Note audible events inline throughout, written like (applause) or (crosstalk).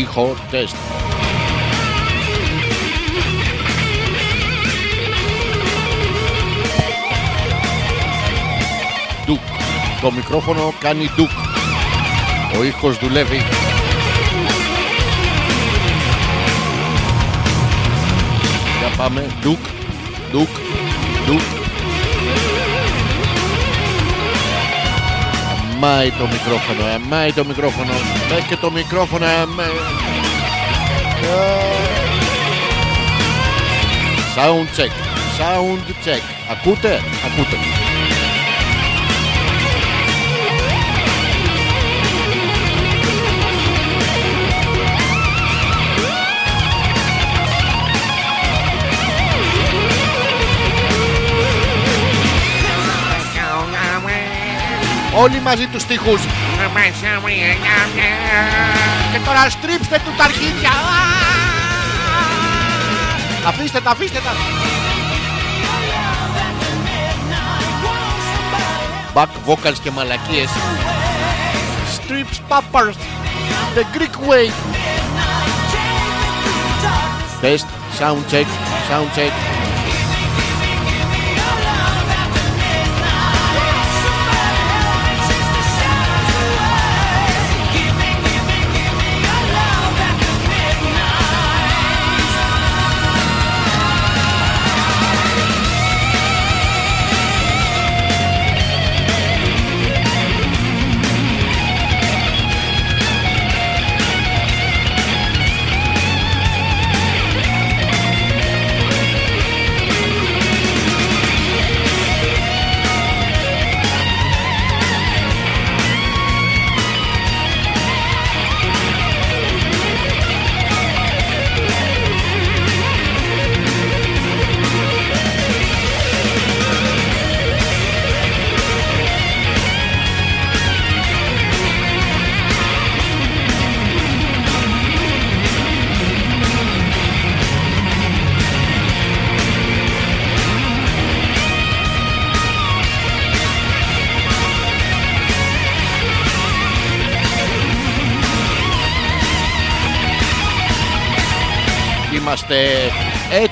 ήχο τεστ. Ντουκ. Το μικρόφωνο κάνει ντουκ. Ο ήχος δουλεύει. Για πάμε. Ντουκ. Ντουκ. Ντουκ. αμάι το μικρόφωνο, αμάι το μικρόφωνο. Πες και το μικρόφωνο, αμάι. Sound check, sound check. Ακούτε, ακούτε. Όλοι μαζί τους στίχους. Και τώρα στρίψτε του τα αρχίδια. Αφήστε τα, αφήστε τα. Back vocals και μαλακίες. Strips papers. The Greek way. Test, sound check, sound check.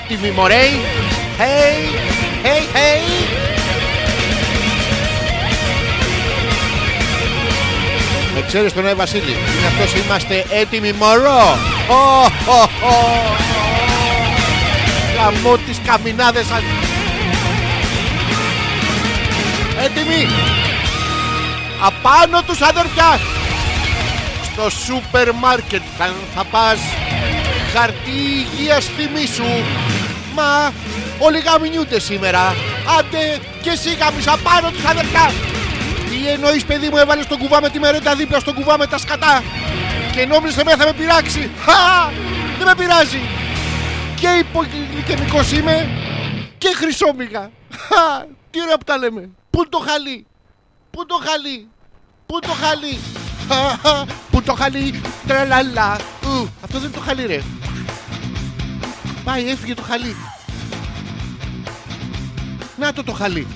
Είμαστε έτοιμοι, μωρέι. Hey, hey, hey. Με ξέρεις τον Ε Βασίλη. Είναι αυτός είμαστε έτοιμοι, μωρό. Ω, ω, ω. Γαμώ τις καμινάδες. αν- Έτοιμοι. Απάνω τους αδερφιά. Στο σούπερ μάρκετ θα, θα πας χαρτί υγείας θυμίσου. Μα όλοι γαμινιούνται σήμερα. Άντε και εσύ γαμίς απάνω τους αδερφιά. Τι εννοείς παιδί μου έβαλες τον κουβά με τη μερέντα δίπλα στον κουβά με τα σκατά. Και νόμιζες εμένα θα με πειράξει. Χα! Δεν με πειράζει. Και υπογλυκαιμικός είμαι και χρυσόμυγα. Χα! Τι ωραία που τα λέμε. Πού είναι το χαλί; Πού είναι το χαλί; Πού είναι το χαλί; Χα, χα. Πού είναι το χαλί; Τραλαλα. Ου, Αυτό δεν είναι το χαλί ρε. Πάει, έφυγε το χαλί. Να το το χαλί.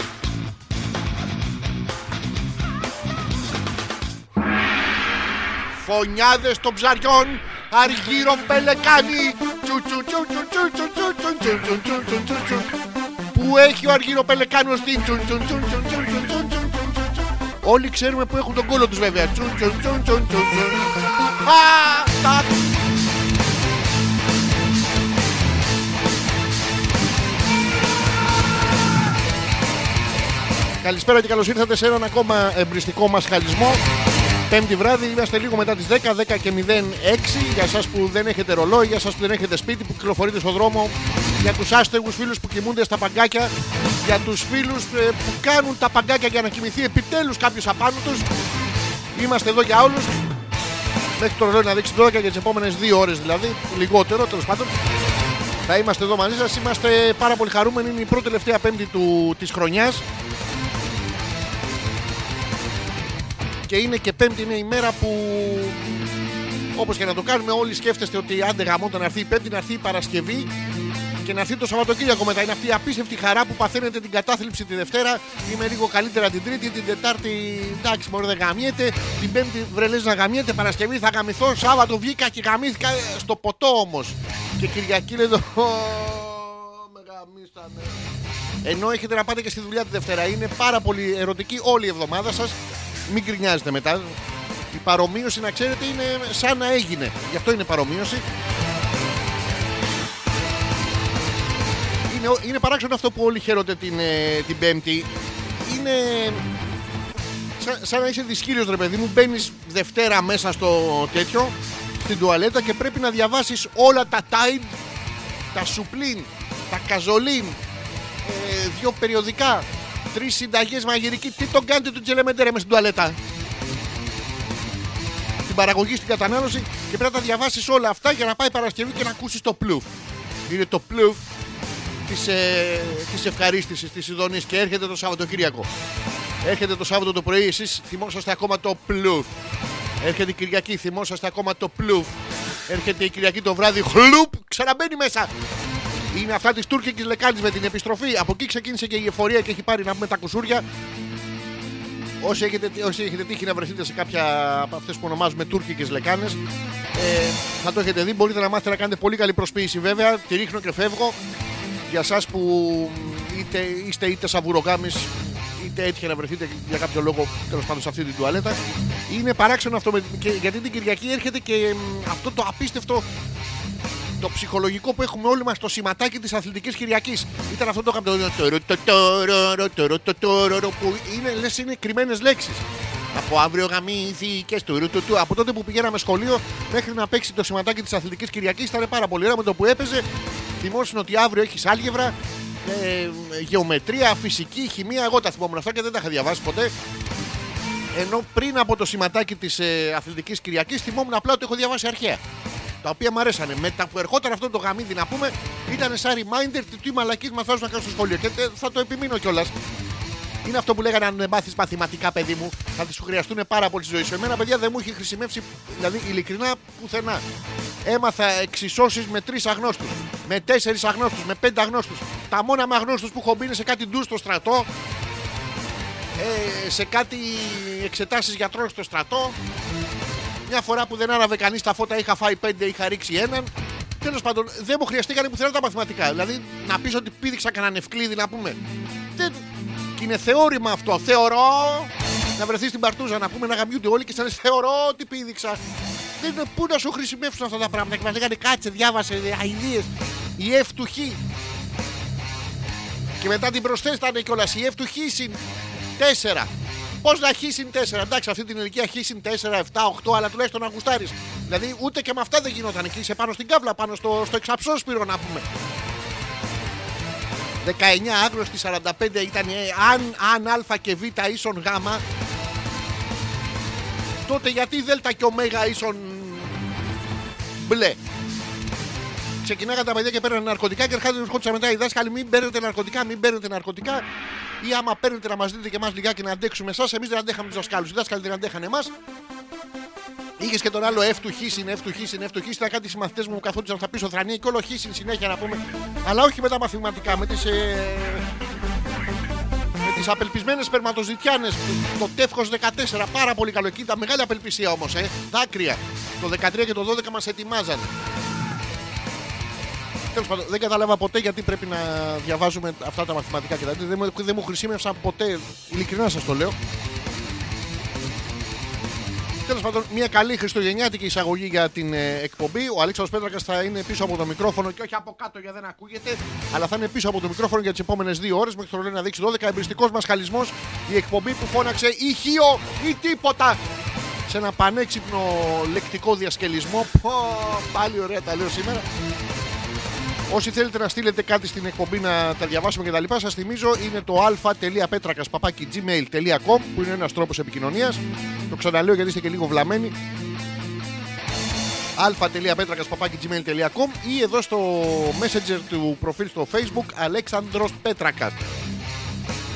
Φωνιάδε των ψαριών, αργύρο πελεκάνι. Πού έχει ο αργύρο πελεκάνος τί; Όλοι ξέρουμε που έχουν τον κόλο τους βέβαια. Α, Καλησπέρα και καλώς ήρθατε σε έναν ακόμα εμπριστικό μας χαλισμό. Πέμπτη βράδυ, είμαστε λίγο μετά τις 10, 10 και 06. Για εσά που δεν έχετε ρολόι, για εσά που δεν έχετε σπίτι, που κυκλοφορείτε στον δρόμο, για τους άστεγους φίλους που κοιμούνται στα παγκάκια, για τους φίλους που κάνουν τα παγκάκια για να κοιμηθεί επιτέλους κάποιος απάνω του. Είμαστε εδώ για όλους. Μέχρι το ρολόι να δείξει 12 για τις επόμενες 2 ώρες δηλαδή, λιγότερο τέλος πάντων. Θα είμαστε εδώ μαζί σας. Είμαστε πάρα πολύ χαρούμενοι. Είναι η πρώτη τελευταία Πέμπτη του, της χρονιάς και είναι και Πέμπτη, είναι η μέρα που όπως και να το κάνουμε, όλοι σκέφτεστε ότι άντε γαμόταν να έρθει η Πέμπτη, να έρθει η Παρασκευή και να έρθει το Σαββατοκύριακο μετά. Είναι αυτή η απίστευτη χαρά που παθαίνετε την κατάθλιψη τη Δευτέρα. Είμαι λίγο καλύτερα την Τρίτη, την Τετάρτη εντάξει, μπορεί δεν γαμιέται. Την Πέμπτη βρελέ να γαμιέται. Παρασκευή θα γαμηθώ. Σάββατο βγήκα και γαμήθηκα ε, στο ποτό όμως. Και Κυριακή λέω. «Ω, Με γαμίσανε. Ενώ έχετε να πάτε και στη δουλειά τη Δευτέρα. Είναι πάρα πολύ ερωτική όλη η εβδομάδα σας. Μην κρινιάζετε μετά. Η παρομοίωση, να ξέρετε, είναι σαν να έγινε. Γι' αυτό είναι παρομοίωση. Είναι, είναι παράξενο αυτό που όλοι χαίρονται την, ε, την Πέμπτη. Είναι σαν, σαν να είσαι δυσκύλιος ρε παιδί μου. Μπαίνεις Δευτέρα μέσα στο τέτοιο, στην τουαλέτα και πρέπει να διαβάσεις όλα τα Tide, τα Σουπλίν, τα Καζολίν, ε, δύο περιοδικά, τρεις συνταγές μαγειρική. Τι τον κάνετε του Τζελεμεντέρε μες στην τουαλέτα; Την παραγωγή, στην κατανάλωση και πρέπει να τα διαβάσεις όλα αυτά για να πάει Παρασκευή και να ακούσεις το πλουφ. Είναι το πλουφ της ε, της ευχαρίστησης της Ιδονή και έρχεται το Σαββατοκύριακο. Έρχεται το Σάββατο το πρωί, εσείς θυμόσαστε ακόμα το πλουφ. Έρχεται η Κυριακή, θυμόσαστε ακόμα το πλουφ. Έρχεται η Κυριακή το βράδυ, χλουπ, ξαναμπαίνει μέσα. Είναι αυτά της τουρκική λεκάνης με την επιστροφή. Από εκεί ξεκίνησε και η εφορία και έχει πάρει να πούμε τα κουσούρια. Όσοι έχετε, όσοι έχετε τύχει να βρεθείτε σε κάποια από αυτές που ονομάζουμε τουρκικέ λεκάνες, ε, θα το έχετε δει. Μπορείτε να μάθετε να κάνετε πολύ καλή προσποίηση βέβαια. Τη ρίχνω και φεύγω. Για εσά που είτε, είστε είτε σαβουροκάμι, είτε έτυχε να βρεθείτε για κάποιο λόγο τέλος πάντων σε αυτή την τουαλέτα. Είναι παράξενο αυτό με, και, γιατί την Κυριακή έρχεται και μ, αυτό το απίστευτο το ψυχολογικό που έχουμε όλοι μας το σηματάκι της αθλητικής Κυριακής. Ήταν αυτό το γαμπτό. που είναι λες είναι κρυμμένες λέξεις. Από αύριο γαμήθηκες του του Από τότε που πηγαίναμε σχολείο μέχρι να παίξει το σηματάκι της αθλητικής Κυριακής ήταν πάρα πολύ ωραία με το που έπαιζε. Θυμόσουν ότι αύριο έχεις άλγευρα, ε, γεωμετρία, φυσική, χημεία. Εγώ τα θυμόμουν αυτά και δεν τα είχα διαβάσει ποτέ. Ενώ πριν από το σηματάκι της ε, αθλητικής Κυριακής θυμόμουν απλά ότι έχω διαβάσει αρχαία. Τα οποία μου αρέσανε. Μετά που ερχόταν αυτό το γαμίδι να πούμε, ήταν σαν reminder τι τι μαλακή μαθαίνω να κάνω στο σχολείο. Και ε, θα το επιμείνω κιόλας. Είναι αυτό που λέγανε αν μάθει μαθηματικά, παιδί μου, θα τη σου χρειαστούν πάρα πολύ στη ζωή σου. Εμένα, παιδιά, δεν μου έχει χρησιμεύσει, δηλαδή ειλικρινά πουθενά. Έμαθα εξισώσεις με τρεις αγνώστους, με τέσσερις αγνώστους, με πέντε αγνώστους. Τα μόνα με αγνώστους που έχω μπει είναι σε κάτι ντου στο στρατό, ε, σε κάτι εξετάσεις γιατρών στο στρατό. Μια φορά που δεν άναβε κανείς τα φώτα είχα φάει πέντε, είχα ρίξει έναν. Τέλος πάντων, δεν μου χρειαστήκαν πουθενά τα μαθηματικά. Δηλαδή, να πεις ότι πήδηξα κανέναν ευκλήδη να πούμε. Δεν... Και είναι θεώρημα αυτό. Θεωρώ να βρεθείς στην παρτούζα να πούμε να γαμιούνται όλοι και σαν θεωρώ ότι πήδηξα. Δεν είναι πού να σου χρησιμεύσουν αυτά τα πράγματα. Και μας λέγανε κάτσε, διάβασε αειδίε. Η F του Χ. Και μετά την προσθέσανε κιόλας η F του Χ συν 4. Πώς να Χ συν 4. Εντάξει, αυτή την ηλικία Χ συν 4, 7, 8, αλλά τουλάχιστον να γουστάρει. Δηλαδή ούτε και με αυτά δεν γινόταν. Εκεί είσαι πάνω στην κάβλα, πάνω στο, στο εξαψόσπυρο να πούμε. 19 άγνωστη 45 ήταν ε, αν, αν α και β ίσον γ τότε γιατί δέλτα και ω ίσον μπλε ξεκινάγαν τα παιδιά και παίρνουν ναρκωτικά και ερχόντουσαν μετά οι δάσκαλοι μην παίρνετε ναρκωτικά, μην παίρνετε ναρκωτικά ή άμα παίρνετε να μας δείτε και εμάς λιγάκι να αντέξουμε εσάς εμείς δεν αντέχαμε τους δασκάλους, οι δάσκαλοι δεν αντέχανε εμάς Είχες και τον άλλο F του Χ συν F του Χ συν F του Χ. Ήταν κάτι συμμαθητές μου που καθόντουσαν στα πίσω θρανία και όλο Χ συν συνέχεια να πούμε. Αλλά όχι με τα μαθηματικά, με τις. Ε, με τις απελπισμένες σπερματοζητιάνες το τεύχος 14 πάρα πολύ καλό εκεί ήταν μεγάλη απελπισία όμως ε. δάκρυα το 13 και το 12 μας ετοιμάζαν Τέλος πάντων, δεν κατάλαβα ποτέ γιατί πρέπει να διαβάζουμε αυτά τα μαθηματικά και τα τέτοια. δεν, μου- δεν μου χρησιμεύσαν ποτέ ειλικρινά σας το λέω Τέλος πάντων, μια καλή χριστουγεννιάτικη εισαγωγή για την ε, εκπομπή. Ο Αλέξανδρος Πέτρακας θα είναι πίσω από το μικρόφωνο και όχι από κάτω γιατί δεν ακούγεται, αλλά θα είναι πίσω από το μικρόφωνο για τις επόμενες δύο ώρες μέχρι το ρολόι να δείξει 12. Εμπριστικός μας χαλισμός, η εκπομπή που φώναξε ηχείο ή τίποτα σε ένα πανέξυπνο λεκτικό διασκελισμό. Πω, πάλι ωραία τα λέω σήμερα. Όσοι θέλετε να στείλετε κάτι στην εκπομπή να τα διαβάσουμε κτλ. Σας θυμίζω είναι το α.πέτρακα.gmail.com που είναι ένας τρόπος επικοινωνίας. Το ξαναλέω γιατί είστε και λίγο βλαμμένοι. α.πέτρακα.gmail.com ή εδώ στο messenger του προφίλ στο facebook Αλέξανδρος Πέτρακας.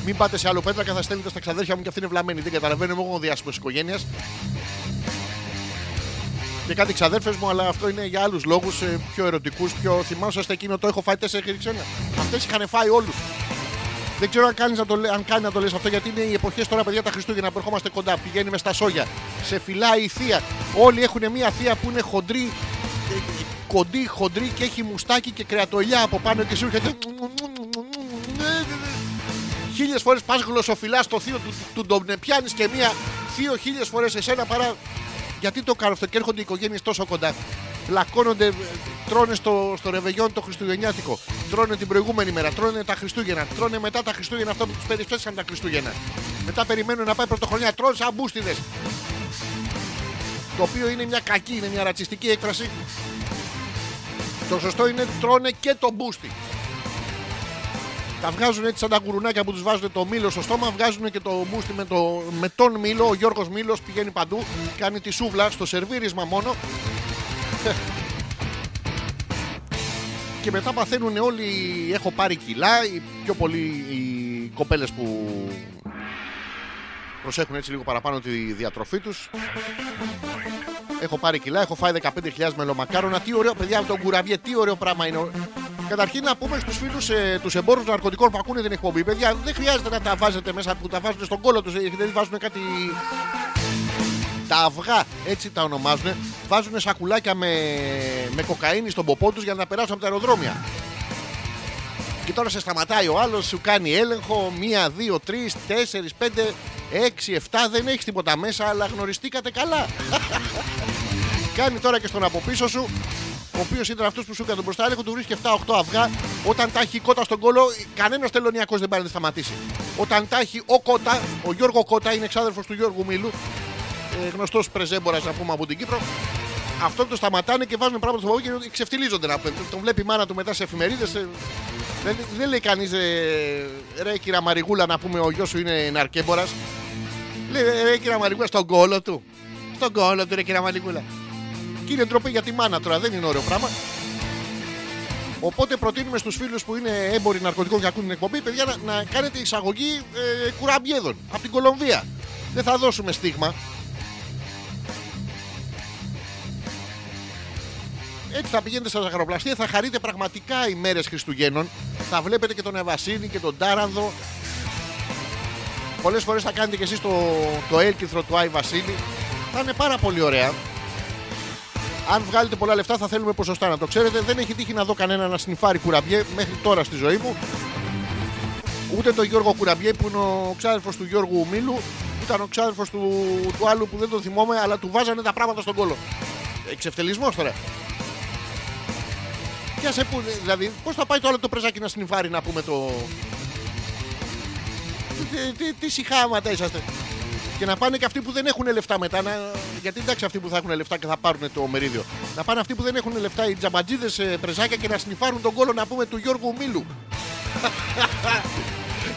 Μην πάτε σε άλλο Πέτρακα, θα στέλνετε στα ξαδέρφια μου και αυτοί είναι βλαμμένοι. Δεν καταλαβαίνω, εγώ είμαι διάσημος οικογένειας. Και κάτι ξαδέρφες μου, αλλά αυτό είναι για άλλους λόγους, πιο ερωτικούς, πιο θυμάσαστε εκείνο το έχω φάει τέσσερα ξένα. Αυτές είχαν φάει όλους. Δεν ξέρω αν, κάνεις να το, λέ- αν κάνει να το λες αυτό γιατί είναι οι εποχές τώρα, παιδιά, τα Χριστούγεννα που ερχόμαστε κοντά. Πηγαίνει με στα σόγια. Σε φυλάει η θεία. Όλοι έχουν μια θεία που είναι χοντρή, ε, ε, κοντή, χοντρή και έχει μουστάκι και κρεατολιά από πάνω και σου έρχεται. Χίλιε φορέ πα γλωσσοφυλά στο θείο του, του, τον πιάνει και μία θείο χίλιε φορέ εσένα παρά. Γιατί το κάνω αυτό και έρχονται οι οικογένειες τόσο κοντά. Λακώνονται, ε, τρώνε στο, στο ρεβεγιόν το Χριστουγεννιάτικο. Τρώνε την προηγούμενη μέρα, τρώνε τα Χριστούγεννα. Τρώνε μετά τα Χριστούγεννα αυτό που τους περιφέρθηκαν τα Χριστούγεννα. Μετά περιμένουν να πάει πρωτοχρονιά, τρώνε σαν μπούστιδε. Το οποίο είναι μια κακή, είναι μια ρατσιστική έκφραση. Το σωστό είναι τρώνε και το μπούστι. Τα βγάζουν έτσι σαν τα γουρουνάκια που τους βάζουν το μήλο στο στόμα, βγάζουν και το μπούστι με, το, με τον μήλο. Ο Γιώργος Μήλος πηγαίνει παντού, κάνει τη σούβλα στο σερβίρισμα μόνο. (laughs) και μετά παθαίνουν όλοι. Έχω πάρει κιλά, οι πιο πολλοί οι κοπέλες που προσέχουν έτσι λίγο παραπάνω τη διατροφή τους. Έχω πάρει κιλά, έχω φάει 15.000 μελομακάρονα. Τι ωραίο, παιδιά, τον κουραβιέ, τι ωραίο πράγμα είναι. Καταρχήν να πούμε στους φίλους ε, τους εμπόρους ναρκωτικών που ακούνε την εκπομπή. Παιδιά, δεν χρειάζεται να τα βάζετε μέσα που τα βάζουν στον κόλο τους. Δεν βάζουν κάτι. Τα αυγά, έτσι τα ονομάζουν. Βάζουν σακουλάκια με, με κοκαίνη στον ποπό τους για να περάσουν από τα αεροδρόμια. Και τώρα σε σταματάει ο άλλος, σου κάνει έλεγχο. Μία, δύο, τρεις, τέσσερις, πέντε, έξι, εφτά. Δεν έχεις τίποτα μέσα, αλλά γνωριστήκατε καλά. (laughs) κάνει τώρα και στον από πίσω σου, ο οποίος ήταν αυτός που σου έκανε τον μπροστά έλεγχο, του βρίσκει 7-8 αυγά. Όταν τα έχει κότα στον κόλο, κανένας τελωνιακός δεν πάει να τη σταματήσει. Όταν τα έχει ο Κότα, ο Γιώργο Κότα είναι εξάδερφο του Γιώργου Μήλου, ε, γνωστός πρεζέμπορας να πούμε από την Κύπρο. Αυτό το σταματάνε και βάζουν πράγματα στο παππού και ξεφτιλίζονται να πούμε. Τον βλέπει η μάνα του μετά σε εφημερίδες. Δεν, δεν λέει κανείς, ε, ρε κυρα Μαριγούλα, να πούμε ο γιος σου είναι ναρκέμπορας. Λέει ρε κυρα Μαριγούλα, στον κόλο του. Στον κόλο του, ρε κυρα Μαριγούλα. Και είναι ντροπή για τη μάνα τώρα, δεν είναι ωραίο πράγμα. Οπότε προτείνουμε στους φίλους που είναι έμποροι ναρκωτικών και ακούν την εκπομπή, παιδιά, να, να κάνετε εισαγωγή ε, κουραμπιέδων από την Κολομβία. Δεν θα δώσουμε στίγμα. Έτσι θα πηγαίνετε στα ζαχαροπλαστεία, θα χαρείτε πραγματικά οι μέρες Χριστουγέννων. Θα βλέπετε και τον Ευασίλη και τον Τάρανδο. Πολλές φορές θα κάνετε και εσείς το, το έλκυθρο του Άι Βασίλη. Θα είναι πάρα πολύ ωραία. Αν βγάλετε πολλά λεφτά θα θέλουμε ποσοστά να το ξέρετε. Δεν έχει τύχει να δω κανένα να σνιφάρει κουραμπιέ μέχρι τώρα στη ζωή μου. Ούτε τον Γιώργο Κουραμπιέ που είναι ο ξάδερφος του Γιώργου Μίλου, ήταν ο ξάδερφος του, του άλλου που δεν τον θυμόμαι, αλλά του βάζανε τα πράγματα στον κόλο. Εξευτελισμός τώρα. Για σε πού, δηλαδή, πώς θα πάει το άλλο το πρεζάκι να σνιφάρει να πούμε το... Τι, τι, τι συχάματα είσαστε. Και να πάνε και αυτοί που δεν έχουν λεφτά μετά. Να... Γιατί εντάξει, αυτοί που θα έχουν λεφτά και θα πάρουν το μερίδιο. Να πάνε αυτοί που δεν έχουν λεφτά, οι τζαμπατζίδες πρεζάκια και να σνιφάρουν τον κόλο να πούμε του Γιώργου Μίλου. (laughs)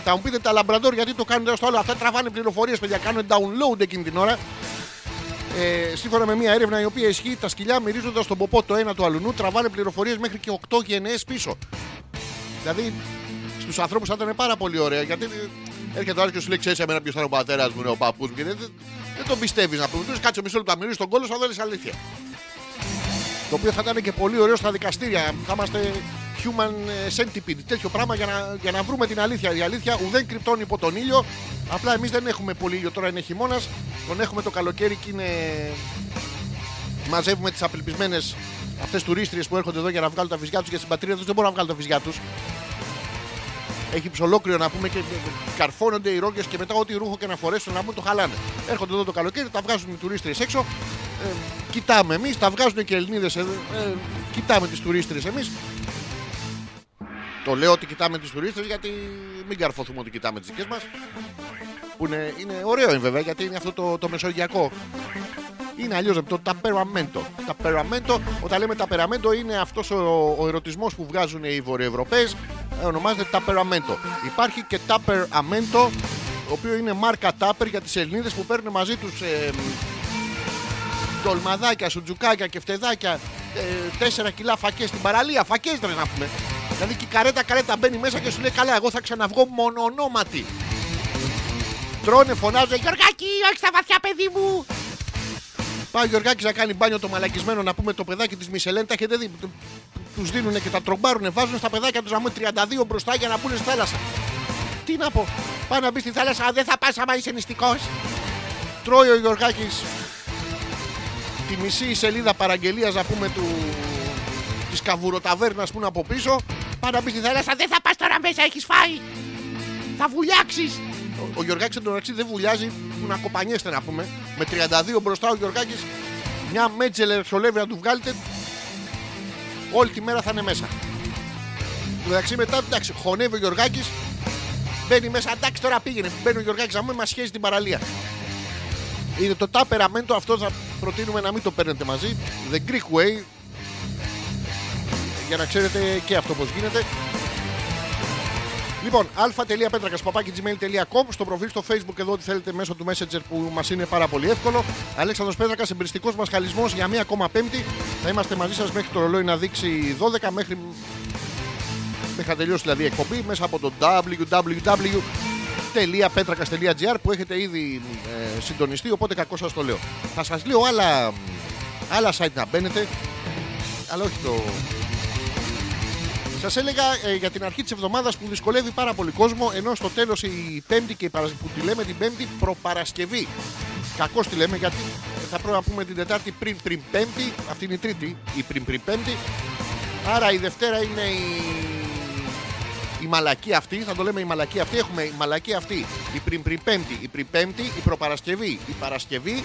Θα μου πείτε τα λαμπραντόρ γιατί το κάνουν στο άλλο. Αυτά τραβάνε πληροφορίες, παιδιά. Κάνουν download εκείνη την ώρα. Ε, σύμφωνα με μια έρευνα η οποία ισχύει, τα σκυλιά μυρίζοντας τον ποπό το ένα του αλουνού τραβάνε πληροφορίες μέχρι και 8 γενναίες πίσω. Δηλαδή στους ανθρώπους θα ήταν πάρα πολύ ωραία γιατί έρχεται ο άλλο και σου λέει: Ξέρεις εμένα ποιος ήταν ο πατέρας μου, είναι ο παππούς μου. Και δεν, δεν τον πιστεύεις να πούμε. Του κάτσε μισό λεπτό να μυρίσει τον κόλλο, θα δει αλήθεια. Το οποίο θα ήταν και πολύ ωραίο στα δικαστήρια. Θα είμαστε human ε, centipede, τέτοιο πράγμα για να, για να βρούμε την αλήθεια. Η αλήθεια ουδέν κρυπτώνει υπό τον ήλιο. Απλά εμείς δεν έχουμε πολύ ήλιο τώρα, είναι χειμώνας. Τον έχουμε το καλοκαίρι και είναι. Μαζεύουμε τις απελπισμένες αυτές τουρίστριες που έρχονται εδώ για να βγάλουν τα βυζιά τους και στην πατρίδα τους δεν μπορούν να βγάλουν τα βυζιά τους. Έχει ψολόκριο να πούμε και καρφώνονται οι ρόγκε και μετά ό,τι ρούχο και να φορέσουν να πούμε το χαλάνε. Έρχονται εδώ το καλοκαίρι, τα βγάζουν οι τουρίστριε έξω. Ε, κοιτάμε εμείς, τα βγάζουν και οι Ελληνίδες. Ε, ε, κοιτάμε τις τουρίστριε εμείς. Το λέω ότι κοιτάμε τις τουρίστριε γιατί μην καρφωθούμε ότι κοιτάμε τις δικές μας. Που είναι, είναι ωραίο είναι βέβαια γιατί είναι αυτό το, το μεσογειακό. Είναι αλλιώς το ταπεραμέντο. Ταπεραμέντο, όταν λέμε ταπεραμέντο, είναι αυτός ο, ο ερωτισμός που βγάζουν οι Βορειοευρωπαίε. Ε, ονομάζεται ταπεραμέντο. Υπάρχει και ταπεραμέντο, το οποίο είναι μάρκα τάπερ για τις Ελληνίδες που παίρνουν μαζί τους ε, ντολμαδάκια, σουτζουκάκια και φτεδάκια. Ε, 4 κιλά φακές στην παραλία. Φακές δεν να πούμε. Δηλαδή και η καρέτα καρέτα μπαίνει μέσα και σου λέει καλά, εγώ θα ξαναβγώ μονονόματι. Τρώνε, φωνάζουν, Γιωργάκη, όχι στα βαθιά, παιδί μου. Πάει ο Γιωργάκης να κάνει μπάνιο το μαλακισμένο να πούμε το παιδάκι της Μισελέν. Τα έχετε δει. Του δίνουν και τα τρομπάρουν, βάζουν στα παιδάκια τους να πούμε 32 μπροστά για να μπουν στη θάλασσα. Τι να πω, πάει να μπει στη θάλασσα, «Α, δεν θα πας άμα είσαι νηστικός. Τρώει ο Γιωργάκης τη μισή σελίδα παραγγελίας να πούμε του της καβουροταβέρνας που είναι από πίσω. Πάει να μπει στη θάλασσα, δεν θα πας τώρα μέσα, έχεις φάει. Θα βουλιάξεις. Ο, ο Γιωργάκης εντωμεταξύ δεν βουλιάζει, που να κοπανιέστε να πούμε. Με 32 μπροστά ο Γιωργάκης μια μέτζελε ξολεύει να του βγάλετε. Όλη τη μέρα θα είναι μέσα. Εντάξει μετά, εντάξει, χωνεύει ο Γιωργάκης Μπαίνει μέσα, εντάξει τώρα πήγαινε. Μπαίνει ο Γιωργάκης να μην μας σχέζει την παραλία. Είναι το τάπεραμέντο, αυτό θα προτείνουμε να μην το παίρνετε μαζί. The Greek Way. Για να ξέρετε και αυτό πώς γίνεται. Λοιπόν, α.πέτρακα.gmail.com στο προφίλ στο facebook εδώ ό,τι θέλετε μέσω του messenger που μας είναι πάρα πολύ εύκολο. Αλέξανδρος Πέτρακας, εμπριστικός μας χαλισμός για μία ακόμα Πέμπτη. Θα είμαστε μαζί σας μέχρι το ρολόι να δείξει 12 μέχρι. Μέχρι να τελειώσει δηλαδή η εκπομπή μέσα από το www.petrakas.gr που έχετε ήδη ε, συντονιστεί. Οπότε κακό σας το λέω. Θα σας λέω άλλα, άλλα site να μπαίνετε. Αλλά όχι το, Σας έλεγα ε, για την αρχή της εβδομάδας που δυσκολεύει πάρα πολύ κόσμο, ενώ στο τέλος η Πέμπτη και η Παρα... που τη λέμε την Πέμπτη προπαρασκευή. Κακώς τη λέμε γιατί θα πρέπει να πούμε την Τετάρτη πριν πριν Πέμπτη, αυτή είναι η Τρίτη, η πριν πριν Πέμπτη. Άρα η Δευτέρα είναι η, η μαλακή αυτή, θα το λέμε η μαλακή αυτή. Έχουμε η μαλακή αυτή, η πριν πριν Πέμπτη, η πριν Πέμπτη, η προπαρασκευή, η Παρασκευή,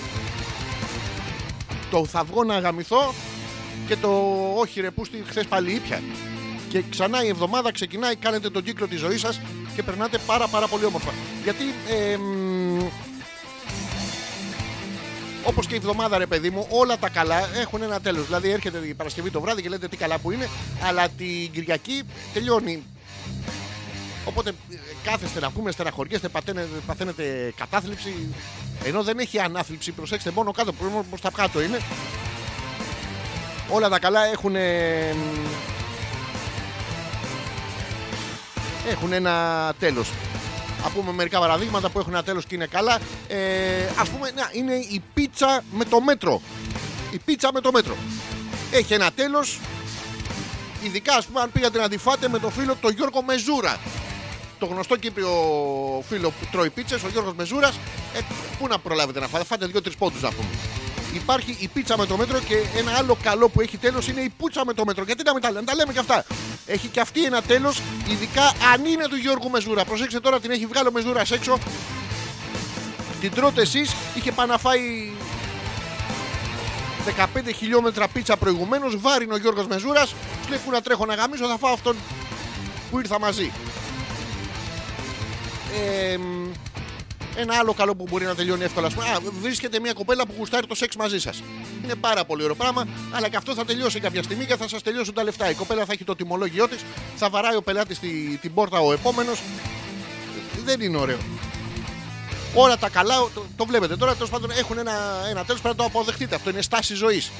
το θα βγω να γαμηθώ και το όχι ρε πούστη χθες πάλι ήπια. Και ξανά η εβδομάδα ξεκινάει, κάνετε τον κύκλο της ζωής σας και περνάτε πάρα πάρα πολύ όμορφα. Γιατί ε, μ, όπως και η εβδομάδα ρε παιδί μου, όλα τα καλά έχουν ένα τέλος. Δηλαδή έρχεται η Παρασκευή το βράδυ και λέτε τι καλά που είναι, αλλά την Κυριακή τελειώνει. Οπότε ε, κάθεστε να πούμε, στεναχωριέστε, παταίνε- παθαίνετε κατάθλιψη. Ενώ δεν έχει ανάθλιψη, προσέξτε μόνο κάτω, μόνο προς τα κάτω είναι. Όλα τα καλά έχουν έχουν ένα τέλος. Α πούμε μερικά παραδείγματα που έχουν ένα τέλος και είναι καλά. Ε, ας πούμε, να, είναι η πίτσα με το μέτρο. Η πίτσα με το μέτρο. Έχει ένα τέλος. Ειδικά, ας πούμε, αν πήγατε να τη φάτε με το φίλο το Γιώργο Μεζούρα. Το γνωστό Κύπριο φίλο που τρώει πίτσες, ο Γιώργος Μεζούρας. Ε, πού να προλάβετε να φάτε, φάτε δύο-τρεις πόντους να πούμε. Υπάρχει η πίτσα με το μέτρο και ένα άλλο καλό που έχει τέλος είναι η πουτσα με το μέτρο. Γιατί να μην τα λέμε, να τα λέμε και αυτά. Έχει και αυτή ένα τέλος, ειδικά αν είναι του Γιώργου Μεζούρα. Προσέξτε τώρα την έχει βγάλει ο Μεζούρας έξω. Την τρώτε εσείς, είχε πάει να φάει 15 χιλιόμετρα πίτσα προηγουμένως. Βάρινο ο Γιώργος Μεζούρας. Του λέει που να τρέχω να γαμίσω, θα φάω αυτόν που ήρθα μαζί. Ε, μ, ένα άλλο καλό που μπορεί να τελειώνει εύκολα. ας πούμε. Α, βρίσκεται μια κοπέλα που γουστάρει το σεξ μαζί σας. Είναι πάρα πολύ ωραίο πράγμα, αλλά και αυτό θα τελειώσει κάποια στιγμή και θα σας τελειώσουν τα λεφτά. Η κοπέλα θα έχει το τιμολόγιο της, θα βαράει ο πελάτης στη, την πόρτα ο επόμενος. Δεν είναι ωραίο. Όλα τα καλά, το, το βλέπετε τώρα, τέλος πάντων έχουν ένα, ένα τέλος, πρέπει να το αποδεχτείτε. Αυτό είναι στάση ζωής.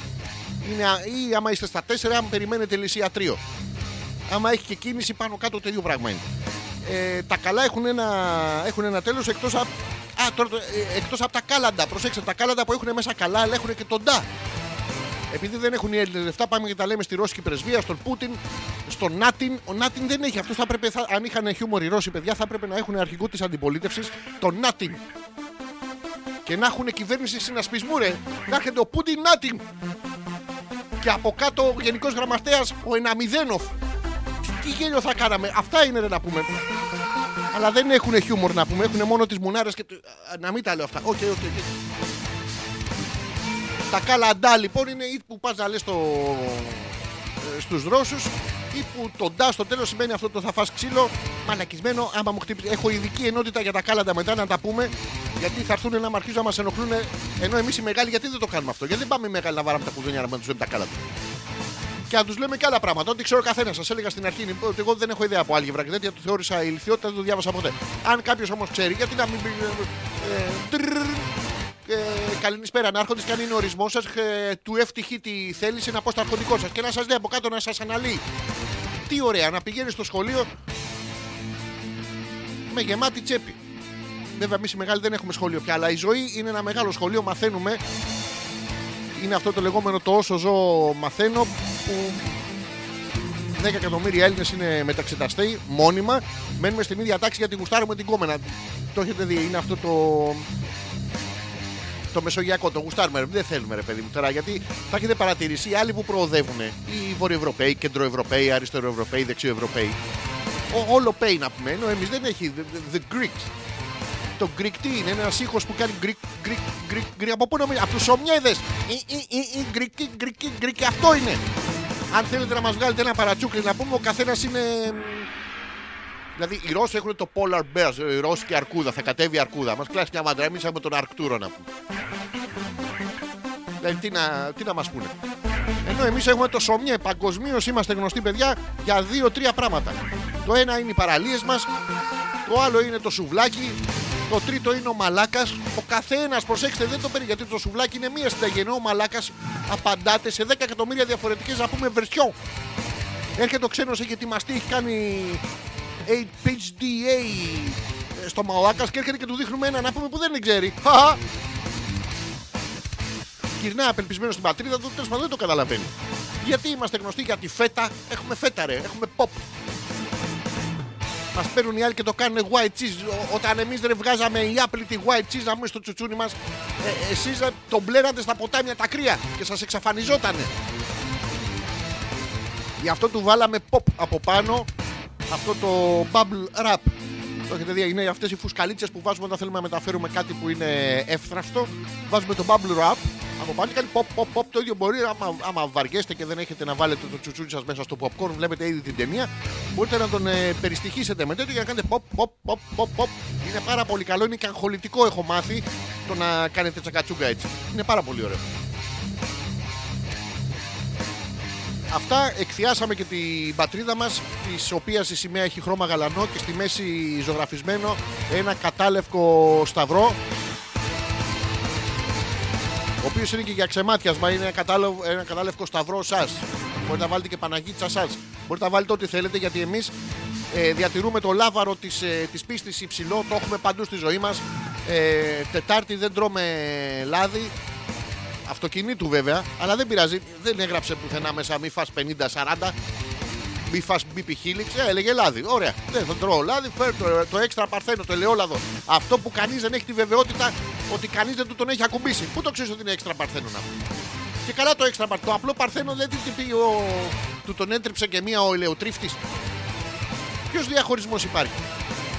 Είναι, α- ή άμα είστε στα 4, αν περιμένετε λυσιατρίο. Άμα έχει και κίνηση πάνω κάτω, το ίδιο πράγμα είναι. Ε, τα καλά έχουν ένα, έχουν ένα τέλος εκτός από. Α, τώρα, το- ε, εκτός από τα κάλαντα. Προσέξτε, τα κάλαντα που έχουν μέσα καλά, αλλά έχουν και τον ντά. Επειδή δεν έχουν οι Έλληνες λεφτά, πάμε και τα λέμε στη Ρώσικη πρεσβεία, στον Πούτιν, στον Νάτιν. Ο Νάτιν δεν έχει. Αυτός θα έπρεπε, θα, αν είχαν χιούμορ οι Ρώσοι παιδιά, θα έπρεπε να έχουν αρχηγού της αντιπολίτευσης τον Νάτιν. Και να έχουν κυβέρνηση συνασπισμού, ρε. Να έρχεται ο Πούτιν Νάτιν. Και από κάτω ο Γενικός Γραμματέας ο Εναμιδένοφ. Τι, τι γέλιο θα κάναμε. Αυτά είναι ρε να πούμε. Αλλά δεν έχουν χιούμορ να πούμε. Έχουν μόνο τις μουνάρες και. το- Α, Να μην τα λέω αυτά. Οκ, οκ, οκ. Τα καλαντά λοιπόν είναι ή που πας να λες στο... ε, στους Ρώσους ή που το ντά στο τέλος σημαίνει αυτό το θα φας ξύλο μαλακισμένο άμα μου χτύπησε. Έχω ειδική ενότητα για τα κάλαντα μετά να τα πούμε γιατί θα έρθουν να μ' αρχίζουν να μας ενοχλούν ενώ εμείς οι μεγάλοι γιατί δεν το κάνουμε αυτό; Γιατί δεν πάμε οι μεγάλοι να βάραμε τα κουδούνια να τους λέμε τα κάλαντα; Και να τους λέμε και άλλα πράγματα. Ό,τι ξέρω καθένας. Σας έλεγα στην αρχή είναι ότι εγώ δεν έχω ιδέα από άλγευρα και τέτοια. Το θεώρησα ηλικιότητα, δεν το διάβασα ποτέ. Αν κάποιος όμως ξέρει, γιατί να μην πει. Ε, τρρρρ, ε, καλησπέρα, να έρχονται και αν είναι ο ορισμός σας, ε, του ευτυχή τη θέληση να πω στο αρχοντικό σας και να σας δει από κάτω να σας αναλύει. Τι ωραία, να πηγαίνεις στο σχολείο με γεμάτη τσέπη. Βέβαια, εμείς οι μεγάλοι δεν έχουμε σχολείο πια, αλλά η ζωή είναι ένα μεγάλο σχολείο. Μαθαίνουμε. Είναι αυτό το λεγόμενο το όσο ζω μαθαίνω που 10 εκατομμύρια Έλληνες είναι μεταξεταστοί μόνιμα. Μένουμε στην ίδια τάξη γιατί γουστάρουμε την κόμενα. Το έχετε δει, είναι αυτό το. Το μεσογειακό, το γουστάρουμε. ρε. Δεν θέλουμε, ρε παιδί μου τώρα, γιατί θα έχετε παρατηρήσει οι άλλοι που προοδεύουν. Οι Βορειοευρωπαίοι, Κεντροευρωπαίοι, Αριστεροευρωπαίοι, Δεξιοευρωπαίοι. Ο- Όλο πέι να πούμε, ενώ εμείς δεν έχει. The, the Greeks. Το Greek τι είναι, ένας ήχος που κάνει Greek, Greek, Greek, Greek. Από πού νομίζεις, από τους ομιέδες. Greek, Greek, Greek, αυτό είναι. Αν θέλετε να μας βγάλετε ένα παρατσούκλι να πούμε, ο καθένας είναι. Δηλαδή οι Ρώσοι έχουν το Polar Bears, η Ρώσικη αρκούδα, θα κατέβει η αρκούδα. Μας κλάσεις μια μάντρα, εμείς έχουμε τον Αρκτούρο να πούμε. Δηλαδή τι να, τι να μας πούνε. Ενώ εμείς έχουμε το Σομιέ. Παγκοσμίως είμαστε γνωστοί παιδιά για δύο-τρία πράγματα. Το ένα είναι οι παραλίες μας, το άλλο είναι το σουβλάκι, το τρίτο είναι ο μαλάκας. Ο καθένας, προσέξτε, δεν το παίρνει γιατί το σουβλάκι είναι μία συνταγή. Ενώ ο μαλάκας απαντάτε σε 10 εκατομμύρια διαφορετικές να πούμε βερσιόν. Έρχεται ο ξένος, έχει ετοιμαστεί, έχει κάνει HDA στο μαλάκας και έρχεται και του δείχνουμε ένα να πούμε που δεν την ξέρει. Χαχα. Γυρνάει απελπισμένος στην πατρίδα του, τέλος πάντων δεν το καταλαβαίνει. Γιατί είμαστε γνωστοί για τη φέτα, έχουμε φέτα ρε, έχουμε pop. Μας παίρνουν οι άλλοι και το κάνουν white cheese. Ο- Όταν εμείς δεν βγάζαμε η άπλητη white cheese να πούμε στο τσουτσούνι μας, ε, εσείς τον μπλέρατε στα ποτάμια τα κρύα και σας εξαφανιζότανε. Γι' αυτό του βάλαμε pop από πάνω αυτό το bubble wrap. Το έχετε δει, είναι αυτές οι φουσκαλίτσες που βάζουμε όταν θέλουμε να μεταφέρουμε κάτι που είναι εύθραυστο. Βάζουμε το bubble wrap από πάνω και κάνει pop, pop, pop. Το ίδιο μπορεί, άμα, άμα βαριέστε και δεν έχετε να βάλετε το τσουτσούνι σας μέσα στο popcorn, βλέπετε ήδη την ταινία. Μπορείτε να τον ε, περιστοιχίσετε με τέτοιο για να κάνετε pop, pop, pop, pop, pop. Είναι πάρα πολύ καλό, είναι και αγχολητικό, έχω μάθει το να κάνετε τσακατσούγκα έτσι. Είναι πάρα πολύ ωραίο. Αυτά εκθιάσαμε και την πατρίδα μας της οποίας η σημαία έχει χρώμα γαλανό και στη μέση ζωγραφισμένο ένα κατάλευκο σταυρό ο οποίος είναι και για ξεμάτιασμα είναι ένα, κατάλευ, ένα κατάλευκο σταυρό σας. Μπορείτε να βάλετε και Παναγίτσα σας. Μπορείτε να βάλετε ό,τι θέλετε γιατί εμείς ε, διατηρούμε το λάβαρο της, ε, της πίστης υψηλό το έχουμε παντού στη ζωή μας. Ε, Τετάρτη δεν τρώμε λάδι αυτοκινήτου βέβαια, αλλά δεν πειράζει. Δεν έγραψε πουθενά μέσα μη φας 50-40, μη φας μπίπι χίλιξ. Ε, έλεγε λάδι. Ωραία. Δεν θα τρώω λάδι, φέρ το, το έξτρα παρθένο, το ελαιόλαδο. Αυτό που κανείς δεν έχει τη βεβαιότητα ότι κανείς δεν του τον έχει ακουμπήσει. Πού το ξέρεις ότι είναι έξτρα παρθένωνα. Και καλά το έξτρα παρθένο. Το απλό παρθένο δεν τι πει ο... του τον έτρεψε και μία ο ελαιοτρίφτη. Ποιος διαχωρισμός υπάρχει;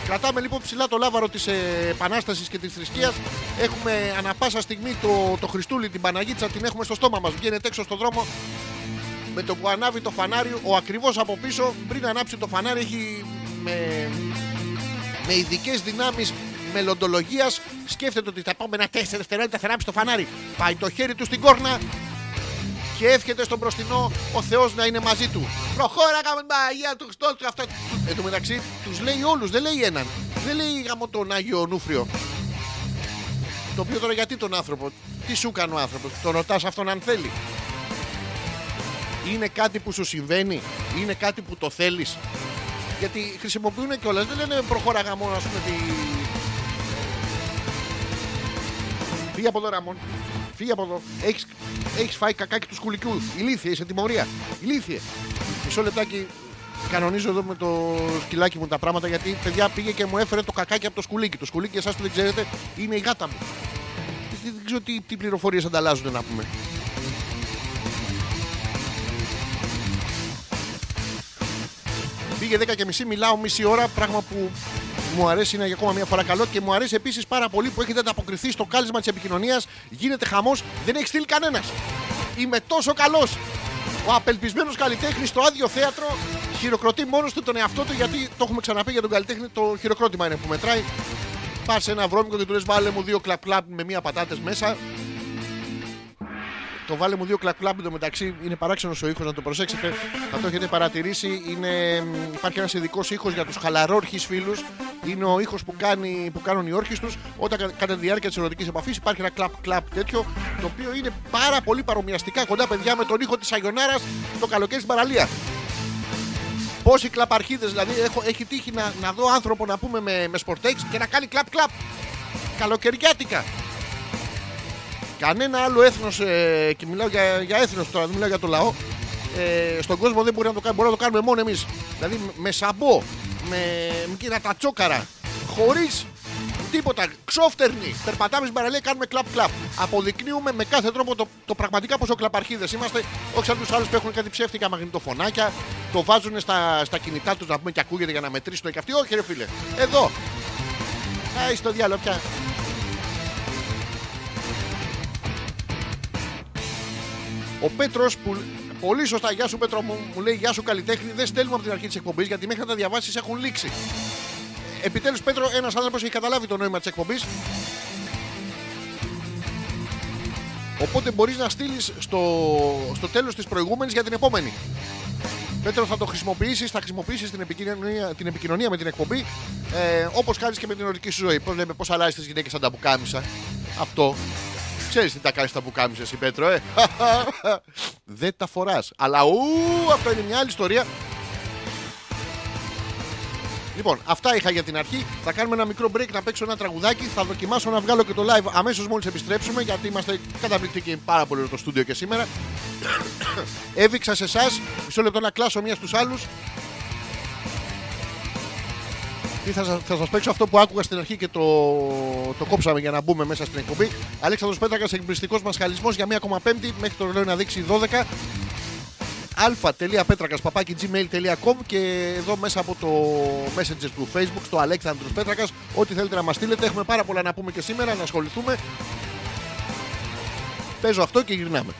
Κρατάμε λοιπόν ψηλά το λάβαρο της Επανάστασης και της θρησκείας. Έχουμε ανα πάσα στιγμή το, το Χριστούλη, την Παναγίτσα, την έχουμε στο στόμα μας. Βγαίνετε έξω στον δρόμο με το που ανάβει το φανάρι, ο ακριβώς από πίσω, πριν ανάψει το φανάρι, έχει με, με ειδικές δυνάμεις μελλοντολογίας. Σκέφτεται ότι τα επόμενα 4 δευτερόλεπτα θα ανάψει το φανάρι. Πάει το χέρι του στην κόρνα και εύχεται στον μπροστινό ο Θεός να είναι μαζί του. Προχώρα κάμε την Παναγία του Χριστό του αυτά. Εν τω μεταξύ τους λέει όλους, δεν λέει έναν. Δεν λέει γάμο τον Άγιο Νούφριο. Το οποίο τώρα γιατί τον άνθρωπο, τι σου έκανε ο άνθρωπος, τον ρωτάς αυτόν αν θέλει. Είναι κάτι που σου συμβαίνει, είναι κάτι που το θέλεις. Γιατί χρησιμοποιούν κιόλας, δεν λένε προχώρα γαμό, ας πούμε. Τη... Φύγε από εδώ, Ραμόν. Φύγε από εδώ. Έχεις, έχεις φάει κακάκι του σκουλικιού. Ηλίθιε, είσαι τιμωρία. Ηλίθιε. Μισό λεπτάκι. Κανονίζω εδώ με το σκυλάκι μου τα πράγματα γιατί παιδιά πήγε και μου έφερε το κακάκι από το σκουλίκι. Το σκουλίκι, εσάς που δεν ξέρετε, είναι η γάτα μου. Δεν, δεν ξέρω τι, τι πληροφορίες ανταλλάζουν να πούμε. Πήγε 10 και μισή, μιλάω μισή ώρα. Πράγμα που μου αρέσει, είναι για ακόμα μια φορά καλό. Και μου αρέσει επίσης πάρα πολύ που έχετε ανταποκριθεί στο κάλεσμα της επικοινωνίας. Γίνεται χαμός, δεν έχει στείλει κανένας. Είμαι τόσο καλός. Ο απελπισμένος καλλιτέχνης στο άδειο θέατρο χειροκροτεί μόνος του τον εαυτό του γιατί το έχουμε ξαναπεί για τον καλλιτέχνη. Το χειροκρότημα είναι που μετράει. Πα σε ένα βρώμικο και του λες: Βάλε μου δύο κλαπ κλαπ με μία πατάτες μέσα. Το βάλε μου δύο κλαπ κλαπ μεταξύ είναι παράξενος ο ήχος, να το προσέξετε. Θα το έχετε παρατηρήσει. Είναι, υπάρχει ένας ειδικός ήχος για τους χαλαρόρχη φίλους. Είναι ο ήχος που, κάνει, που κάνουν οι όρχες τους όταν κα- κατά τη διάρκεια της ερωτικής επαφής υπάρχει ένα κλαπ κλαπ τέτοιο. Το οποίο είναι πάρα πολύ παρομοιαστικά κοντά παιδιά με τον ήχο της Αγιονάρας το καλοκαίρι στην παραλία. Πόσοι κλαπαρχίδες δηλαδή έχω, έχει τύχει να, να δω άνθρωπο να πούμε με, με σπορτέξ και να κάνει κλαπ κλαπ. Καλοκαιριάτικα. Κανένα άλλο έθνος, ε, και μιλάω για, για έθνος τώρα, δεν μιλάω για το λαό, ε, στον κόσμο δεν μπορεί να το κάνει. Μπορεί να το κάνουμε μόνο εμείς. Δηλαδή με σαμπό, με, με κύρα τα τσόκαρα, χωρίς τίποτα, ξόφτερνοι. Περπατάμε στην παραλία, κάνουμε κλαπ κλαπ. Αποδεικνύουμε με κάθε τρόπο το, το πραγματικά πόσο κλαπαρχίδες είμαστε. Όχι σαν τους άλλους που έχουν κάτι ψεύτικα μαγνητοφωνάκια, το βάζουν στα, στα κινητά τους να πούμε και ακούγεται για να μετρήσουν και αυτοί. Όχι, ρε φίλε. Εδώ. Α, στο διάλογο πια. Ο Πέτρος που. Πολύ σωστά, γεια σου Πέτρο μου, μου λέει Γεια σου καλλιτέχνη. Δεν στέλνουμε από την αρχή της εκπομπής γιατί μέχρι να τα διαβάσεις έχουν λήξει. Επιτέλους, Πέτρο, ένας άνθρωπος έχει καταλάβει το νόημα της εκπομπής. Οπότε μπορείς να στείλεις στο, στο τέλος της προηγούμενης για την επόμενη. Πέτρο, θα το χρησιμοποιήσεις, θα χρησιμοποιήσεις την επικοινωνία, την επικοινωνία με την εκπομπή ε, όπως κάνεις και με την ερωτική σου ζωή. Πώς λέμε, πώς αλλάζεις τις γυναίκες σαν τα πουκάμισα. Αυτό. Ξέρεις τι τα κάνεις τα πουκάμισα, εσύ Πέτρο, ε; (laughs) Δεν τα φοράς. Αλλά ου, αυτό είναι μια άλλη ιστορία. Λοιπόν, αυτά είχα για την αρχή. Θα κάνουμε ένα μικρό break να παίξω ένα τραγουδάκι. Θα δοκιμάσω να βγάλω και το live αμέσως μόλις επιστρέψουμε. Γιατί είμαστε καταπληκτικοί πάρα πολύ ωραίο το στούντιο και σήμερα. (coughs) Έβηξα σε εσάς. Μισό λεπτό να κλάσω μία στους άλλους. Τι θα, σα- θα σας παίξω αυτό που άκουγα στην αρχή και το, το κόψαμε για να μπούμε μέσα στην εκπομπή. Αλέξανδρος Πέτρακας, εκπληκτικός μας χαλισμός για μία ακόμα πέμπτη. Μέχρι το ρολόι να δείξει 12 αλφα.πέτρακας παπάκι gmail.com και εδώ μέσα από το messenger του facebook στο Αλέξανδρος Πέτρακας ό,τι θέλετε να μας στείλετε. Έχουμε πάρα πολλά να πούμε και σήμερα να ασχοληθούμε. Παίζω αυτό και γυρνάμε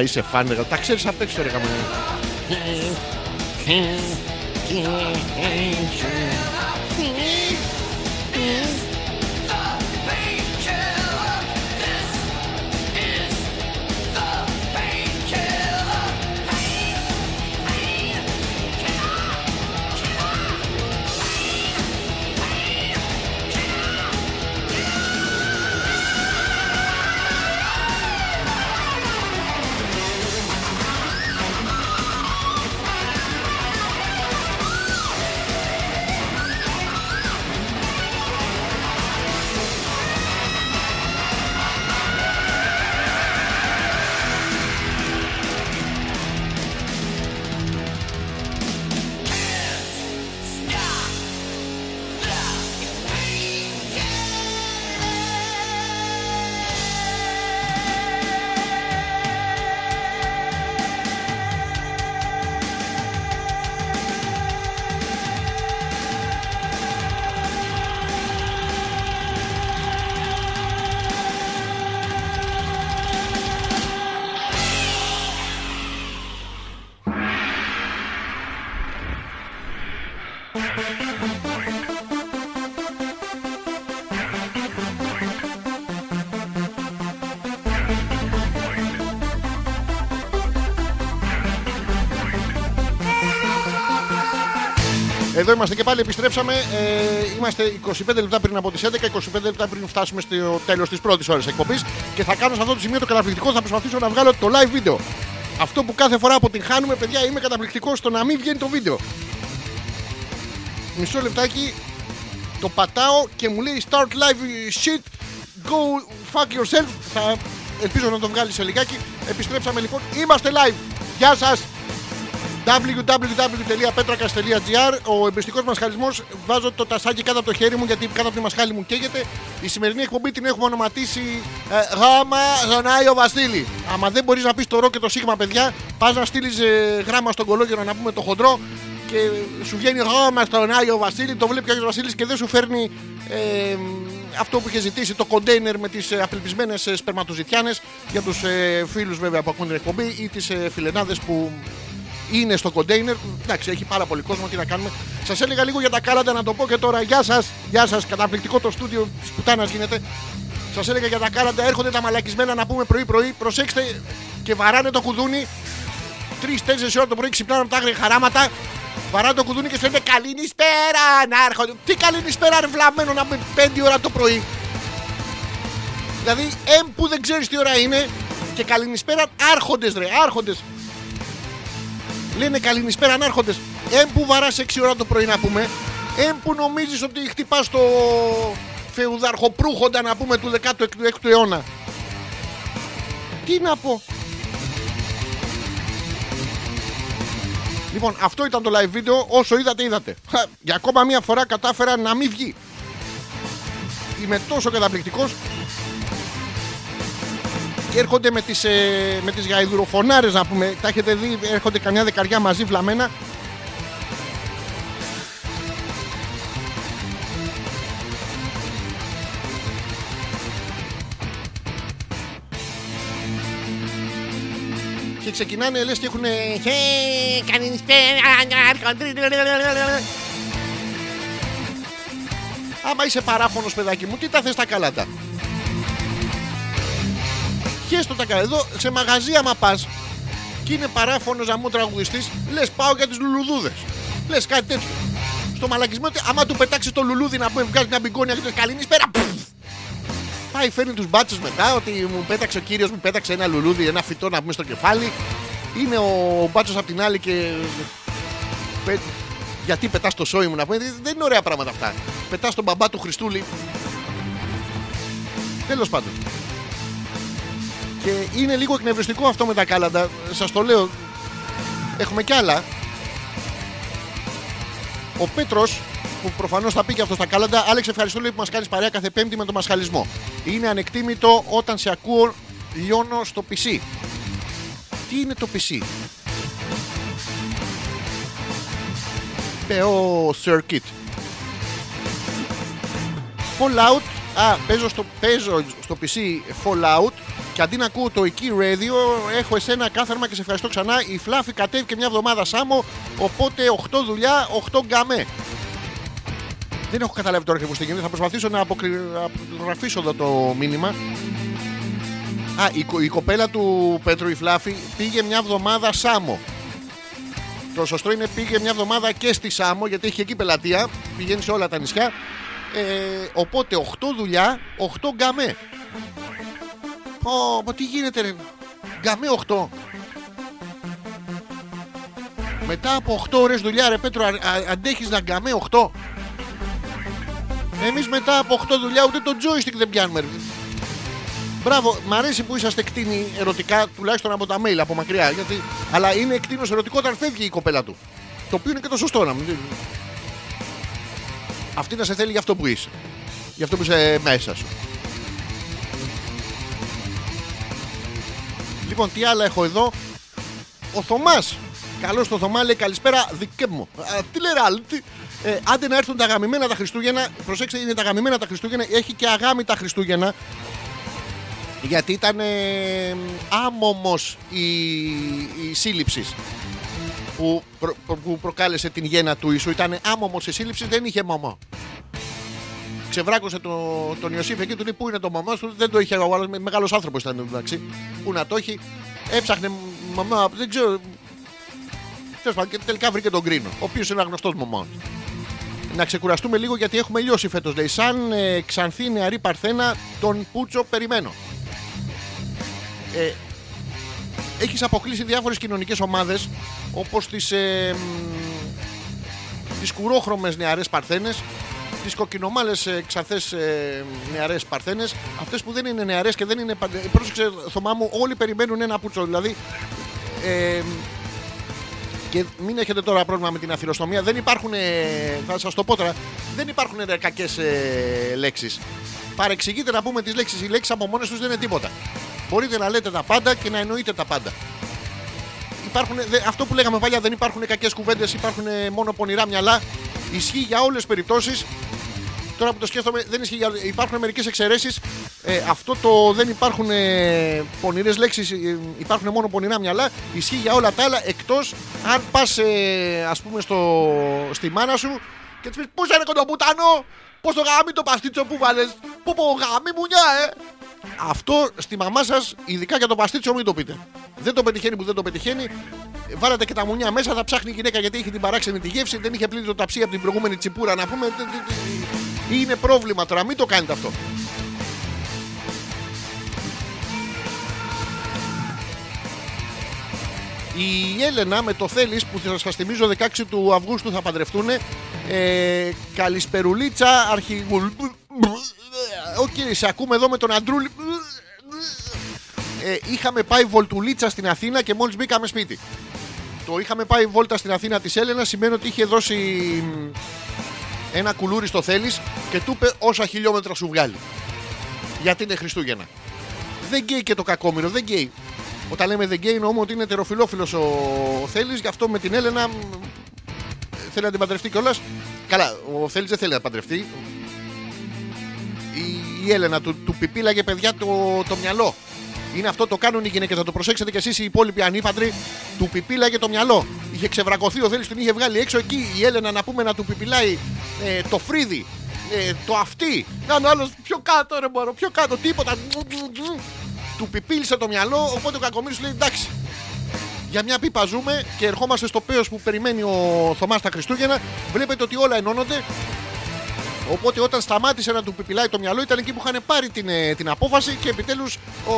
Άμα είσαι φαν, ρε, τα ξέρεις απ' έξω ρε Εδώ είμαστε και πάλι, επιστρέψαμε. Ε, είμαστε 25 λεπτά πριν από τις 11, 25 λεπτά πριν φτάσουμε στο τέλος της πρώτης ώρας εκπομπής. Και θα κάνω σε αυτό το σημείο το καταπληκτικό, θα προσπαθήσω να βγάλω το live βίντεο. Αυτό που κάθε φορά αποτυγχάνουμε, παιδιά, είμαι καταπληκτικός στο να μην βγαίνει το βίντεο. Μισό λεπτάκι, το πατάω και μου λέει start live shit, go fuck yourself. Θα ελπίζω να το βγάλεις σε λιγάκι. Επιστρέψαμε λοιπόν, είμαστε live. Γεια σας www.petrakas.gr Ο εμπιστικό μασχαλισμό βάζω το τασάκι κάτω από το χέρι μου γιατί κάτω από τη μασχάλη μου καίγεται. Η σημερινή εκπομπή την έχουμε ονοματίσει ε, Γάμα Ζωνάιο Βασίλη. Άμα δεν μπορείς να πεις το ρο και το σίγμα, παιδιά, πας να στείλεις γράμμα στον κολόγερο να πούμε το χοντρό και σου βγαίνει γάμα στον Άγιο Βασίλη. Το βλέπει ο Άγιος Βασίλης και δεν σου φέρνει ε, αυτό που είχε ζητήσει, το κοντέινερ με τις απελπισμένες σπερματοζητιάνες για τους ε, φίλους βέβαια που ακούν την εκπομπή ή τις ε, φιλενάδες που είναι στο κοντέινερ. Εντάξει, έχει πάρα πολύ κόσμο, τι να κάνουμε. Σας έλεγα λίγο για τα κάλαντα να το πω και τώρα. Γεια σας, γεια σας. Καταπληκτικό το στούντιο τη πουτάνα γίνεται. Σας έλεγα για τα κάλαντα, έρχονται τα μαλακισμένα να πούμε πρωί-πρωί. Προσέξτε και βαράνε το κουδούνι. Τρει-τέσσερι ώρα το πρωί ξυπνάνε από τα άγρια χαράματα. Βαράνε το κουδούνι και σου λένε Καλή νησπέρα να έρχονται. Τι καλή νησπέρα, ρε βλαμμένο να πούμε 5 ώρα το πρωί. Δηλαδή, εμ που δεν ξέρεις τι ώρα είναι και καληνυσπέρα άρχοντες ρε, άρχοντες. Λένε καληνυσπέρα ανάρχοντες. Εμ που βαράς 6 ώρα το πρωί να πούμε. Εμ που νομίζεις ότι χτυπάς το φεουδαρχοπρούχοντα να πούμε του 16ου αιώνα. Τι να πω. Λοιπόν, αυτό ήταν το live βίντεο. Όσο είδατε, είδατε. Χα, Για ακόμα μία φορά κατάφερα να μην βγει. Είμαι τόσο καταπληκτικός και έρχονται με τις, ε, με τις γαϊδουροφωνάρες να πούμε. Τα έχετε δει, έρχονται καμιά δεκαριά μαζί βλαμμένα. Και ξεκινάνε λες και έχουν Άμα είσαι παράφωνος παιδάκι μου, τι τα θες τα καλάτα. Χέστο τα καλά. Εδώ σε μαγαζί άμα πας και είναι παράφωνος να μου τραγουδιστής, λες πάω για τι λουλουδούδες. Λες κάτι τέτοιο. Στο μαλακισμό, ότι άμα του πετάξεις το λουλούδι να πούμε, βγάζεις μια μπιγκόνια και το καλή πέρα. Πάει, φέρνει τους μπάτσου μετά ότι μου πέταξε ο κύριος, μου πέταξε ένα λουλούδι, ένα φυτό να πούμε στο κεφάλι. Είναι ο μπάτσος απ' την άλλη και. πε- Γιατί πετάς το σόι μου να πούμε, δεν είναι ωραία πράγματα αυτά. Πετάς τον μπαμπά του Χριστούλη. Τέλος πάντων. Και είναι λίγο εκνευριστικό αυτό με τα κάλαντα. Σας το λέω. Έχουμε κι άλλα. Ο Πέτρος, που προφανώς θα πει και αυτό στα κάλαντα, Άλεξ, ευχαριστώ λέει, που μας κάνεις παρέα κάθε Πέμπτη με το μασχαλισμό. Είναι ανεκτήμητο όταν σε ακούω λιώνω στο PC. Τι είναι το PC? PO Circuit. Fallout. Α, παίζω στο, παίζω στο PC Fallout και αντί να ακούω το εκεί radio, έχω εσένα κάθαρμα και σε ευχαριστώ ξανά. Η Φλάφη κατέβηκε μια εβδομάδα σάμο, οπότε 8 δουλειά, 8 γκαμέ. Δεν έχω καταλάβει τώρα και πώς θα γίνει. Θα προσπαθήσω να αποκρι- απογραφήσω εδώ το μήνυμα. Α, η, κο- η κοπέλα του Πέτρου η Φλάφη πήγε μια εβδομάδα Σάμο. Το σωστό είναι πήγε μια εβδομάδα και στη Σάμο γιατί έχει εκεί πελατεία. Πηγαίνει σε όλα τα νησιά. Ε, οπότε 8 δουλειά, 8 γκαμέ. Πω, πω, τι γίνεται ρε. Γκαμέ 8. Μετά από 8 ώρες δουλειά ρε Πέτρο α, α- αντέχεις να γκαμέ 8. Εμείς μετά από 8 δουλειά ούτε το joystick δεν πιάνουμε. ρε. Μπράβο, μ' αρέσει που είσαστε κτίνοι ερωτικά, τουλάχιστον από τα mail, από μακριά. Γιατί... Αλλά είναι κτίνος ερωτικό όταν φεύγει η κοπέλα του. Το οποίο είναι και το σωστό να μην. Αυτή να σε θέλει για αυτό που είσαι. Για αυτό που είσαι μέσα σου. Λοιπόν, τι άλλα έχω εδώ. Ο Θωμάς. Καλώς το Θωμά λέει καλησπέρα, δικέ μου. Α, Τι λέει ράλ, τι. Ε, άντε να έρθουν τα γαμημένα τα Χριστούγεννα. Προσέξτε, είναι τα γαμημένα τα Χριστούγεννα. Έχει και αγάμητα Χριστούγεννα. Γιατί ήταν ε, άμομος η, η σύλληψη που, προ- προ- που προκάλεσε την γέννα του Ιησού. Ήταν άμομος η σύλληψη, δεν είχε μωμό. Ξεβράκωσε το, τον Ιωσήφ εκεί, του λέει πού είναι το μωμό του, δεν το είχε ο άλλος, με- μεγάλος άνθρωπος ήταν εντάξει. Πού να το έχει, έψαχνε μωμό, δεν ξέρω. Τέλος πάντων, και τελικά βρήκε τον Κρίνο, ο οποίος είναι ένας γνωστός μωμός. Να ξεκουραστούμε λίγο γιατί έχουμε λιώσει φέτος. Λέει, σαν ε, ξανθή νεαρή παρθένα, τον Πούτσο περιμένω. Ε, έχεις αποκλείσει διάφορες κοινωνικές ομάδες όπως τις, ε, μ, τις κουρόχρωμες νεαρές παρθένες τις κοκκινομάλες ε, ξανθές ε, νεαρές παρθένες αυτές που δεν είναι νεαρές και δεν είναι παντε... πρόσεξε Θωμά μου όλοι περιμένουν ένα πούτσο δηλαδή ε, και μην έχετε τώρα πρόβλημα με την αθυροστομία. Δεν υπάρχουν, ε, θα σας το πω τώρα, δεν υπάρχουν κακές ε, λέξεις. Παρεξηγείτε να πούμε τις λέξεις. Οι λέξεις από μόνες τους δεν είναι τίποτα. Μπορείτε να λέτε τα πάντα και να εννοείτε τα πάντα. Υπάρχουν, δε- αυτό που λέγαμε παλιά, δεν υπάρχουν κακές κουβέντες, υπάρχουν ε, μόνο πονηρά μυαλά. Ισχύει για όλες τις περιπτώσεις. Τώρα που το σκέφτομαι, δεν ισχύει για... υπάρχουν μερικές εξαιρέσεις. Ε, αυτό το δεν υπάρχουν ε, πονηρές λέξεις, υπάρχουν μόνο πονηρά μυαλά. Ισχύει για όλα τα άλλα εκτός αν πας, ε, ας πούμε, στο, στη μάνα σου και της πεις Πού είναι κοντομπουτάνο, Πώ το γάμι το παστίτσο που βάλες, Πού πω γάμι μουνιά, ε; Αυτό στη μαμά σας, ειδικά για το παστίτσο, μην το πείτε. Δεν το πετυχαίνει που δεν το πετυχαίνει. Βάλατε και τα μουνιά μέσα, θα ψάχνει η γυναίκα γιατί έχει την παράξενη τη γεύση, δεν είχε πλήρη το ταψί από την προηγούμενη τσιπούρα να πούμε. τε- τε- τε- Είναι πρόβλημα τώρα, μην το κάνετε αυτό. Η Έλενα με το θέλεις που θα σας θυμίζω 16 του Αυγούστου θα παντρευτούν ε, Καλησπερουλίτσα αρχηγουλ Οκ, σε ακούμε εδώ με τον Αντρούλη ε, Είχαμε πάει βολτουλίτσα στην Αθήνα και μόλις μπήκαμε σπίτι Το είχαμε πάει βόλτα στην Αθήνα της Έλενα Σημαίνει ότι είχε δώσει μ, ένα κουλούρι στο θέλεις Και του είπε όσα χιλιόμετρα σου βγάλει Γιατί είναι Χριστούγεννα δεν γκέι και το κακόμοιρο, δεν γκέι. Όταν λέμε δεν γκέι εννοούμε ότι είναι ετεροφυλόφιλο ο Θέλεις, γι' αυτό με την Έλενα μ, θέλει να την παντρευτεί κιόλας. Καλά, ο Θέλεις δεν θέλει να παντρευτεί. Η, η Έλενα του, του πιπίλαγε παιδιά το, το μυαλό. Είναι αυτό το κάνουν οι γυναίκες. Θα το προσέξετε κι εσείς οι υπόλοιποι ανήπαντροι. Του πιπίλαγε το μυαλό. Είχε ξεβρακωθεί ο Θέλει, την είχε βγάλει έξω εκεί. Η Έλενα να πούμε να του πιπιλάει ε, το φρύδι, ε, το αυτί. Να είναι ο άλλος πιο κάτω, ρε μωρό, πιο κάτω, τίποτα. Του πιπίλησε το μυαλό, οπότε ο κακομοίρης λέει εντάξει. Για μια πίπα ζούμε και ερχόμαστε στο πέος που περιμένει ο Θωμάς τα Χριστούγεννα. Βλέπετε ότι όλα ενώνονται. Οπότε όταν σταμάτησε να του πιπιλάει το μυαλό ήταν εκεί που είχαν πάρει την, ε, την απόφαση και επιτέλους ο,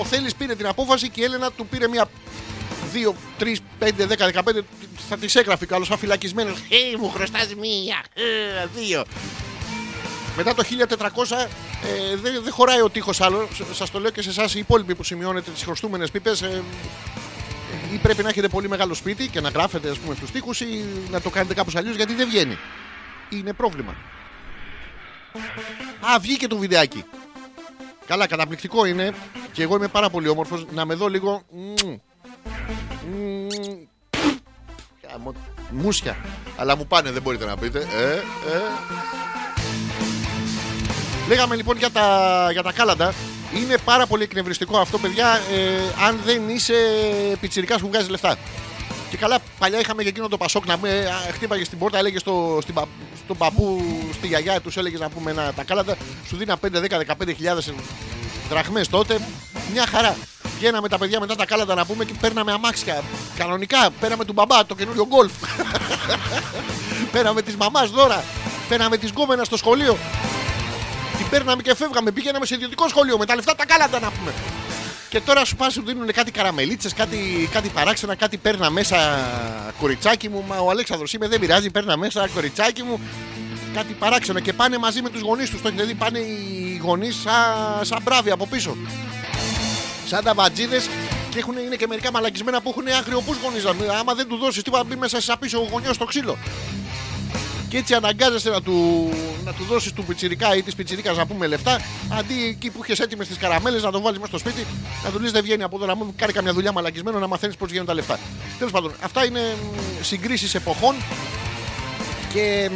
ο Θέλης πήρε την απόφαση και η Έλενα του πήρε μια 2, 3, 5, 10, 15 θα τις έγραφε καλώς αφυλακισμένος «Ε, μου χρωστάς μία, ε, δύο». Μετά το 1400 ε, δεν δεν χωράει ο τείχος άλλο. Σ- Σας το λέω και σε εσάς οι υπόλοιποι που σημειώνετε τις χρωστούμενες πίπες. Ε, ή πρέπει να έχετε πολύ μεγάλο σπίτι και να γράφετε ας πούμε στους τοίχους ή να το κάνετε κάπως αλλιώς γιατί δεν βγαίνει. Είναι πρόβλημα. Α, βγήκε το βιντεάκι. Καλά, καταπληκτικό είναι και εγώ είμαι πάρα πολύ όμορφος να με δω λίγο. Μμμ. Μμμ. Γαμώ- Μούσια. Αλλά μου πάνε, δεν μπορείτε να πείτε. Ε, ε. Λέγαμε λοιπόν για τα, για τα κάλαντα. Είναι πάρα πολύ εκνευριστικό αυτό, παιδιά, ε, αν δεν είσαι πιτσιρικάς που βγάζεις λεφτά. Και καλά, παλιά είχαμε και εκείνο το Πασόκ να με, α, χτύπαγε στην πόρτα, έλεγε στο, στην, πα- στον παππού, στη γιαγιά τους, έλεγε να πούμε να, τα κάλαντα. Σου δίνα 5, 10, 15 χιλιάδες δραχμές τότε. Μια χαρά. Βγαίναμε τα παιδιά μετά τα κάλαντα να πούμε και παίρναμε αμάξια. Κανονικά, πέραμε του μπαμπά το καινούριο γκολφ. (laughs) πέραμε τη μαμάς δώρα. Πέραμε τη γκόμενα στο σχολείο. Την παίρναμε και φεύγαμε. Πήγαιναμε σε ιδιωτικό σχολείο με τα λεφτά τα κάλαντα να πούμε. Και τώρα σου πάνε σου δίνουν κάτι καραμελίτσες, κάτι, κάτι παράξενα, κάτι παίρνα μέσα κοριτσάκι μου. Μα ο Αλέξανδρος είμαι, δεν πειράζει, παίρνα μέσα κοριτσάκι μου. Κάτι παράξενο και πάνε μαζί με τους γονείς τους. Το έχετε δει, πάνε οι γονείς σαν, σαν μπράβοι από πίσω. Σαν τα βατζίδες και έχουν, είναι και μερικά μαλακισμένα που έχουν αγριοπού γονείς. Άμα δεν του δώσεις τίποτα, μπει μέσα σε πίσω ο γονιός στο ξύλο. Και έτσι αναγκάζεσαι να του, να του δώσεις του πιτσιρικά ή της πιτσιρίκας να πούμε λεφτά, αντί εκεί που είχες έτοιμες τις καραμέλες να το βάλεις μέσα στο σπίτι, να του λε δεν βγαίνει από εδώ να μου κάνει καμιά δουλειά μαλακισμένο να μαθαίνεις πώς βγαίνουν τα λεφτά. Τέλος πάντων, αυτά είναι συγκρίσεις εποχών και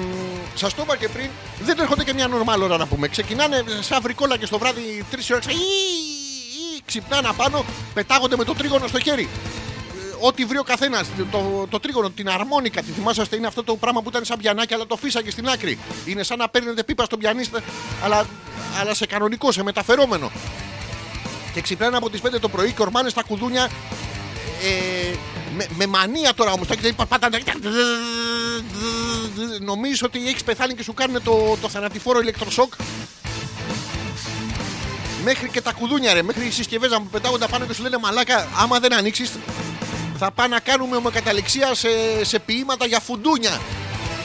σας το είπα και πριν, δεν έρχονται και μια νορμάλ ώρα να πούμε. Ξεκινάνε σαν βρικόλα και στο βράδυ τρεις ώρε. Ξυπνάνε απάνω, πετάγονται με το τρίγωνο στο χέρι ό,τι βρει ο καθένας. Το, το τρίγωνο, την αρμόνικα, τη θυμάσαστε, είναι αυτό το πράγμα που ήταν σαν πιανάκι, αλλά το φύσαγε στην άκρη. Είναι σαν να παίρνετε πίπα στον πιανίστα, αλλά, αλλά σε κανονικό, σε μεταφερόμενο. Και ξυπνάνε από τις 5 το πρωί και ορμάνε στα κουδούνια. Ε, με, με μανία τώρα όμως. Πατάνε. Νομίζει ότι έχεις πεθάνει και σου κάνουν το, το θανατηφόρο ηλεκτροσόκ. Μέχρι και τα κουδούνια, ρε. Μέχρι οι συσκευές να μου πετάγονται πάνω και σου λένε Μαλάκα, άμα δεν ανοίξεις, θα πάμε να κάνουμε ομοκαταληξία σε, σε ποίηματα για φουντούνια.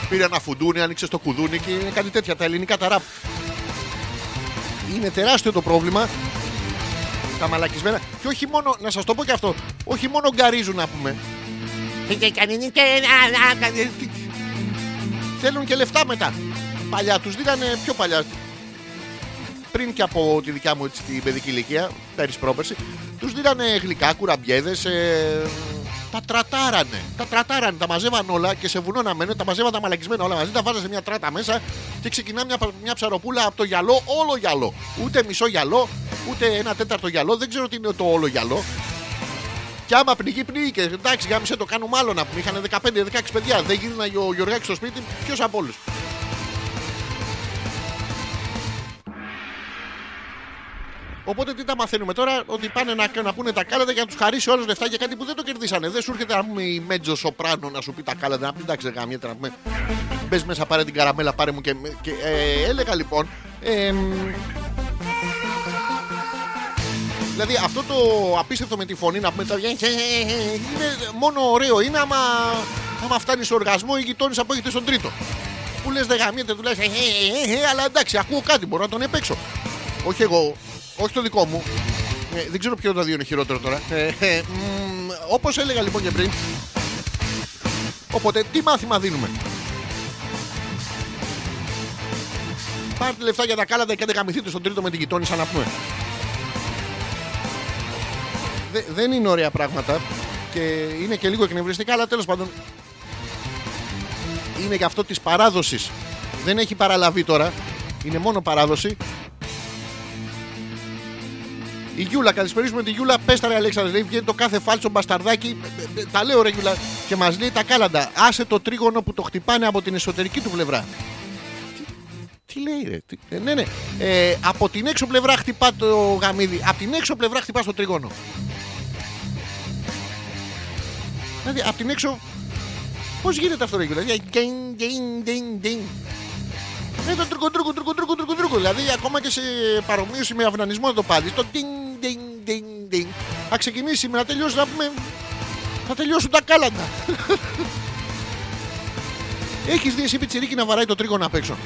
Πήρε ένα φουντούνι, άνοιξε το κουδούνι και είναι κάτι τέτοια. Τα ελληνικά τα ραπ. Είναι τεράστιο το πρόβλημα. Τα μαλακισμένα. Και όχι μόνο, να σας το πω και αυτό, όχι μόνο γκαρίζουν να πούμε. Θέλουν και λεφτά μετά. Παλιά τους δίνανε πιο παλιά. Πριν και από τη δικιά μου έτσι, την παιδική ηλικία, πέρυσι πρόπερση, τους δίνανε γλυκά, κουραμπιέδες. Ε, τα τρατάρανε. Τα τρατάρανε, τα μαζεύαν όλα και σε βουνό να μένουν, τα μαζεύαν τα μαλακισμένα όλα μαζί, τα βάζανε σε μια τράτα μέσα και ξεκινά μια, μια ψαροπούλα από το γυαλό, όλο γυαλό. Ούτε μισό γυαλό, ούτε ένα τέταρτο γυαλό, δεν ξέρω τι είναι το όλο γυαλό. Και άμα πνιγεί, πνίγηκε. Εντάξει, γάμισε το κάνουμε άλλο να πούμε. Είχαν 15-16 παιδιά. Δεν γίνανε ο Γιωργάκη στο σπίτι, ποιος από όλους. Οπότε τι τα μαθαίνουμε τώρα, ότι πάνε να, να πούνε τα κάλαντα για να τους χαρίσει όλους λεφτά για κάτι που δεν το κερδίσανε. Δεν σου έρχεται να πούμε η Μέτζο Σοπράνο να σου πει τα κάλαντα, να πει εντάξει, γάμιεται να πούμε. Μπες μέσα, πάρε την καραμέλα, πάρε μου και. και ε, έλεγα λοιπόν. Ε, δηλαδή αυτό το απίστευτο με τη φωνή να πούμε τα βγαίνει. Είναι μόνο ωραίο. Είναι άμα, άμα φτάνει σε οργασμό ή γειτόνι από έχετε στον τρίτο. Που λες δεν γαμιέται, του λες. Αλλά εντάξει, ακούω κάτι, μπορώ να τον επέξω. Όχι εγώ, όχι το δικό μου. Ε, δεν ξέρω ποιο από τα δύο είναι χειρότερο τώρα. Ε, ε, Όπως έλεγα λοιπόν και πριν. Οπότε τι μάθημα δίνουμε; Πάρτε λεφτά για τα κάλαντα και δεν καμηθείτε στον τρίτο με την γειτόνισσα να πούμε. Δε- δεν είναι ωραία πράγματα και είναι και λίγο εκνευριστικά, αλλά τέλος πάντων είναι και αυτό της παράδοσης. Δεν έχει παραλαβεί τώρα. Είναι μόνο παράδοση. Η Γιούλα, καλησπέρισουμε τη Γιούλα. Πες τα ρε Αλέξανδρε, λέει, βγαίνει το κάθε φάλτσο μπασταρδάκι. Ε, ε, Τα λέω ρε Γιούλα. Και μας λέει τα κάλαντα. Άσε το τρίγωνο που το χτυπάνε από την εσωτερική του πλευρά. Τι, τι λέει ρε. Τι, ε, ναι, ναι. Ε, από την έξω πλευρά χτυπά το γαμίδι. Από την έξω πλευρά χτυπάς το τρίγωνο. Δηλαδή, από την έξω. Πώς γίνεται αυτό, ρε Γιούλα; Δηλαδή, γκιν, γκιν, γκιν, γκιν. Ε, το τρούκο, τρούκο, τρούκο, τρούκο, τρούκο, τρούκο. Δηλαδή, ακόμα και σε παρομοίωση με αυνανισμό να το πάρει. Το ντιν, ντιν, ντιν, ντιν. Θα ξεκινήσει με να τελειώσει να πούμε. Θα τελειώσουν τα κάλαντα. (laughs) Έχεις δει εσύ πιτσιρίκι να βαράει το τρίγωνο απ' έξω;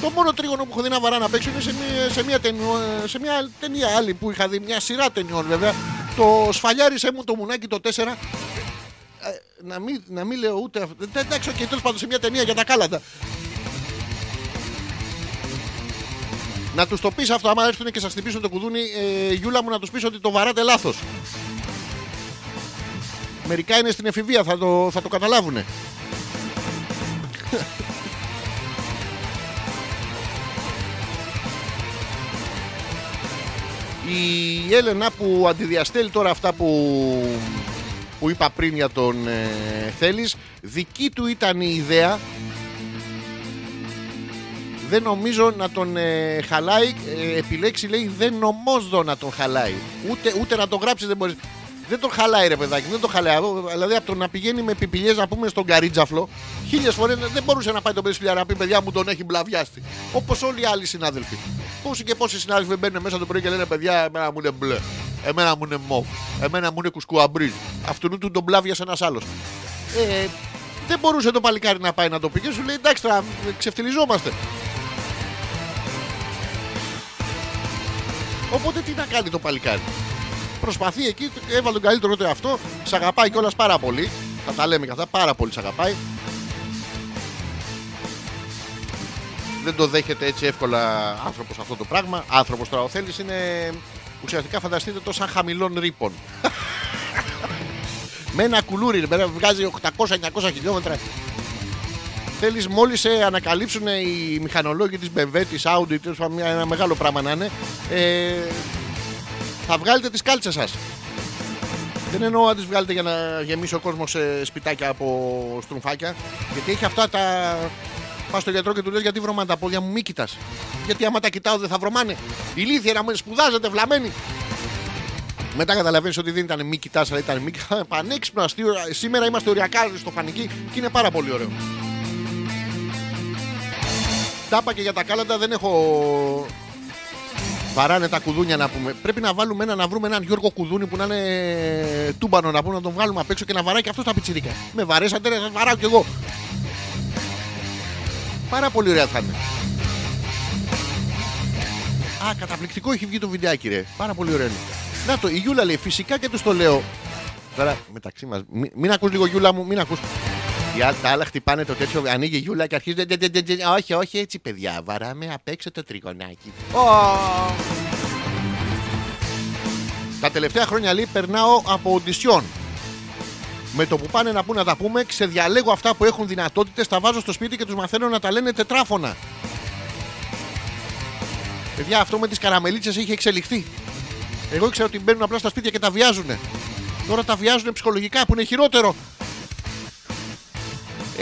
Το μόνο τρίγωνο που έχω δει να βαρά απ' έξω είναι σε μια, σε μια, ταινία, σε μια ταινία άλλη που είχα δει, μια σειρά ταινιών βέβαια. Το σφαλιάρισε μου το μουνάκι το 4. Ε, να, μην, να μην λέω ούτε αυτό. Ε, Εντάξει, οκ, τέλος πάντων σε μια ταινία για τα κάλαντα. Να τους το πεις αυτό, άμα έρθουν και σας χτυπήσουν το κουδούνι, ε, Γιούλα μου, να τους πεις ότι το βαράτε λάθος. Μερικά είναι στην εφηβεία, θα το, θα το καταλάβουν. Η Έλενα που αντιδιαστέλει τώρα αυτά που, που είπα πριν για τον ε, Θέλης, δική του ήταν η ιδέα δεν νομίζω να τον ε, χαλάει. Ε, επιλέξει λέει δεν νομόζω να τον χαλάει. Ούτε, ούτε να τον γράψει δεν μπορείς. Δεν τον χαλάει ρε παιδάκι, δεν τον χαλάει. Δηλαδή από το να πηγαίνει με πιπηλιές να πούμε στον καρίτζαφλο, χίλιες φορές δεν μπορούσε να πάει το παιδί στη να πει παιδιά μου τον έχει μπλαβιάστη. Όπως όλοι οι άλλοι συνάδελφοι. Πόσοι και πόσοι συνάδελφοι μπαίνουν μέσα το πρωί και λένε παιδιά, εμένα μου είναι μπλε. Εμένα μου είναι μοβ. Εμένα μου είναι κουσκουαμπρίζ. Αυτού του τον μπλάβιασε ένας άλλος. Ε, δεν μπορούσε το παλικάρι να πάει να το πει και σου λέει εντάξει τώρα ξεφτυλιζόμαστε. Οπότε τι να κάνει το παλικάρι; Προσπαθεί εκεί, έβαλε τον καλύτερο του εαυτό, σ' αγαπάει κιόλας πάρα πολύ. Θα τα λέμε και αυτά, πάρα πολύ σ' αγαπάει. Δεν το δέχεται έτσι εύκολα άνθρωπος αυτό το πράγμα. Άνθρωπος τώρα ο θέλει είναι ουσιαστικά φανταστείτε το σαν χαμηλών ρήπων. (laughs) Με ένα κουλούρι, με ένα- βγάζει 800-900 χιλιόμετρα. Θέλεις μόλις σε ανακαλύψουν οι μηχανολόγοι της BMW, τη Audi, τέλος πάντων, μια- ένα μεγάλο πράγμα να είναι, ε, θα βγάλετε τις κάλτσες σας. Δεν εννοώ να τις βγάλετε για να γεμίσει ο κόσμος σε σπιτάκια από στρουμφάκια. Γιατί έχει αυτά τα. Πας στο γιατρό και του λες: Γιατί βρωμάνε τα πόδια μου, μη κοιτάς. Γιατί άμα τα κοιτάω δεν θα βρωμάνε. Ηλίθεια να με σπουδάζετε, βλαμμένοι. Μετά καταλαβαίνεις ότι δεν ήταν μη κοιτάς, αλλά ήταν μη κοιτάς. Πανέξυπνο αστείο. Σήμερα είμαστε οριακά στο φανική και είναι πάρα πολύ ωραίο. Τάπα και για τα κάλαντα δεν έχω. Βαράνε τα κουδούνια να πούμε. Πρέπει να βάλουμε ένα, να βρούμε έναν Γιώργο Κουδούνι που να είναι τούμπανο να πούμε, να τον βγάλουμε απ' έξω και να βαράει και αυτός τα πιτσιρίκα. Με βαρέσατε, ρε, θα βαράω κι εγώ. Πάρα πολύ ωραία θα είναι. Α, καταπληκτικό έχει βγει το βιντεάκι, ρε. Πάρα πολύ ωραίο είναι. Να το, η Γιούλα λέει, φυσικά και τους το λέω. Τώρα μεταξύ μας, μην, μην ακούς λίγο Γιούλα μου, μην ακούς. Οι άλλοι, τα άλλα χτυπάνε το τέτοιο, ανοίγει η Γιούλα και αρχίζει. ντε, ντε, ντε, ντε, Όχι, όχι έτσι, παιδιά. Βαράμε απ' έξω το τριγωνάκι. Ω. Τα τελευταία χρόνια λέει περνάω από οντισιόν. Με το που πάνε να πούν να τα πούμε, ξεδιαλέγω αυτά που έχουν δυνατότητες, τα βάζω στο σπίτι και τους μαθαίνω να τα λένε τετράφωνα. Παιδιά, αυτό με τις καραμελίτσες έχει εξελιχθεί. Εγώ ήξερα ότι μπαίνουν απλά στα σπίτια και τα βιάζουν. Τώρα τα βιάζουν ψυχολογικά που είναι χειρότερο.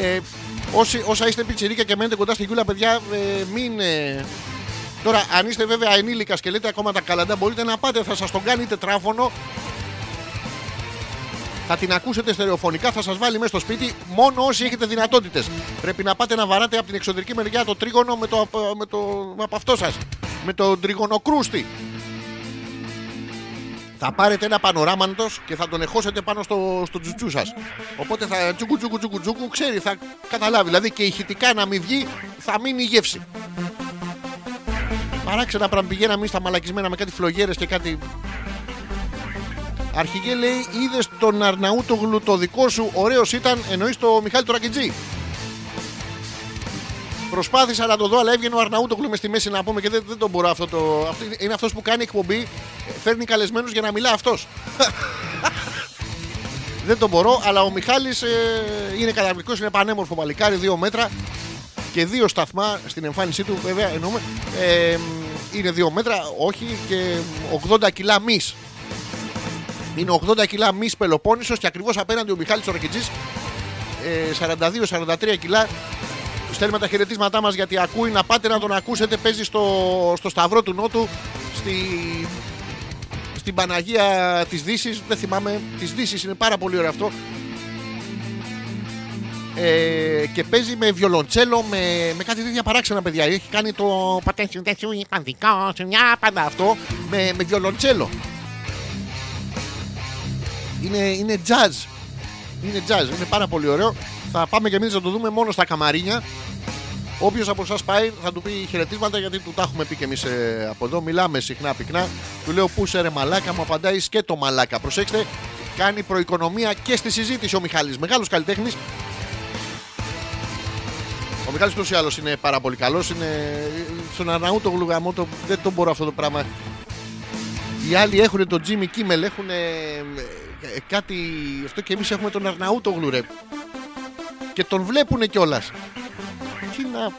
Ε, όσοι, όσα είστε πιτσιρίκια και μένετε κοντά στη Γιούλα, παιδιά, ε, μην. ε, Τώρα, αν είστε βέβαια ενήλικα και λέτε ακόμα τα καλαντά, μπορείτε να πάτε, θα σας τον κάνει τετράφωνο. Θα την ακούσετε στερεοφωνικά, θα σας βάλει μέσα στο σπίτι μόνο όσοι έχετε δυνατότητες. Πρέπει να πάτε να βαράτε από την εξωτερική μεριά το τρίγωνο με το, με το, από αυτό σας. Με το τριγωνοκρούστη. Θα πάρετε ένα πανοράμαντο και θα τον εχώσετε πάνω στο, στο τζουτσού σας. Οπότε θα τσουκου τσουκου τσουκου τσουκου, ξέρει, θα καταλάβει. Δηλαδή και ηχητικά να μην βγει, θα μείνει η γεύση. Παράξενα πράγμα πηγαίναμε εμεί στα μαλακισμένα με κάτι φλογέρες και κάτι. Αρχηγέ λέει, είδες τον Αρναούτογλου το δικό σου, ωραίος ήταν, εννοείς το Μιχάλη το Ρακιτζή. Προσπάθησα να το δω, αλλά έβγαινε ο Αρναούτογλου μες στη μέση να πούμε και δεν, δεν τον μπορώ αυτό το. Αυτό είναι- είναι αυτός που κάνει εκπομπή, ε, φέρνει καλεσμένους για να μιλά αυτός. (laughs) δεν τον μπορώ, αλλά ο Μιχάλης ε, είναι καταπληκτικός, είναι πανέμορφο παλικάρι, δύο μέτρα και δύο σταθμά στην εμφάνισή του, βέβαια εννοούμε. Ε, είναι δύο μέτρα, όχι και 80 κιλά μυς. Είναι 80 κιλά μυς Πελοπόννησος και ακριβώς απέναντι ο Μιχάλης Ορκιτζής ε, 42-43 κιλά Στέλνουμε τα χαιρετίσματά μας γιατί ακούει να πάτε να τον ακούσετε παίζει στο, στο Σταυρό του Νότου στη, στην Παναγία της Δύσης δεν θυμάμαι της Δύσης είναι πάρα πολύ ωραίο αυτό ε, και παίζει με βιολοντσέλο, με, με κάτι τέτοια παράξενα παιδιά. Έχει κάνει το πατένσιο τέσσιου, παντικό, σε μια πάντα αυτό με, με βιολοντσέλο. Είναι, είναι jazz. Είναι jazz, είναι πάρα πολύ ωραίο. Θα πάμε και εμείς να το δούμε μόνο στα καμαρίνια. Όποιος από εσάς πάει θα του πει χαιρετίσματα γιατί του τα έχουμε πει και εμείς από εδώ. Μιλάμε συχνά πυκνά. Του λέω πού σε ρε μαλάκα, μου απαντάει και το μαλάκα. Προσέξτε, κάνει προοικονομία και στη συζήτηση ο Μιχάλης. Μεγάλος καλλιτέχνης. Ο Μιχάλης ούτως ή άλλως είναι πάρα πολύ καλός. Είναι στον Αρναούτο γλουγαμότο δεν τον μπορώ αυτό το πράγμα. Οι άλλοι έχουν τον Jimmy Kimmel, έχουν κάτι αυτό και εμείς έχουμε τον Αρναούτο γλουρε. Και τον βλέπουν κιόλας. Τι να...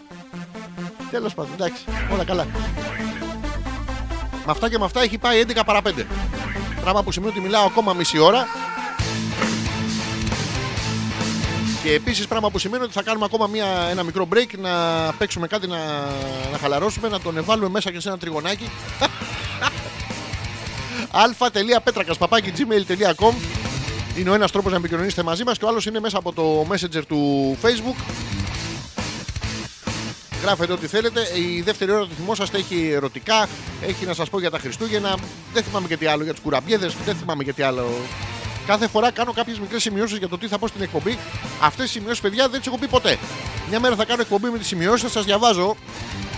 Τέλος πάντων, εντάξει, όλα καλά. Με αυτά και με αυτά έχει πάει 11 παρα 5. Πράγμα που σημαίνει ότι μιλάω ακόμα μισή ώρα. Και επίσης πράγμα που σημαίνει ότι θα κάνουμε ακόμα μια, ένα μικρό break να παίξουμε κάτι να, να χαλαρώσουμε, να τον βάλουμε μέσα και σε ένα τριγωνάκι. (laughs) αλφα.πέτρακα.gmail.com Είναι ο ένας τρόπος να επικοινωνήσετε μαζί μας και ο άλλος είναι μέσα από το messenger του Facebook. Γράφετε ό,τι θέλετε. Η δεύτερη ώρα του θυμόσαστε έχει ερωτικά, έχει να σας πω για τα Χριστούγεννα. Δεν θυμάμαι και τι άλλο για τους κουραμπιέδες, δεν θυμάμαι και τι άλλο. Κάθε φορά κάνω κάποιες μικρές σημειώσεις για το τι θα πω στην εκπομπή. Αυτές οι σημειώσεις, παιδιά, δεν τις έχω πει ποτέ. Μια μέρα θα κάνω εκπομπή με τις σημειώσεις, θα σας διαβάζω.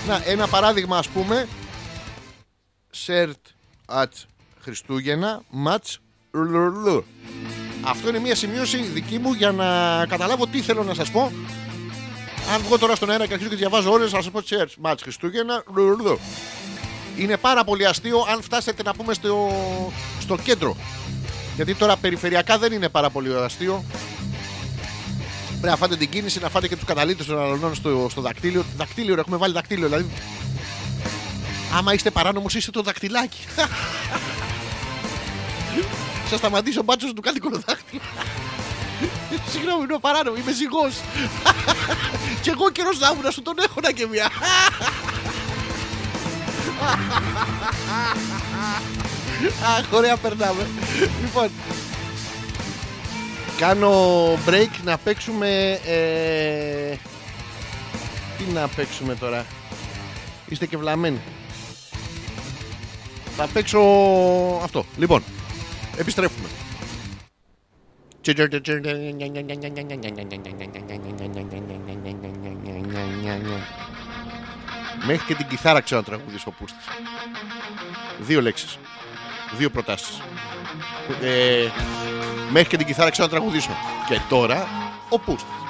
Να, ένα παράδειγμα, ας πούμε. Σερτ at Χριστούγεννα match λουλουλου. Αυτό είναι μια σημείωση δική μου για να καταλάβω τι θέλω να σας πω. Αν βγω τώρα στον αέρα και αρχίζω και διαβάζω όλες, θα σα πω τσέρτ. Μάτς Χριστούγεννα. λουλουλου. Είναι πάρα πολύ αστείο αν φτάσετε να πούμε στο, στο κέντρο. Γιατί τώρα περιφερειακά δεν είναι πάρα πολύ αστείο. Πρέπει να φάτε την κίνηση, να φάτε και τους καταλήτες των αλωνών στο, στο δακτύλιο. Δακτύλιο, ρε, έχουμε βάλει δακτύλιο. Δηλαδή, άμα είστε παράνομος, είστε το δακτυλάκι. (laughs) Σα σταματήσει ο μπάτσος του κάνει κολοδάκτυλο. Συγγνώμη, είναι παράνομος, είμαι ζυγός. και εγώ καιρός να ήμουν να σου τον έχω να και μια. Αχ, ωραία περνάμε. Λοιπόν, κάνω break να παίξουμε. ε, Τι να παίξουμε τώρα; Είστε και βλαμμένοι. Θα παίξω αυτό. Λοιπόν, επιστρέφουμε. Μέχρι και την κιθάρα ξέρω να τραγουδήσω ο Πούστης. Δύο λέξεις. Δύο προτάσεις. Ε, μέχρι και την κιθάρα ξέρω να τραγουδήσω. Και τώρα ο Πούστης.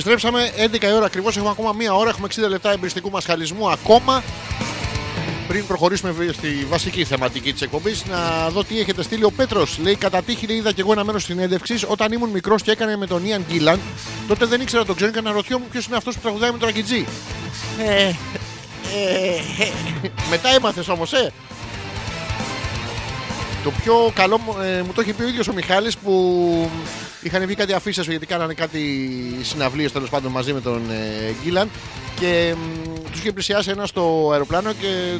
Επιστρέψαμε 11 η ώρα ακριβώς. Έχουμε ακόμα μία ώρα. Έχουμε 60 λεπτά εμπριστικού μα χαλισμού ακόμα. Πριν προχωρήσουμε στη βασική θεματική της εκπομπής, να δω τι έχετε στείλει. Ο Πέτρος λέει: Κατά τύχη λέει, είδα και εγώ ένα μέρος συνέντευξης όταν ήμουν μικρός και έκανε με τον Ιαν Γκίλαν. Τότε δεν ήξερα τον ξέρω και αναρωτιόμουν ποιος είναι αυτός που τραγουδάει με τον Αγκιτζή. Ε, ε, ε, μετά έμαθες όμως, ε. Το πιο καλό μου- ε, μου το έχει πει ο ίδιος ο Μιχάλης που είχαν βγει κάτι αφήσεις γιατί κάνανε κάτι συναυλίες τέλος πάντων μαζί με τον ε, Γκίλαν και τους είχε πλησιάσει ένας στο αεροπλάνο και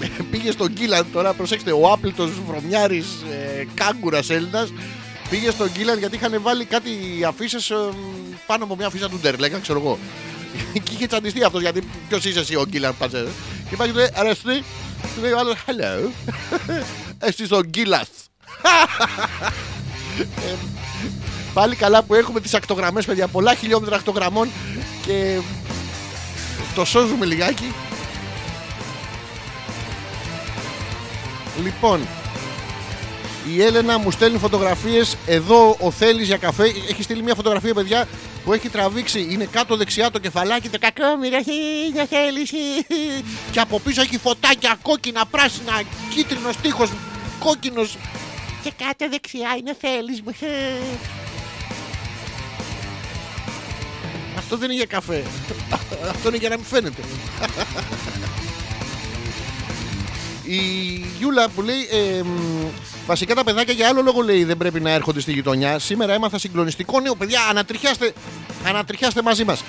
(laughs) πήγε στον Γκίλαν τώρα. Προσέξτε, ο άπλητος βρωμιάρης ε, κάγκουρας Έλληνας πήγε στον Γκίλαν γιατί είχαν βάλει κάτι αφήσεις πάνω από μια αφίσα του Ντερλέγκα, ξέρω εγώ. (laughs) και είχε τσαντιστεί αυτός γιατί ποιος είσαι εσύ ο Γκίλαν πατζέ. Και πάει και του λέει Αρεστή, του λέει ο άλλος Hello. (laughs) Εσύ ο Γκίλας. Πάλι καλά που έχουμε τις ακτογραμμές παιδιά. Πολλά χιλιόμετρα ακτογραμμών Και το σώζουμε λιγάκι. Λοιπόν η Έλενα μου στέλνει φωτογραφίες. Εδώ ο Θέλης για καφέ. Έχει στείλει μια φωτογραφία παιδιά Που έχει τραβήξει. Είναι κάτω δεξιά το κεφαλάκι. Το κακόμοιρα είναι Θέλης. Και από πίσω έχει φωτάκια Κόκκινα, πράσινα, κίτρινος τείχος Κόκκινος. Και κάτω δεξιά είναι Θέλης μου Αυτό δεν είναι για καφέ Αυτό είναι για να μην φαίνεται η Γιούλα που λέει ε, μ, Βασικά τα παιδάκια για άλλο λόγο λέει δεν πρέπει να έρχονται στη γειτονιά. Σήμερα έμαθα συγκλονιστικό νέο. Παιδιά, ανατριχιάστε, ανατριχιάστε μαζί μας.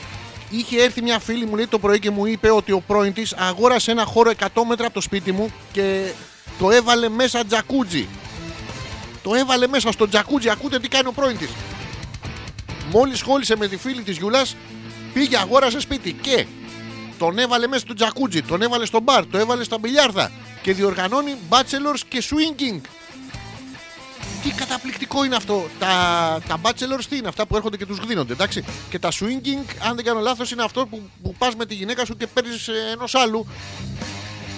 Είχε έρθει μια φίλη μου λέει το πρωί και μου είπε ότι ο πρώην της αγόρασε ένα χώρο 100 μέτρα από το σπίτι μου και το έβαλε μέσα τζακούτζι. Το έβαλε μέσα στο τζακούτζι. Ακούτε τι κάνει ο πρώην της. Μόλις σχόλησε με τη φίλη της Γιούλα, πήγε αγόρασε σπίτι και τον έβαλε μέσα στο τζακούτζι, τον έβαλε στο μπαρ, το έβαλε στα μπιλιάρδα και διοργανώνει bachelors και swinging. Τι καταπληκτικό είναι αυτό. Τα, τα bachelors τι είναι αυτά που έρχονται και τους γδίνονται, εντάξει. Και τα swinging, αν δεν κάνω λάθος, είναι αυτό που, που πας με τη γυναίκα σου και παίρνεις ε, ενός άλλου.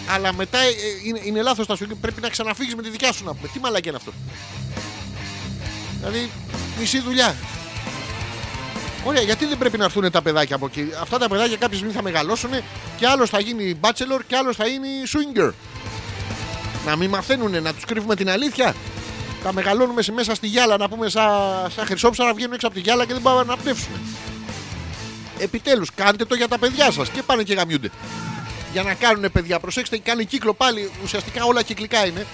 Αλλά μετά ε, ε, είναι, είναι λάθος τα swinging, πρέπει να ξαναφύγεις με τη δικιά σου να πούμε. Τι μαλακία είναι αυτό. Δηλαδή, μισή δουλειά. Ωραία, γιατί δεν πρέπει να έρθουν τα παιδάκια από εκεί; Αυτά τα παιδάκια κάποια στιγμή θα μεγαλώσουν και άλλος θα γίνει bachelor και άλλος θα γίνει swinger. Να μην μαθαίνουν, να τους κρύβουμε την αλήθεια. Τα μεγαλώνουμε σε- μέσα στη γυάλα να πούμε σαν σα χρυσόψαρα να βγαίνουν έξω από τη γυάλα και δεν πάμε να πνεύσουμε. Επιτέλους, κάντε το για τα παιδιά σας και πάνε και γαμιούνται. Για να κάνουν παιδιά, προσέξτε, κάνει κύκλο πάλι. Ουσιαστικά όλα κυκλικά είναι.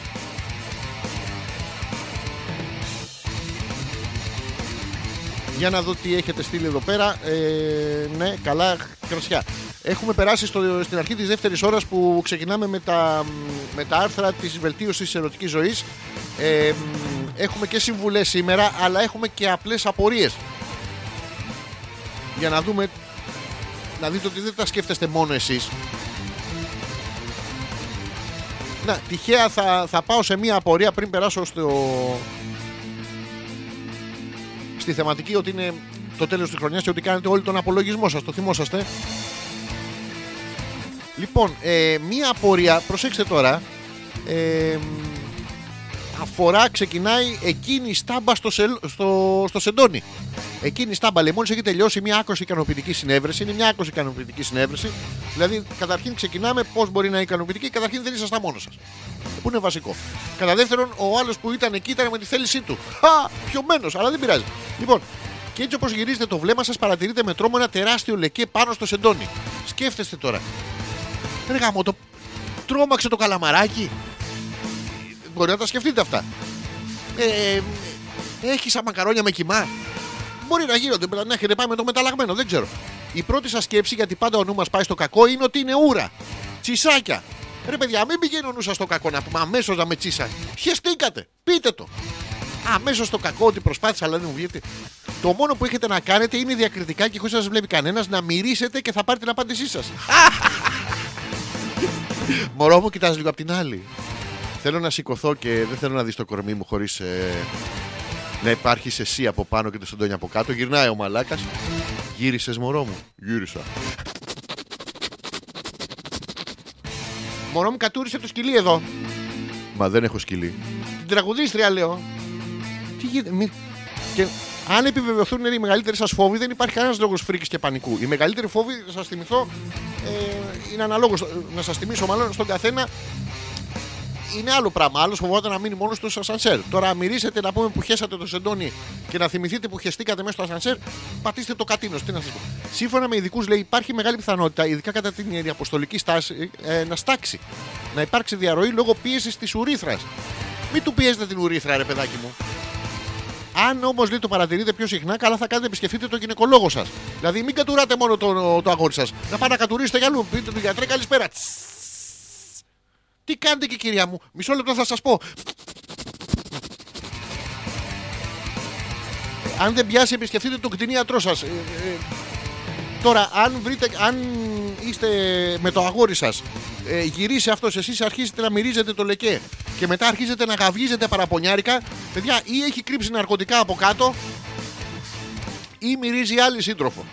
Για να δω τι έχετε στείλει εδώ πέρα. Ε, ναι, καλά κρασιά. Έχουμε περάσει στο, στην αρχή της δεύτερης ώρας που ξεκινάμε με τα, με τα άρθρα της βελτίωσης της ερωτικής ζωής. Ε, μ, έχουμε και συμβουλές σήμερα, αλλά έχουμε και απλές απορίες. Για να δούμε, να δείτε ότι δεν τα σκέφτεστε μόνο εσείς. Να, τυχαία θα, θα πάω σε μία απορία πριν περάσω στο, στη θεματική ότι είναι το τέλος της χρονιάς και ότι κάνετε όλοι τον απολογισμό σας. Το θυμόσαστε. Λοιπόν, ε, μία απορία, προσέξτε τώρα, ε, αφορά, ξεκινάει εκείνη η στάμπα στο, σελ- στο, στο σεντόνι. Εκείνη η στάμπα λέει, μόλις έχει τελειώσει μια άκρως ικανοποιητική συνέβρεση, είναι μια άκρως ικανοποιητική συνέβρεση. Δηλαδή, καταρχήν ξεκινάμε πώς μπορεί να είναι ικανοποιητική, καταρχήν δεν ήσασταν μόνος σας. Που είναι βασικό. Κατά δεύτερον, ο άλλος που ήταν εκεί ήταν με τη θέλησή του. Χα! Πιωμένος, αλλά δεν πειράζει. Λοιπόν, και έτσι όπως γυρίζετε το βλέμμα σας, παρατηρείτε με τρόμο ένα τεράστιο λεκέ πάνω στο σεντόνι. Σκέφτεστε τώρα. Ρε γάμο, το τρόμαξε το καλαμαράκι. Μπορεί να τα σκεφτείτε αυτά. Ε, έχεις σαν μακαρόνια με κοιμά. Μπορεί να γίνονται, να έχετε πάει με το μεταλλαγμένο, δεν ξέρω. Η πρώτη σας σκέψη, γιατί πάντα ο νου μας πάει στο κακό, είναι ότι είναι ούρα. Τσισάκια. Ρε παιδιά, μην πηγαίνει ο νου σας στο κακό να πούμε αμέσως να με τσίσα. Χεστήκατε. Πείτε το. Αμέσως στο κακό ότι προσπάθησα, αλλά δεν μου βγήκε. Το μόνο που έχετε να κάνετε είναι διακριτικά και χωρίς να σας βλέπει κανένας να μυρίσετε και θα πάρετε την απάντησή σας. (laughs) Μωρό μου, κοιτάζει λίγο απ' την άλλη. Θέλω να σηκωθώ και δεν θέλω να δεις το κορμί μου χωρίς να υπάρχεις εσύ από πάνω και το σεντόνι από κάτω. Γυρνάει ο μαλάκας. Γύρισες, μωρό μου. Γύρισα. Μωρό μου κατούρισε το σκυλί εδώ. Μα δεν έχω σκυλί. Την τραγουδίστρια λέω. Τι γίνεται. Μη... Και Αν επιβεβαιωθούν είναι οι μεγαλύτεροι σας φόβοι, δεν υπάρχει κανένας λόγος φρίκης και πανικού. Οι μεγαλύτεροι φόβοι, θα σας θυμηθώ, ε, είναι αναλόγως. Να σας θυμίσω μάλλον στον καθένα είναι άλλο πράγμα. Άλλος φοβόταν να μείνει μόνος του στο ασανσέρ. Τώρα, μυρίσετε να πούμε που χέσατε το σεντόνι και να θυμηθείτε που χεστήκατε μέσα στο ασανσέρ, πατήστε το κατίνος. Τι να σας πω. Σύμφωνα με ειδικούς, λέει, υπάρχει μεγάλη πιθανότητα, ειδικά κατά την αποστολική στάση, ε, να στάξει. Να υπάρξει διαρροή λόγω πίεσης της ουρίθρα. Μην του πιέζετε την ουρίθρα, ρε παιδάκι μου. Αν όμως λέει το παρατηρείτε πιο συχνά, καλά θα κάνετε επισκεφτείτε τον γυναικολόγο σας. Δηλαδή, μην κατουράτε μόνο το, το αγόρι σας. Να πάτε να κατουρίσετε για αλλού. Πείτε του γιατρέ, καλησπέρα. Τσσ. Τι κάνετε και κυρία μου, μισό λεπτό θα σας πω. Αν δεν πιάσει, επισκεφτείτε τον κτηνίατρό σας. τώρα, αν, βρείτε, αν είστε με το αγόρι σας, ε, γυρίσει αυτό, εσείς αρχίζετε να μυρίζετε το λεκέ και μετά αρχίζετε να γαυγίζετε παραπονιάρικα, παιδιά, ή έχει κρύψει ναρκωτικά από κάτω, ή μυρίζει άλλη σύντροφο.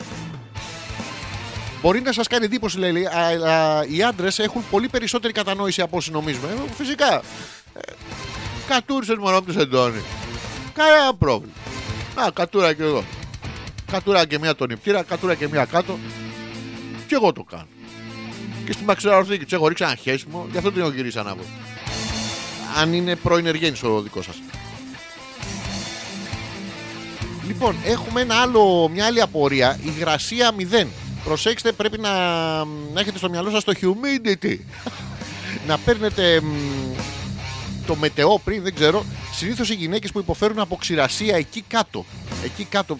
Μπορεί να σας κάνει εντύπωση, λέει, αλλά οι άντρες έχουν πολύ περισσότερη κατανόηση από όσοι νομίζουμε. Ε, φυσικά. Ε, κατούρισε μόνο από το σεντόνι. Κανένα πρόβλημα. Να, κατούρα και εδώ. Κατούρα και μία τον νηπτήρα, κατούρα και μία κάτω. Και εγώ το κάνω. Και στην μαξιλαροθήκη τους έχω ρίξει ένα χέσιμο, γι' αυτό την έχω γυρίσει ανάποδα. Αν είναι πρώην εργένη ο δικός σας. Λοιπόν, έχουμε ένα άλλο, μια άλλη απορία. Υγρασία 0. Προσέξτε, πρέπει να, να έχετε στο μυαλό σας το humidity. (laughs) να παίρνετε μ, το μετεό πριν, δεν ξέρω. Συνήθως οι γυναίκες που υποφέρουν από ξηρασία εκεί κάτω. Εκεί κάτω.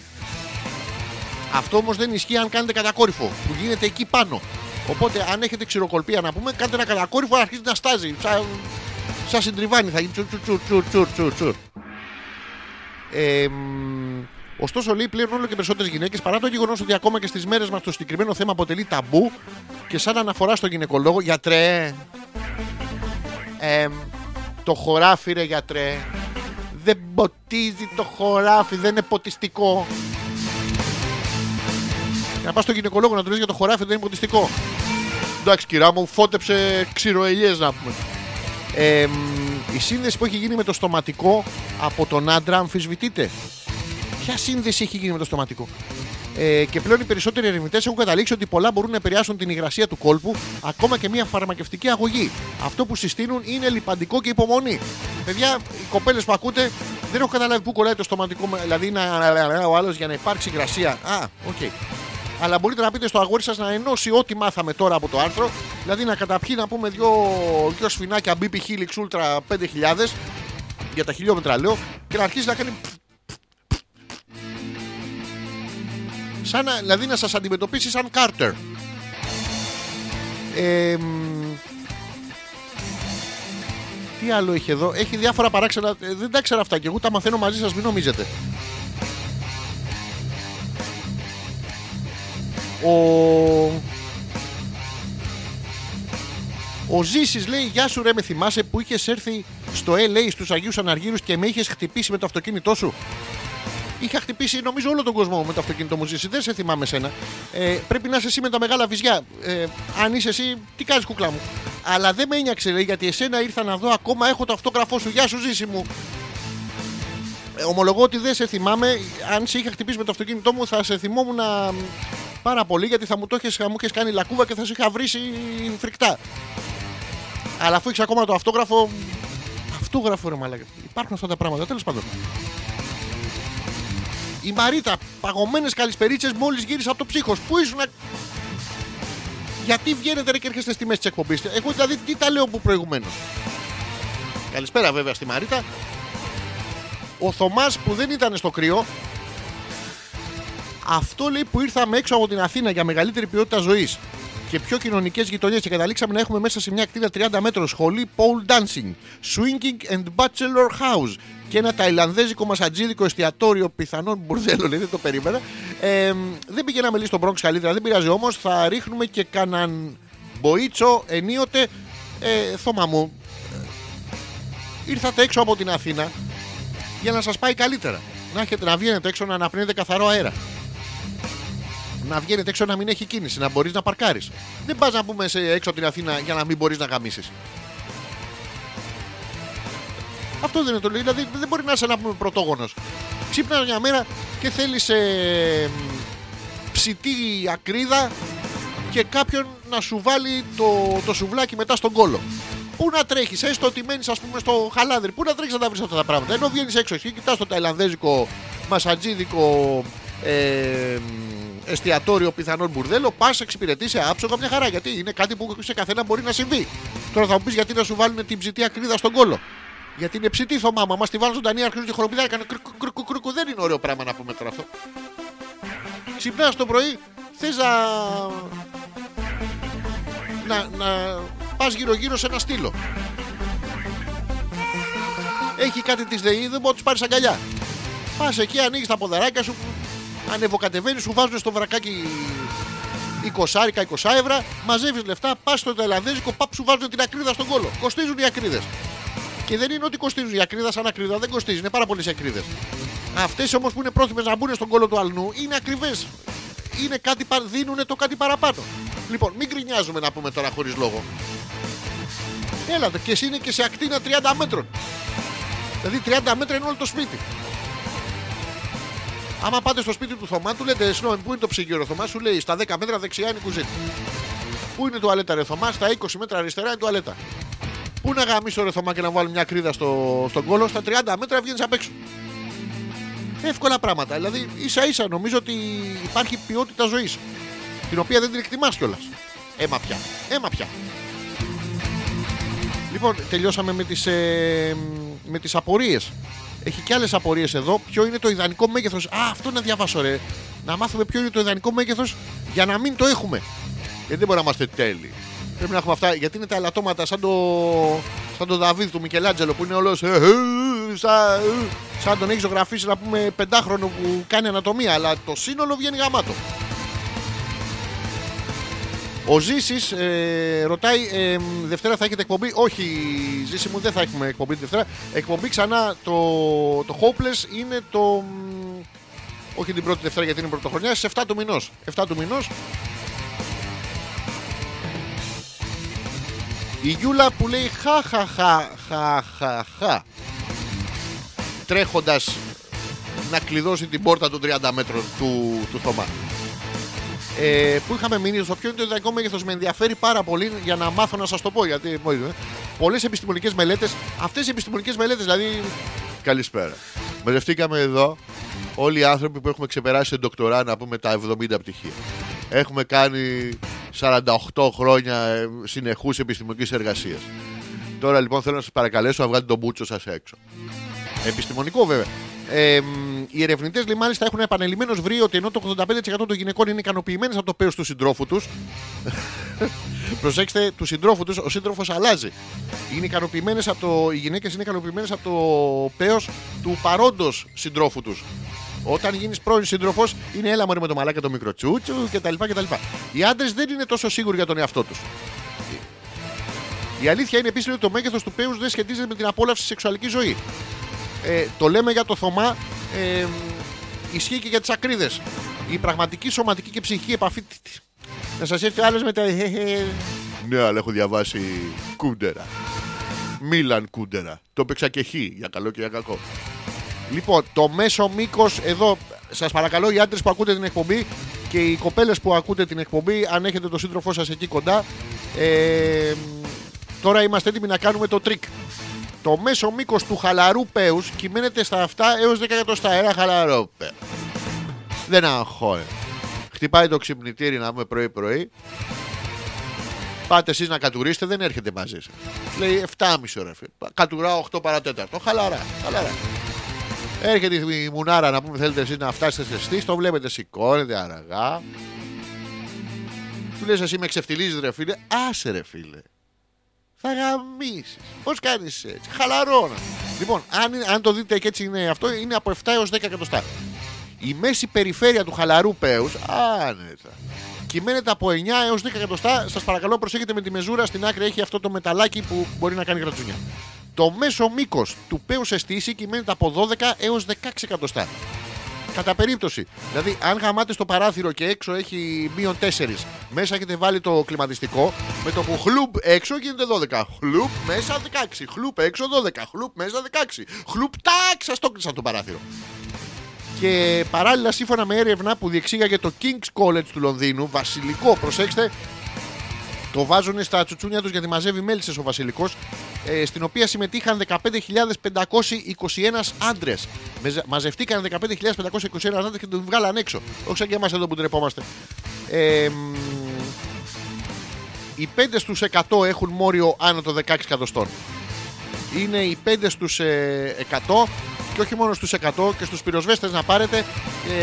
Αυτό όμως δεν ισχύει αν κάνετε κατακόρυφο, που γίνεται εκεί πάνω. Οπότε αν έχετε ξηροκολπία να πούμε, κάντε ένα κατακόρυφο, αρχίζει να στάζει. Σαν, σαν συντριβάνι θα γίνει τσουρ τσουρ τσουρ τσουρ τσουρ τσουρ. Ε, μ, ωστόσο, λέει πλέον όλο και περισσότερες γυναίκες παρά το γεγονός ότι ακόμα και στις μέρες μας το συγκεκριμένο θέμα αποτελεί ταμπού και σαν αναφορά στο γυναικολόγο, γιατρέ. Ε, το χωράφι, ρε γιατρέ. Δεν ποτίζει το χωράφι, δεν είναι ποτιστικό. Και να πας στο γυναικολόγο να του λες για το χωράφι, δεν είναι ποτιστικό. Εντάξει, κυρά μου, φώτεψε ξηροελιέ να πούμε. Ε, μ, η σύνδεση που έχει γίνει με το στοματικό από τον άντρα αμφισβητείται. Ποια σύνδεση έχει γίνει με το στοματικό; Ε, και πλέον οι περισσότεροι ερευνητές έχουν καταλήξει ότι πολλά μπορούν να επηρεάσουν την υγρασία του κόλπου, ακόμα και μια φαρμακευτική αγωγή. Αυτό που συστήνουν είναι λιπαντικό και υπομονή. Παιδιά, οι κοπέλες που ακούτε δεν έχω καταλάβει πού κολλάει το στοματικό, δηλαδή να ο άλλος για να υπάρξει υγρασία. Α, οκ. Αλλά μπορείτε να πείτε στο αγόρι σας να ενώσει ό,τι μάθαμε τώρα από το άρθρο. Δηλαδή να καταπιεί να πούμε δυο, δυο σφινάκια BP Helix Ultra 5000 για τα χιλιόμετρα λέω και να αρχίσει να κάνει σαν να, δηλαδή να σας αντιμετωπίσει σαν Κάρτερ. Ε, μ, τι άλλο έχει εδώ, έχει διάφορα παράξενα, ε, δεν τα ξέρω αυτά και εγώ τα μαθαίνω μαζί σας, μην νομίζετε. Ο... Ο Ζήσης λέει: Γεια σου, ρε, με θυμάσαι που είχες έρθει στο LA στους Αγίους Αναργύρους και με είχες χτυπήσει με το αυτοκίνητό σου; Είχα χτυπήσει νομίζω όλο τον κόσμο με το αυτοκίνητο μου ζήσει. Δεν σε θυμάμαι σένα. Ε, πρέπει να είσαι εσύ με τα μεγάλα βυζιά. Ε, αν είσαι εσύ, τι κάνεις κουκλά μου. Αλλά δεν με ένιαξε λέει, γιατί εσένα ήρθα να δω ακόμα έχω το αυτόγραφό σου. Γεια σου, ζήσει μου. Ε, ομολογώ ότι δεν σε θυμάμαι. Αν σε είχα χτυπήσει με το αυτοκίνητό μου, θα σε θυμόμουν α, πάρα πολύ γιατί θα μου το έχεις, θα μου έχεις κάνει λακκούβα και θα σε είχα βρήσει φρικτά. Αλλά αφού έχεις ακόμα το αυτόγραφο. Αυτόγραφο ρε μαλάκα. Υπάρχουν αυτά τα πράγματα. Τέλος πάντων. Η Μαρίτα, παγωμένες καλησπερίτσε μόλις γύρισε από το ψύχος. Πού ήσουν. Γιατί βγαίνετε ρε και έρχεστε στη μέση της εκπομπής; Εγώ δηλαδή τι τα λέω από προηγουμένως; Καλησπέρα βέβαια στη Μαρίτα. Ο Θωμάς που δεν ήταν στο κρύο. Αυτό λέει που ήρθαμε έξω από την Αθήνα για μεγαλύτερη ποιότητα ζωής και πιο κοινωνικές γειτονιές και καταλήξαμε να έχουμε μέσα σε μια κτίρια 30 μέτρων σχολή pole dancing, swinging and bachelor house και ένα ταϊλανδέζικο μασατζίδικο εστιατόριο πιθανόν μπουρδέλο, λέει, δεν το περίμενα. Ε, δεν πηγαίναμε λίγο στον Bronx καλύτερα, δεν πειράζει όμως, θα ρίχνουμε και καναν μποίτσο ενίοτε. Ε, θώμα μου, ε, ήρθατε έξω από την Αθήνα για να σας πάει καλύτερα. Να, έχετε, να βγαίνετε έξω να αναπνέετε καθαρό αέρα. Να βγαίνετε έξω να μην έχει κίνηση, να μπορείς να παρκάρεις. Δεν πας να πούμε σε, έξω από την Αθήνα για να μην μπορείς να γαμίσεις. Αυτό δεν είναι το λέω. Δηλαδή δεν μπορεί να είσαι ένα πούμε πρωτόγονος. Ξύπνα μια μέρα και θέλεις ε, ψητή ακρίδα και κάποιον να σου βάλει το, το σουβλάκι μετά στον κόλο. Πού να τρέχεις, έστω ότι μένεις, ας πούμε, στο χαλάδρι, πού να τρέχεις να τα βρεις αυτά τα πράγματα. Ενώ βγαίνεις έξω και κοιτάς το ταϊλανδέζικο μασατζίδικο ε, εστιατόριο πιθανόν μπουρδέλο, πας εξυπηρετήσει άψογα μια χαρά. Γιατί είναι κάτι που σε καθένα μπορεί να συμβεί. Τώρα θα μου πεις γιατί να σου βάλουν την ψητή ακρίδα στον κόλο. Γιατί είναι ψητή θωμά. Μα τη βάλουν ζωντανή, αρχίζουν τη χοροπηδά, έκανε κρουκ, κρουκ, κρουκ, κρουκ. Δεν είναι ωραίο πράγμα να πούμε τώρα αυτό. Ξυπνάς το πρωί, θες να. να, να πας γύρω-γύρω σε ένα στήλο. Έχει κάτι της ΔΕΗ, δεν μπορεί να τους πάρεις αγκαλιά. Πας εκεί, ανοίγεις τα ποδαράκια σου, ανεβοκατεβαίνεις, σου βάζουν στο βρακάκι 20 20 ευρώ, μαζεύεις λεφτά, πας στο ταϊλανδέζικο, παπ σου βάζουν την ακρίδα στον κόλο. Κοστίζουν οι ακρίδες. Και δεν είναι ότι κοστίζουν. Η ακρίδα σαν ακρίδα δεν κοστίζει. Είναι πάρα πολλές ακρίδες. Αυτές όμως που είναι πρόθυμες να μπουν στον κόλο του αλνού είναι ακριβές. Είναι κάτι, πα- δίνουν το κάτι παραπάνω. Λοιπόν, μην γκρινιάζουμε να πούμε τώρα χωρίς λόγο. Έλατε, και εσύ είναι και σε ακτίνα 30 μέτρων. Δηλαδή 30 μέτρα είναι όλο το σπίτι. Άμα πάτε στο σπίτι του Θωμά, του λέτε Συγγνώμη, πού είναι το ψυγείο, ρε Θωμά, σου λέει στα 10 μέτρα δεξιά είναι η κουζίνα. Πού είναι το τουαλέτα, ρε Θωμά, στα 20 μέτρα αριστερά είναι η τουαλέτα. Πού να γαμίσω ρε Θωμά και να βάλω μια κρίδα στο, στον κόλο, στα 30 μέτρα βγαίνεις απ' έξω. Εύκολα πράγματα. Δηλαδή, ίσα ίσα νομίζω ότι υπάρχει ποιότητα ζωής. Την οποία δεν την εκτιμάς κιόλας. Έμα πια. Έμα πια. Λοιπόν, τελειώσαμε με τις, ε, με τις απορίες. Έχει και άλλες απορίες εδώ. Ποιο είναι το ιδανικό μέγεθος. Α, αυτό να διαβάσω ρε. Να μάθουμε ποιο είναι το ιδανικό μέγεθος για να μην το έχουμε. Γιατί δεν μπορεί να είμαστε τέλειοι. Πρέπει να έχουμε αυτά. Γιατί είναι τα ελαττώματα σαν το, σαν το Δαβίδ του Μικελάντζελο που είναι όλος ε, ε, σαν, ε, σαν τον έχει ζωγραφίσει να πούμε πεντάχρονο που κάνει ανατομία. Αλλά το σύνολο βγαίνει γαμάτο. Ο Ζήσης ε, ρωτάει, ε, Δευτέρα θα έχετε εκπομπή. Όχι, Ζήση μου, δεν θα έχουμε εκπομπή τη Δευτέρα. Εκπομπή ξανά το, το Hopeless είναι το. μ, Όχι την πρώτη Δευτέρα γιατί είναι πρωτοχρονιά, στις 7 του μηνός. 7 του μηνός. Η Γιούλα που λέει χα χα χα χα χα χα τρέχοντας να κλειδώσει την πόρτα των 30 μέτρων του, του Θωμά ε, που είχαμε μείνει στο ποιο είναι το ιδανικό μέγεθο. Με ενδιαφέρει πάρα πολύ για να μάθω να σας το πω. Γιατί πολλές επιστημονικές μελέτες, αυτές οι επιστημονικές μελέτες δηλαδή. Καλησπέρα. Μαζευτήκαμε εδώ όλοι οι άνθρωποι που έχουμε ξεπεράσει σε ντοκτορά να πούμε τα 70 πτυχία. Έχουμε κάνει 48 χρόνια ε, συνεχούς επιστημονικής εργασίας. Τώρα λοιπόν θέλω να σας παρακαλέσω να βγάλετε τον μπούτσο σας έξω. Επιστημονικό βέβαια. Ε, μ, οι ερευνητές μάλιστα έχουν επανελειμμένω βρει ότι ενώ το 85% των γυναικών είναι ικανοποιημένες από το πέος του συντρόφου τους. (laughs) προσέξτε, του συντρόφου τους, ο σύντροφος αλλάζει. Είναι ικανοποιημένες από το, οι γυναίκες είναι ικανοποιημένες από το πέος του παρόντος συντρόφου τους. Όταν γίνεις πρώην σύντροφος, είναι έλα μωρέ με το μαλάκα το μικρό τσούτσου κτλ. κτλ. Οι άντρες δεν είναι τόσο σίγουροι για τον εαυτό τους. Η αλήθεια είναι επίσης ότι το μέγεθος του πέους δεν σχετίζεται με την απόλαυση στη σεξουαλικής ζωής. Ε, το λέμε για το Θωμά, ε, ισχύει και για τις ακρίδες. Η πραγματική σωματική και ψυχική επαφή. τι- τι- Να σας έρθει άλλος με τα. ε, ε, Ναι, αλλά έχω διαβάσει κούντερα. Μίλαν κούντερα. Το έπαιξα και χ, για καλό και για κακό. Λοιπόν, το μέσο μήκος εδώ, σας παρακαλώ, οι άντρες που ακούτε την εκπομπή και οι κοπέλες που ακούτε την εκπομπή, αν έχετε τον σύντροφό σας εκεί κοντά, ε, τώρα είμαστε έτοιμοι να κάνουμε το τρικ. Το μέσο μήκος του χαλαρού πέους κυμαίνεται στα 7 έως 10 εκατοστά. Ένα χαλαρό πέος. Δεν αγχώνε. Χτυπάει το ξυπνητήρι να πούμε πρωί-πρωί. Πάτε εσείς να κατουρήσετε, δεν έρχεται μαζί σας. Λέει 7,5 ώρα. φίλε. Κατουράω 8 παρά τέταρτο. Χαλαρά, χαλαρά. Έρχεται η μουνάρα να πούμε θέλετε εσείς να φτάσετε σε στύσεις, το βλέπετε σηκώνεται αργά. Του λες εσύ με ξεφτιλίζεις ρε φίλε. Άσε ρε φίλε. Θα γαμίσεις. Πώς κάνεις έτσι. Χαλαρώνα. Λοιπόν, αν, είναι- αν το δείτε και έτσι είναι αυτό, είναι από 7 έως 10 εκατοστά. Η μέση περιφέρεια του χαλαρού πέους, άνετα, κυμαίνεται από 9 έως 10 εκατοστά. Σας παρακαλώ προσέχετε με τη μεζούρα. Στην άκρη έχει αυτό το μεταλλάκι που μπορεί να κάνει γρατζουνιά. Το μέσο μήκος του πέους σε στήση κυμαίνεται από 12 έως 16 εκατοστά. Κατά περίπτωση. Δηλαδή, αν γαμάτε στο παράθυρο και έξω έχει μείον 4, μέσα έχετε βάλει το κλιματιστικό, με το που χλουπ έξω γίνεται 12. Χλουπ μέσα 16. Χλουπ έξω 12. Χλουπ μέσα 16. Χλουπ τάξ, σας το κλείσα το παράθυρο. Και παράλληλα, σύμφωνα με έρευνα που διεξήγαγε το King's College του Λονδίνου, βασιλικό, προσέξτε, το βάζουν στα τσουτσούνια τους γιατί μαζεύει μέλισσε ο Βασιλικός, ε, στην οποία συμμετείχαν 15.521 άντρες. Μαζευτήκαν 15.521 άντρες και τον βγάλαν έξω. Όχι σαν και εμάς εδώ που τρεπόμαστε. Ε, μ, οι 5 στους 100 έχουν μόριο άνω των 16 εκατοστών. Είναι οι 5 στους ε, 100 και όχι μόνο στους 100 και στους πυροσβέστες να πάρετε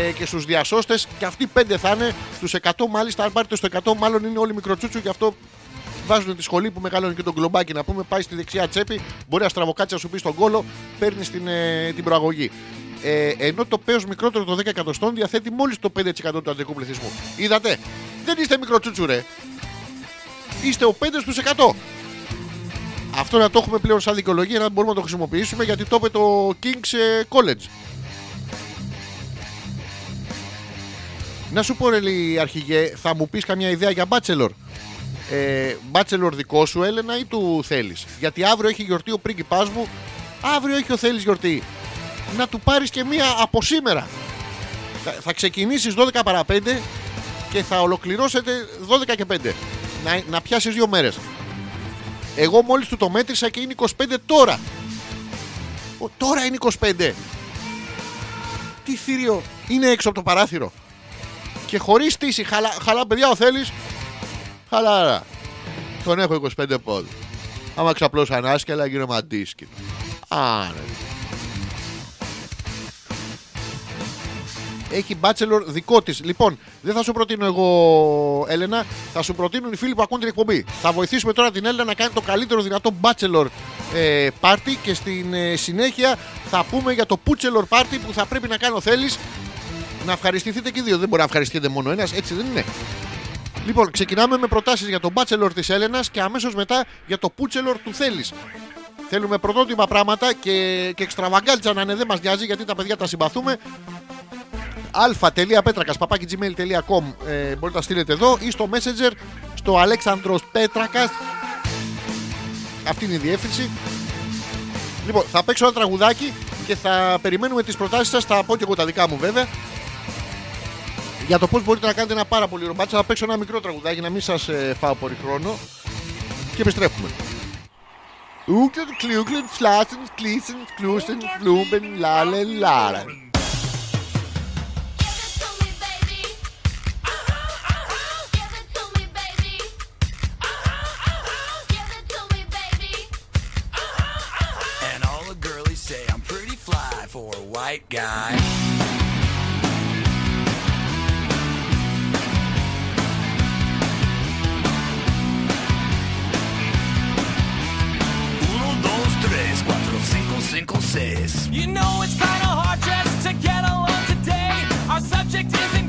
ε, και στους διασώστες. Και αυτοί 5 θα είναι στους 100 μάλιστα αν πάρετε στο 100 μάλλον είναι όλοι μικροτσούτσου και αυτό βάζουν τη σχολή που μεγαλώνει και τον κλομπάκι να πούμε πάει στη δεξιά τσέπη μπορεί να στραβοκάτσει να σου πει στον κόλο παίρνεις την, ε, την προαγωγή. Ε, ενώ το πέος μικρότερο των 10 εκατοστών διαθέτει μόλις το 5% του αντρικού πληθυσμού. Είδατε; Δεν είστε μικροτσούτσου ρε. Είστε ο 5 στους 100 αυτό να το έχουμε πλέον σαν δικαιολογία να μπορούμε να το χρησιμοποιήσουμε γιατί το είπε το King's ε, College. Να σου πω ρε λέει, αρχηγέ, θα μου πεις καμιά ιδέα για bachelor; Ε, bachelor δικό σου Έλενα ή του θέλεις; Γιατί αύριο έχει γιορτή ο πρίγκιπάς μου, αύριο έχει ο θέλεις γιορτή. Να του πάρεις και μία από σήμερα. Θα, θα ξεκινήσεις 12 παρα 5 και θα ολοκληρώσετε 12 και 5. Να, να πιάσεις δύο μέρες. Εγώ μόλις του το μέτρησα και είναι 25 τώρα. Ο, τώρα είναι 25. Τι θύριο είναι έξω από το παράθυρο. Και χωρίς στήση. Χαλά, χαλά παιδιά ο θέλεις. Χαλάρα. Τον έχω 25 πόδι. Άμα ξαπλώσω ανάσκελα γίνω μαντίσκι. Άρα. Έχει bachelor δικό της. Λοιπόν, δεν θα σου προτείνω εγώ, Έλενα. Θα σου προτείνουν οι φίλοι που ακούν την εκπομπή. Θα βοηθήσουμε τώρα την Έλενα να κάνει το καλύτερο δυνατό bachelor ε, party και στην ε, συνέχεια θα πούμε για το bachelor party που θα πρέπει να κάνει ο Θέλει. Να ευχαριστηθείτε και οι δύο. Δεν μπορεί να ευχαριστηθείτε μόνο ένας, έτσι δεν είναι. Λοιπόν, ξεκινάμε με προτάσεις για το bachelor της Έλενας και αμέσως μετά για το bachelor του Θέλει. Θέλουμε πρωτότυπα πράγματα και, και εξτραβαγκάλτσα να είναι, δεν μας νοιάζει γιατί τα παιδιά τα συμπαθούμε αλφα.πέτρακα παπάκι.gmail.com ε, μπορείτε να στείλετε εδώ ή στο Messenger στο Αλέξανδρος Πέτρακας. Αυτή είναι η διεύθυνση. Λοιπόν, θα παίξω ένα τραγουδάκι και θα περιμένουμε τις προτάσεις σας. Θα πω και εγώ τα δικά μου βέβαια. Για το πώς μπορείτε να κάνετε ένα πάρα πολύ ρομπάτσα. Θα παίξω ένα μικρό τραγουδάκι να μην σας φάω πολύ χρόνο. Και επιστρέφουμε. Ούκλεν, κλούκλεν, φλάσεν, κλείσεν, κλούσεν, κλούμπεν, λάλε, λάρα. White guy. Uno, dos, tres, cuatro, cinco, cinco, seis. You know it's kinda hard just to get along today. Our subject isn't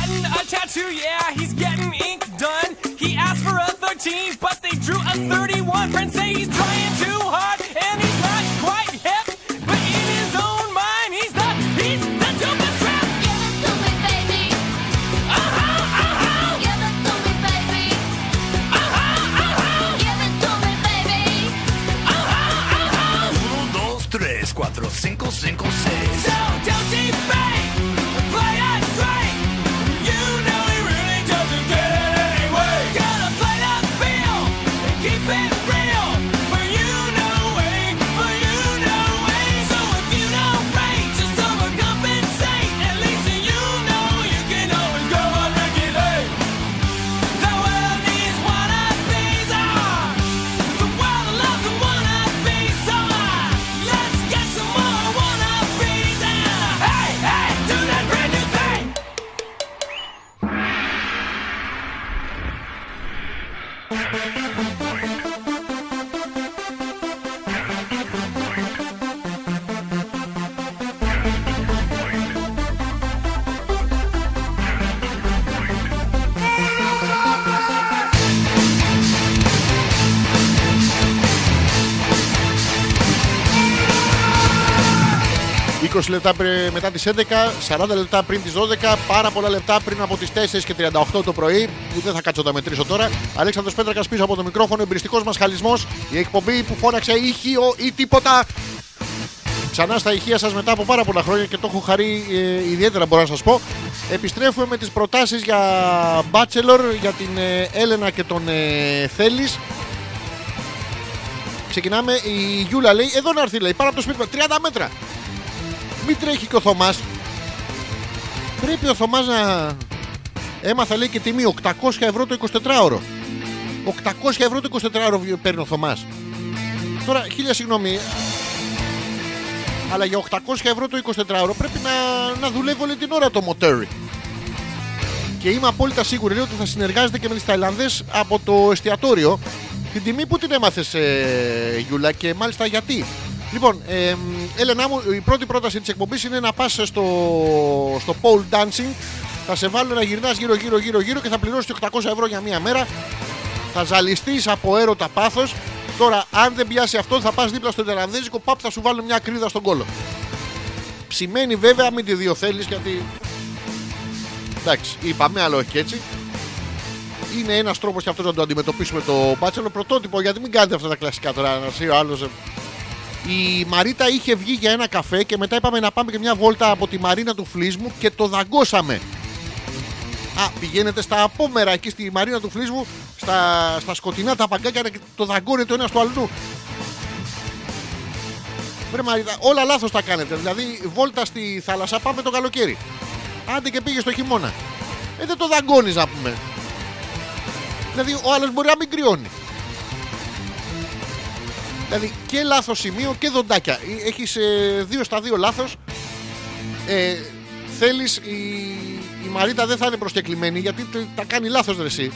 getting a tattoo, yeah, he's getting ink done. He asked for a 13, but they drew a 31. Friends say he's trying too λεπτά πρι- μετά τις 11, 40 λεπτά πριν τις 12, πάρα πολλά λεπτά πριν από τις 4 και 38 το πρωί, που δεν θα κάτσω να τα μετρήσω τώρα. Αλέξανδρος Πέτρακας πίσω από το μικρόφωνο, εμπειριστικός μας χαλισμός, η εκπομπή που φώναξε ήχιο ή τίποτα. Ξανά στα ηχεία σας μετά από πάρα πολλά χρόνια και το έχω χαρεί ε, ιδιαίτερα μπορώ να σας πω. Επιστρέφουμε με τις προτάσεις για Bachelor, για την ε, Έλενα και τον ε, Θέλης. Ξεκινάμε, η Γιούλα λέει, εδώ να έρθει λέει, πάνω από το σπίτι μας, 30 μέτρα. Μην τρέχει και ο Θωμάς. Πρέπει ο Θωμάς να... Έμαθα λέει και τιμή 800 ευρώ το 24ωρο. 800 ευρώ το 24ωρο παίρνει ο Θωμάς. Τώρα, χίλια συγγνώμη, αλλά για 800 ευρώ το 24ωρο πρέπει να, να δουλεύει όλη την ώρα το μοτέρι. Και είμαι απόλυτα σίγουρη λέει, ότι θα συνεργάζεται και με τις Ταϊλανδές από το εστιατόριο. Την τιμή που την έμαθες ε, Γιούλα και μάλιστα γιατί; Λοιπόν, ε, Έλενά μου, η πρώτη πρόταση της εκπομπής είναι να πας στο, στο pole dancing. Θα σε βάλω να γυρνάς γύρω γύρω γύρω γύρω και θα πληρώσεις 800 ευρώ για μία μέρα. Θα ζαλιστείς από έρωτα πάθος. Τώρα, αν δεν πιάσει αυτό, θα πας δίπλα στο Τερανδέζικο, παπ θα σου βάλουν μια κρίδα στον κόλο. Ψημένη βέβαια, μην τη δύο θέλεις γιατί Εντάξει, είπαμε, αλλά όχι και έτσι. Είναι ένας τρόπος και αυτός να το αντιμετωπίσουμε το μπάτσελο πρωτότυπο, γιατί μην κάνετε αυτά τα κλασικά τώρα. Να σου ο άλλος, ε. Η Μαρίτα είχε βγει για ένα καφέ και μετά είπαμε να πάμε και μια βόλτα από τη Μαρίνα του Φλίσμου και το δαγκώσαμε. Α, πηγαίνετε στα απόμερα εκεί στη Μαρίνα του Φλίσμου, στα, στα σκοτεινά τα παγκάκια και το δαγκώνετε ο ένας του αλλού. Βρε Μαρίτα, όλα λάθος τα κάνετε. Δηλαδή, βόλτα στη θάλασσα πάμε το καλοκαίρι. Άντε και πήγε στο χειμώνα. Ε, δεν το δαγκώνεις να πούμε. Δηλαδή, ο άλλος μπορεί να μην κρυώνει. Δηλαδή, και λάθος σημείο και δοντάκια. Έχεις δύο στα δύο λάθος. Ε, Θέλεις η, η Μαρίτα δεν θα είναι προσκεκλημένη γιατί τε- τα κάνει λάθος ρε εσύ.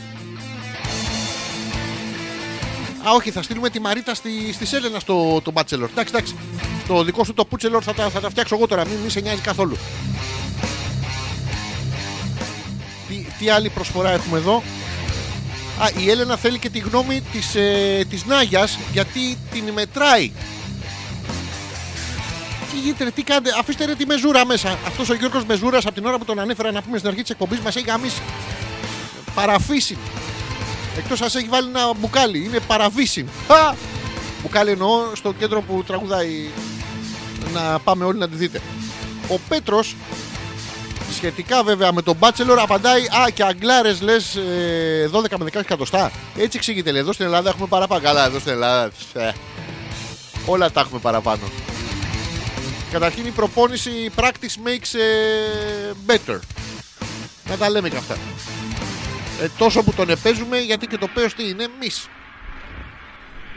Α, όχι, θα στείλουμε τη Μαρίτα στη, στη Σέλενα στο το Bachelor. Εντάξει, εντάξει. Το δικό σου το Πούτσελορ θα τα, θα τα φτιάξω εγώ τώρα. Μην, μην σε νοιάζει καθόλου. Τι, τι άλλη προσφορά έχουμε εδώ; Α, η Έλενα θέλει και τη γνώμη της, ε, της Νάγιας γιατί την μετράει. Τι γίνεται, ρε, τι κάνετε, αφήστε ρε τη μεζούρα μέσα. Αυτός ο Γιώργος Μεζούρας από την ώρα που τον ανέφερα να πούμε στην αρχή της εκπομπής μας έχει γαμίσει. Παραφύσιν. Εκτός σας έχει βάλει ένα μπουκάλι, είναι παραβύσιν. Χα! Μπουκάλι εννοώ στο κέντρο που τραγουδάει να πάμε όλοι να τη δείτε. Ο Πέτρος Σχετικά βέβαια με τον Bachelor απαντάει Α και αγγλάρες λες 12 με 16 εκατοστά. Έτσι εξηγείται. λέει. Εδώ στην Ελλάδα έχουμε παραπάνω. Καλά, εδώ στην Ελλάδα. ε, όλα τα έχουμε παραπάνω. Καταρχήν η προπόνηση practice makes ε, better. Να τα λέμε και αυτά. Ε, τόσο που τον επέζουμε γιατί και το πέος τι είναι μυς.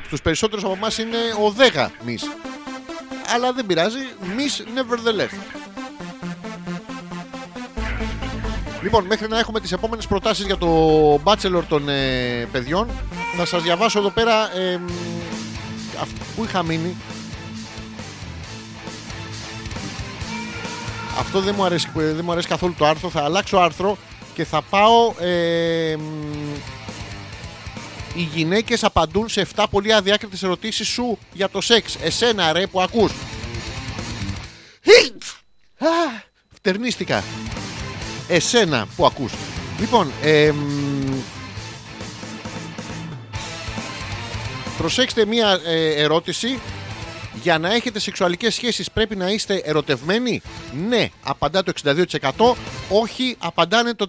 Στους περισσότερους από εμάς είναι ο δέγα μυς. Αλλά δεν πειράζει. Μυς nevertheless. Λοιπόν, μέχρι να έχουμε τις επόμενες προτάσεις για το Bachelor των ε, παιδιών, θα σας διαβάσω εδώ πέρα ε, μ, αυ- που είχα μείνει. Αυτό δεν μου, αρέσει, ε, δεν μου αρέσει καθόλου το άρθρο. Θα αλλάξω άρθρο και θα πάω. Ε, μ, οι γυναίκες απαντούν σε 7 πολύ αδιάκριτες ερωτήσεις σου για το σεξ. Εσένα ρε που ακούς. Χιτ! Α, Φτερνίστηκα εσένα που ακούς. Λοιπόν, εμ, προσέξτε μία ε, ερώτηση. Για να έχετε σεξουαλικές σχέσεις πρέπει να είστε ερωτευμένοι; Ναι, απαντά το 62%. Όχι, απαντάνε το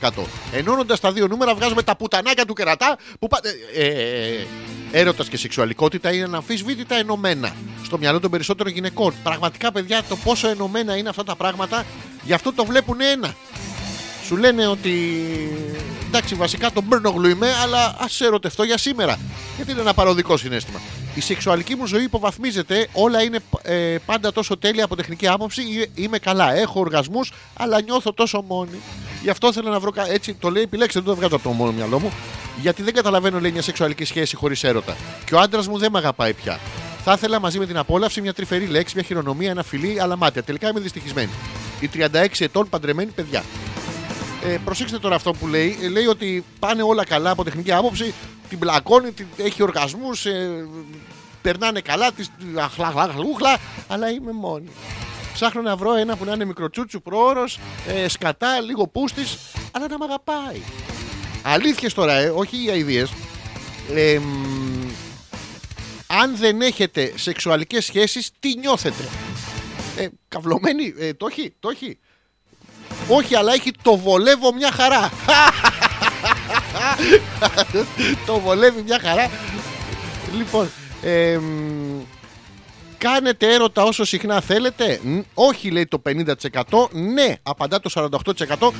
38%. Ενώνοντας τα δύο νούμερα βγάζουμε τα πουτανάκια του κερατά που πα... ε, ε, ε, έρωτας και σεξουαλικότητα είναι αναμφισβήτητα ενωμένα στο μυαλό των περισσότερων γυναικών. Πραγματικά, παιδιά, το πόσο ενωμένα είναι αυτά τα πράγματα, γι' αυτό το βλέπουν ένα. Σου λένε ότι εντάξει, βασικά τον Μπέρνογλου είμαι, αλλά ας σε ερωτευτώ για σήμερα. Γιατί είναι ένα παροδικό συνέστημα. Η σεξουαλική μου ζωή υποβαθμίζεται, όλα είναι ε, πάντα τόσο τέλεια από τεχνική άποψη. Ε, Είμαι καλά, έχω οργασμούς, αλλά νιώθω τόσο μόνη. Γι' αυτό θέλω να βρω. κα- Έτσι το λέει, επιλέξτε, δεν το βγάζω από το μόνο μυαλό μου. Γιατί δεν καταλαβαίνω, λέει, μια σεξουαλική σχέση χωρίς έρωτα. Και ο άντρας μου δεν με αγαπάει πια. Θα ήθελα μαζί με την απόλαυση μια τρυφερή λέξη, μια χειρονομία, ένα φιλί, αλλά μάτια. Τελικά είμαι δυστυχισμένη. Η 36 ετών παντρεμένη παιδιά. Ε, προσέξτε τώρα αυτό που λέει. Ε, λέει ότι πάνε όλα καλά από τεχνική άποψη. Την πλακώνει, την, έχει οργασμούς, ε, περνάνε καλά, τη αχλαχλαχλούχλα, αλλά είμαι μόνη. Ψάχνω να βρω ένα που να είναι μικροτσούτσου πρόωρος, ε, σκατά, λίγο πούστης, αλλά να μ' αγαπάει. Αλήθειες τώρα, ε, όχι οι αειδίε. Ε, μ, αν δεν έχετε σεξουαλικές σχέσεις, τι νιώθετε; Ε, καυλωμένη, ε, το έχει, το έχει. Όχι, αλλά έχει το βολεύω μια χαρά. (laughs) το βολεύει μια χαρά. Λοιπόν, ε, μ, κάνετε έρωτα όσο συχνά θέλετε. Ν, Όχι, λέει το 50%. Ναι, απαντά το 48%.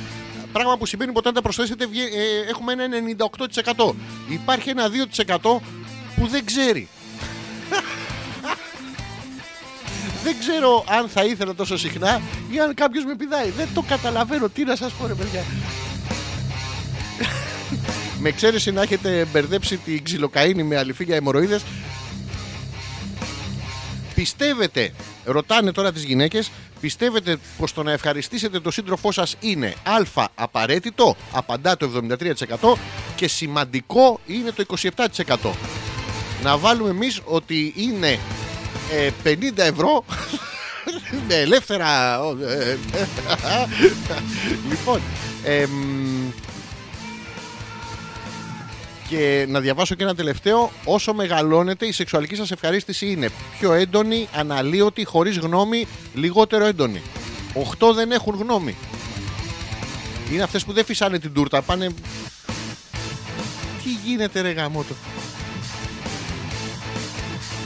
Πράγμα που σημαίνει ότι όταν τα προσθέσετε βγει- ε, έχουμε ένα 98%. Υπάρχει ένα 2% που δεν ξέρει. Δεν ξέρω αν θα ήθελα τόσο συχνά ή αν κάποιος με πηδάει. Δεν το καταλαβαίνω. Τι να σας πω, ρε παιδιά. με εξαίρεση να έχετε μπερδέψει την ξυλοκαίνη με αληφή για αιμορροίδες Πιστεύετε, ρωτάνε τώρα τις γυναίκες, πιστεύετε πως το να ευχαριστήσετε τον σύντροφό σας είναι α, απαραίτητο, απαντά το 73% και σημαντικό είναι το 27%. Να βάλουμε εμείς ότι είναι ε, 50 ευρώ με ελεύθερα... ε, ε, λοιπόν, εμ, και να διαβάσω και ένα τελευταίο. Όσο μεγαλώνετε, η σεξουαλική σας ευχαρίστηση είναι πιο έντονη, αναλύωτη, χωρίς γνώμη, λιγότερο έντονη. Οχτώ δεν έχουν γνώμη. Είναι αυτές που δεν φυσάνε την τούρτα. Πάνε. Τι γίνεται, ρε γαμότο.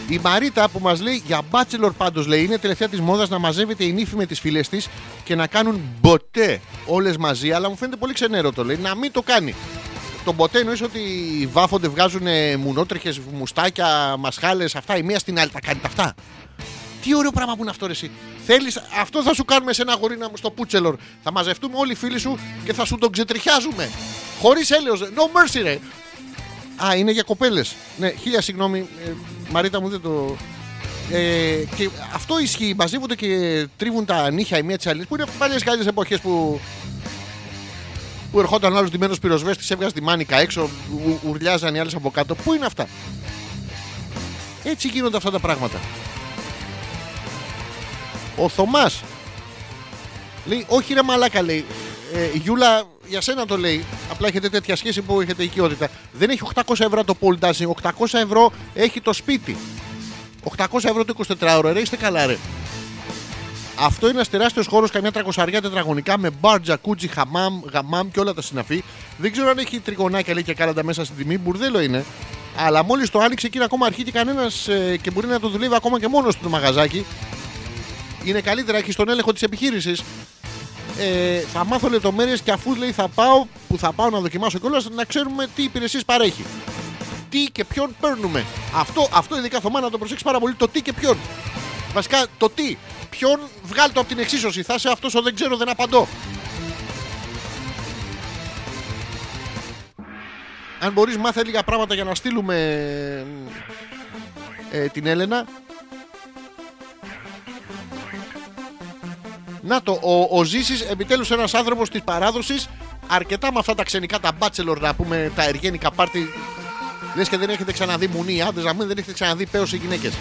Η Μαρίτα που μας λέει για bachelor πάντως λέει είναι τελευταία της μόδας να μαζεύεται η νύφη με τις φίλες της και να κάνουν μποτέ όλες μαζί. Αλλά μου φαίνεται πολύ ξενέρωτο λέει να μην το κάνει. Το μποτέ εννοείς ότι βάφονται, βγάζουν μουνότρεχε, μουστάκια, μασχάλες, αυτά. Η μία στην άλλη τα κάνει τα αυτά. Τι ωραίο πράγμα που είναι αυτό, ρε, εσύ. Θέλεις, αυτό θα σου κάνουμε σε ένα γορίνα μου στο Πούτσελορ. Θα μαζευτούμε όλοι οι φίλοι σου και θα σου τον ξετριχιάζουμε. Χωρίς έλεος. No mercy, ρε. Α, είναι για κοπέλες. Ναι, χίλια συγγνώμη. Ε, Μαρίτα μου δεν το. Ε, και αυτό ισχύει. Μαζεύονται και τρίβουν τα νύχια η μία της άλλης. Που είναι παλιές καλέ εποχές που. Που ερχόταν ο άλλος ντυμένος πυροσβέστης, έβγαζε τη μάνικα έξω, ου, ουρλιάζαν οι άλλες από κάτω. Πού είναι αυτά; Έτσι γίνονται αυτά τα πράγματα. Ο Θωμάς λέει: Όχι, ρε Μαλάκα, λέει. Ε, Γιούλα, για σένα το λέει. Απλά έχετε τέτοια σχέση που έχετε οικειότητα. Δεν έχει 800 ευρώ το pole dancing. 800 ευρώ έχει το σπίτι. 800 ευρώ το 24 ώρο. Ρε, είστε καλά, ρε. Αυτό είναι ένας τεράστιος χώρος, καμιά τρακοσαριά τετραγωνικά με μπαρ, τζακούτσι, χαμάμ, γαμάμ και όλα τα συναφή. Δεν ξέρω αν έχει τριγωνάκια λέει και κάλαντα μέσα στην τιμή. Μπουρδέλο είναι. Αλλά μόλις το άνοιξε και είναι ακόμα αρχή και κανένας και μπορεί να το δουλεύει ακόμα και μόνος του το μαγαζάκι. Είναι καλύτερα, έχει τον έλεγχο της επιχείρησης. Ε, θα μάθω λεπτομέρειες και αφού λέει θα πάω, που θα πάω να δοκιμάσω κιόλας, να ξέρουμε τι υπηρεσίες παρέχει. Τι και ποιον παίρνουμε. Αυτό, αυτό ειδικά Θωμά να το προσέξεις πάρα πολύ. Το τι και ποιον. Βασικά το τι. Ποιον βγάλει το από την εξίσωση. Θα είσαι αυτός ο δεν ξέρω, δεν απαντώ. Αν μπορείς μάθε λίγα πράγματα για να στείλουμε ε, την Έλενα. Να το, ο, ο Ζήσης επιτέλους ένας άνθρωπος της παράδοσης αρκετά με αυτά τα ξενικά τα bachelor να πούμε τα εργένικα πάρτι λες και δεν έχετε ξαναδεί μουνί οι άντρες να μην δεν έχετε ξαναδεί πέος οι γυναίκες.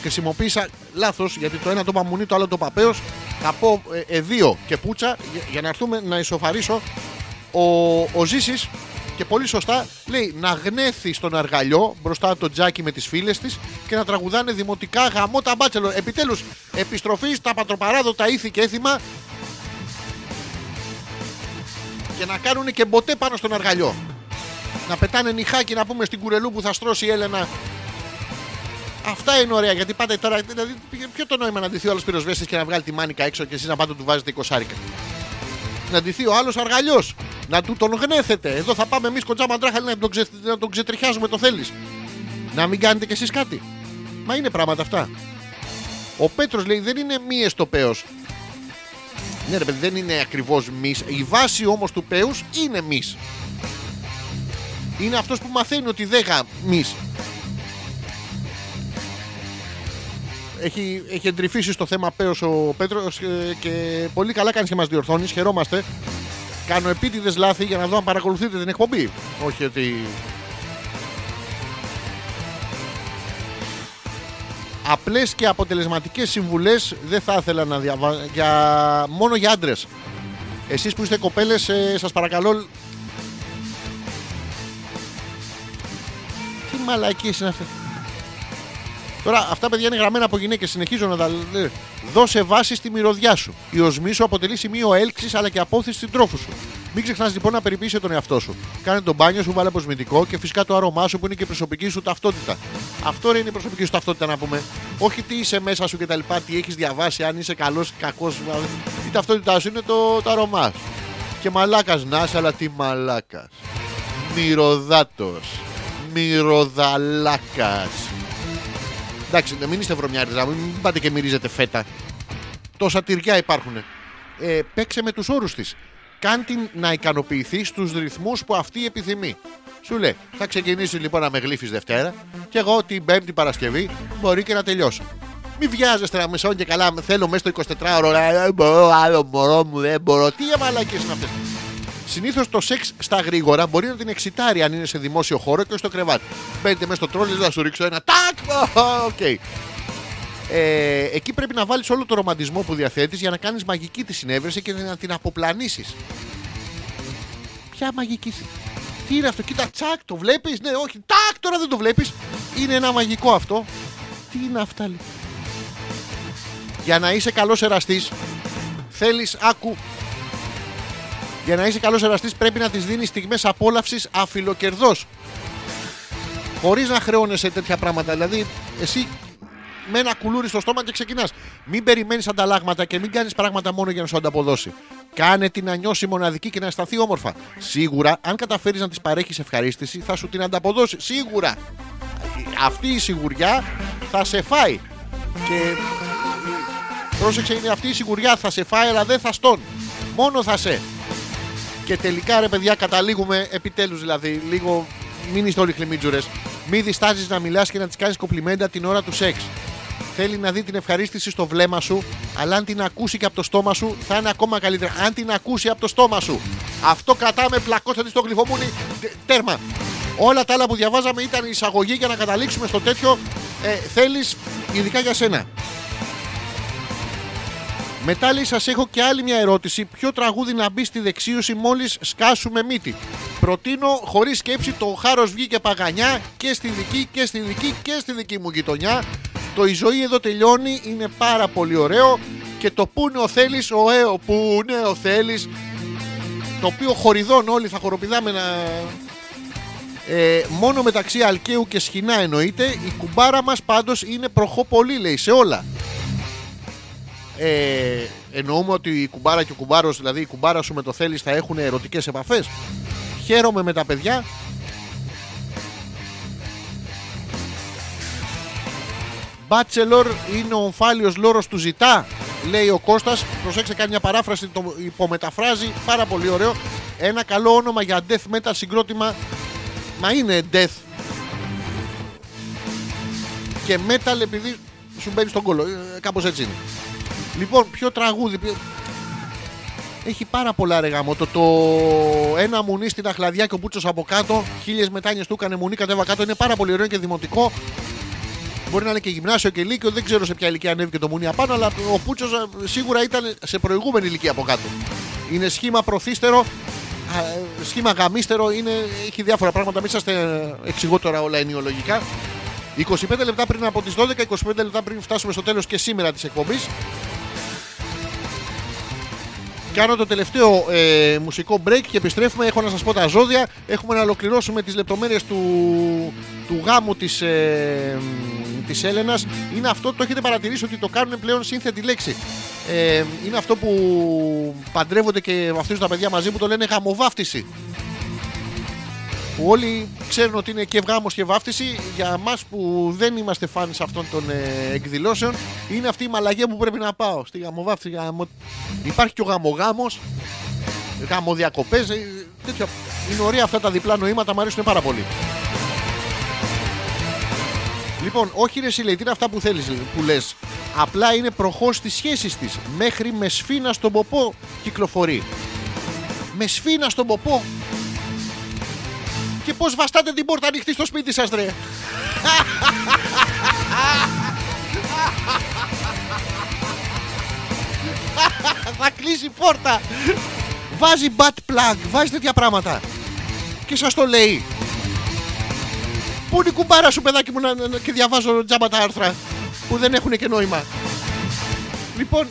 Χρησιμοποίησα λάθος γιατί το ένα το είπα μουνί το άλλο το είπα πέος. Θα πω ε, ε, δύο και πούτσα για, για να έρθουμε να ισοφαρίσω. Ο, ο Ζήσης και πολύ σωστά λέει να γνέθει στον αργαλιό μπροστά από το τζάκι με τις φίλες της και να τραγουδάνε δημοτικά γαμό τα μπάτσελο. Επιτέλους, επιστροφή στα πατροπαράδοτα ήθη και έθιμα και να κάνουν και μποτέ πάνω στον αργαλιό. Να πετάνε νυχάκι να πούμε στην κουρελού που θα στρώσει η Έλενα. Αυτά είναι ωραία γιατί πάτε τώρα. Δηλαδή, ποιο το νόημα να ντυθεί ο άλλος πυροσβέστης και να βγάλει τη μάνικα έξω και εσείς να πάτε του βάζετε 20 να ντυθεί ο άλλος αργαλιός. Να του τον γνέθετε. Εδώ θα πάμε εμείς κοντζά μαντράχαλη να τον, ξε, να τον ξετριχιάζουμε το θέλεις. Να μην κάνετε κι εσείς κάτι. Μα είναι πράγματα αυτά. Ο Πέτρος λέει δεν είναι μύε το παίο. Ναι, ρε παιδί, δεν είναι ακριβώς μυ. Η βάση όμως του πέους είναι μυ. Είναι αυτός που μαθαίνει ότι δεν γαμείς. Έχει, έχει εντρυφήσει στο θέμα πέος ο Πέτρος ε, και πολύ καλά κάνεις και μας διορθώνεις. Χαιρόμαστε. Κάνω επίτηδες λάθη για να δω αν παρακολουθείτε την εκπομπή. Όχι ότι απλές και αποτελεσματικές συμβουλές δεν θα ήθελα να διαβάσω για... μόνο για άντρες εσείς που είστε κοπέλες ε, σας παρακαλώ τι μαλακίες είναι αυτές Τώρα αυτά παιδιά είναι γραμμένα από γυναίκες συνεχίζω να τα λέω Δώσε βάση στη μυρωδιά σου Η οσμή σου αποτελεί σημείο έλξης αλλά και απόθεση στην τρόφου σου μην ξεχνάς λοιπόν να περιποιήσει τον εαυτό σου. Κάνε τον μπάνιο σου, βάλε αποσμητικό και φυσικά το άρωμά σου που είναι και η προσωπική σου ταυτότητα. Αυτό ρε είναι η προσωπική σου ταυτότητα να πούμε. Όχι τι είσαι μέσα σου κτλ. Τι έχεις διαβάσει, αν είσαι καλός ή κακό. Η ταυτότητά σου είναι το, το άρωμά σου. Και μαλάκας να είσαι, αλλά τι μαλάκας. Μυρωδάτος. Μυρωδαλάκας. Εντάξει, μην είστε βρωμιάριδα, μην πάτε και μυρίζετε φέτα. Τόσα τυριά υπάρχουν. Ε, παίξε με τους όρους της. Κάν την να ικανοποιηθεί στους ρυθμούς που αυτή επιθυμεί. Σου λέει, θα ξεκινήσει λοιπόν να με γλύφεις Δευτέρα και εγώ την Πέμπτη Παρασκευή μπορεί και να τελειώσω. Μην βιάζεστε να μεσώνει και καλά. Θέλω μέσα στο 24ωρο να δεν μπορώ άλλο μωρό μου, δεν μπορώ. Τι αμαλακίες είναι αυτές. Συνήθως το σεξ στα γρήγορα μπορεί να την εξητάρει αν είναι σε δημόσιο χώρο και όχι στο κρεβάτι. Μπαίνετε μέσα στο τρόλι, θα σου ρίξω ένα τάκ. Οκ. Ε, εκεί πρέπει να βάλεις όλο το ρομαντισμό που διαθέτεις για να κάνεις μαγική τη συνέβρεση και να την αποπλανήσεις. Ποια μαγική. συ- Τι είναι αυτό, κοίτα τσακ, το βλέπεις, ναι, όχι, τάκ, τώρα δεν το βλέπεις. Είναι ένα μαγικό αυτό. Τι είναι αυτά, λέει. Για να είσαι καλός εραστής, θέλεις, άκου, για να είσαι καλός εραστής πρέπει να της δίνεις στιγμές απόλαυσης αφιλοκερδώς. Χωρίς να χρεώνεσαι τέτοια πράγματα. Δηλαδή, εσύ με ένα κουλούρι στο στόμα και ξεκινάς. Μην περιμένεις ανταλλάγματα και μην κάνεις πράγματα μόνο για να σου ανταποδώσει. Κάνε την να νιώσει μοναδική και να αισθανθεί όμορφα. Σίγουρα, αν καταφέρεις να της παρέχεις ευχαρίστηση, θα σου την ανταποδώσει. Σίγουρα. Αυτή η σιγουριά θα σε φάει. Και. Πρόσεξε, είναι αυτή η σιγουριά θα σε φάει, αλλά δεν θα στόν. Μόνο θα σε. Και τελικά ρε παιδιά καταλήγουμε επιτέλους δηλαδή λίγο μην είστε όλοι χλιμίτζουρες. Μην διστάζεις να μιλάς και να τις κάνεις κοπλιμέντα την ώρα του σεξ. Θέλει να δει την ευχαρίστηση στο βλέμμα σου Αλλά αν την ακούσει και από το στόμα σου θα είναι ακόμα καλύτερα. Αν την ακούσει από το στόμα σου. Αυτό κρατάμε πλακώστε τη στο γλυφομούνι. Τε- Τέρμα. Όλα τα άλλα που διαβάζαμε ήταν εισαγωγή για να καταλήξουμε στο τέτοιο. Ε, Θέλεις ειδικά για σένα μετά λέει σας έχω και άλλη μια ερώτηση. Ποιο τραγούδι να μπει στη δεξίωση μόλις σκάσουμε μύτη; Προτείνω χωρίς σκέψη το χάρος βγήκε παγανιά και στη δική και στη δική και στη δική μου γειτονιά. Το η ζωή εδώ τελειώνει είναι πάρα πολύ ωραίο και το που είναι ο θέλεις, ο έω που είναι ο θέλεις το οποίο χορηδών όλοι θα χοροπηδάμε να... Ε, μόνο μεταξύ Αλκαίου και Σχοινά εννοείται η κουμπάρα μας πάντως είναι προχώ πολύ λέει σε όλα ε, εννοούμε ότι η κουμπάρα και ο κουμπάρος, δηλαδή η κουμπάρα σου με το θέλεις, θα έχουν ερωτικές επαφές. Χαίρομαι με τα παιδιά. Μπάτσελορ είναι ο ομφάλιος λόρος του ζητά, λέει ο Κώστας. Προσέξτε, κάνει μια παράφραση, το υπομεταφράζει. Πάρα πολύ ωραίο. Ένα καλό όνομα για death metal συγκρότημα. Μα είναι death. Και metal επειδή σου μπαίνει στον κόλλο. Ε, Κάπως έτσι είναι. Λοιπόν, ποιο τραγούδι. ποιο- Έχει πάρα πολλά ρε γάμο. Το, το ένα μουνί στην αχλαδιά και ο Μπούτσος από κάτω. Χίλιες μετάνιες του έκανε μουνί, κατέβα κάτω. Είναι πάρα πολύ ωραίο και δημοτικό. Μπορεί να είναι και γυμνάσιο και λύκειο. Δεν ξέρω σε ποια ηλικία ανέβηκε το μουνί απάνω. Αλλά ο Πούτσο σίγουρα ήταν σε προηγούμενη ηλικία από κάτω. Είναι σχήμα προθύστερο. α, ε, Σχήμα γαμίστερο. Είναι, έχει διάφορα πράγματα. Μην σα εξηγώ τώρα όλα ενοιολογικά. 25 λεπτά πριν από τις 12, 25 λεπτά πριν φτάσουμε στο τέλος και σήμερα της εκπομπής. Κάνω το τελευταίο ε, μουσικό break και επιστρέφουμε. Έχω να σας πω τα ζώδια. Έχουμε να ολοκληρώσουμε τις λεπτομέρειες του, του γάμου της, ε, μ, της Έλενας. Είναι αυτό, το έχετε παρατηρήσει ότι το κάνουν πλέον σύνθετη λέξη. Ε, είναι αυτό που παντρεύονται και βαφτίζουν τα παιδιά μαζί που το λένε γαμοβάφτιση που όλοι ξέρουν ότι είναι και γάμος και βάφτιση. Για εμά που δεν είμαστε φάνες αυτών των ε, εκδηλώσεων, είναι αυτή η μαλαγία που πρέπει να πάω. Στη γαμοβάφτιση. Γαμο... Υπάρχει και ο γαμογάμος, γαμοδιακοπές, ε, τέτοια. Είναι ωραία αυτά τα διπλά νοήματα, μου αρέσουν πάρα πολύ. Λοιπόν, όχι ρε λέει, τι είναι αυτά που θέλεις, που λες. Απλά είναι προχώς στις σχέσεις της. Μέχρι με σφίνα στον ποπό κυκλοφορεί. Με σφίνα στον ποπό. Και πώς βαστάτε την πόρτα ανοιχτή στο σπίτι σας, ρε. Θα κλείσει η πόρτα. Βάζει butt plug, βάζει τέτοια πράγματα. Και σας το λέει. Πού είναι η κουμπάρα σου, παιδάκι μου, να, να- και διαβάζω τζάμπα τα άρθρα που δεν έχουν και νόημα. Λοιπόν.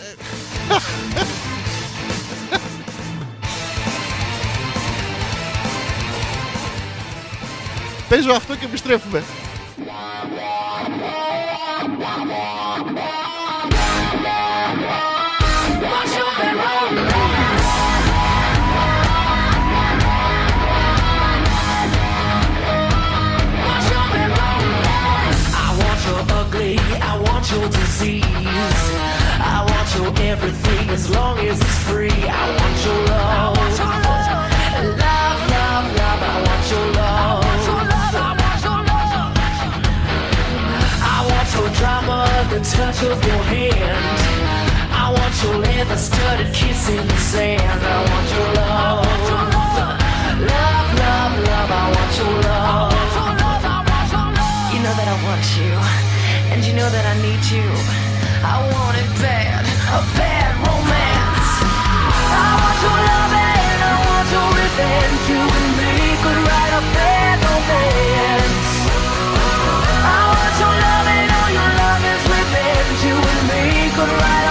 Παίζω αυτό και επιστρέφουμε. I want your ugly, I want your disease. I want your everything as long as it's free. I want your love. Love, The touch of your hand. I want your leather studded kiss in the sand. I want your love. Love, love, love, I want your love. You know that I want you, and you know that I need you. I want it bad, a bad romance. I want your love and I want your revenge. You and me could write a bad romance. the light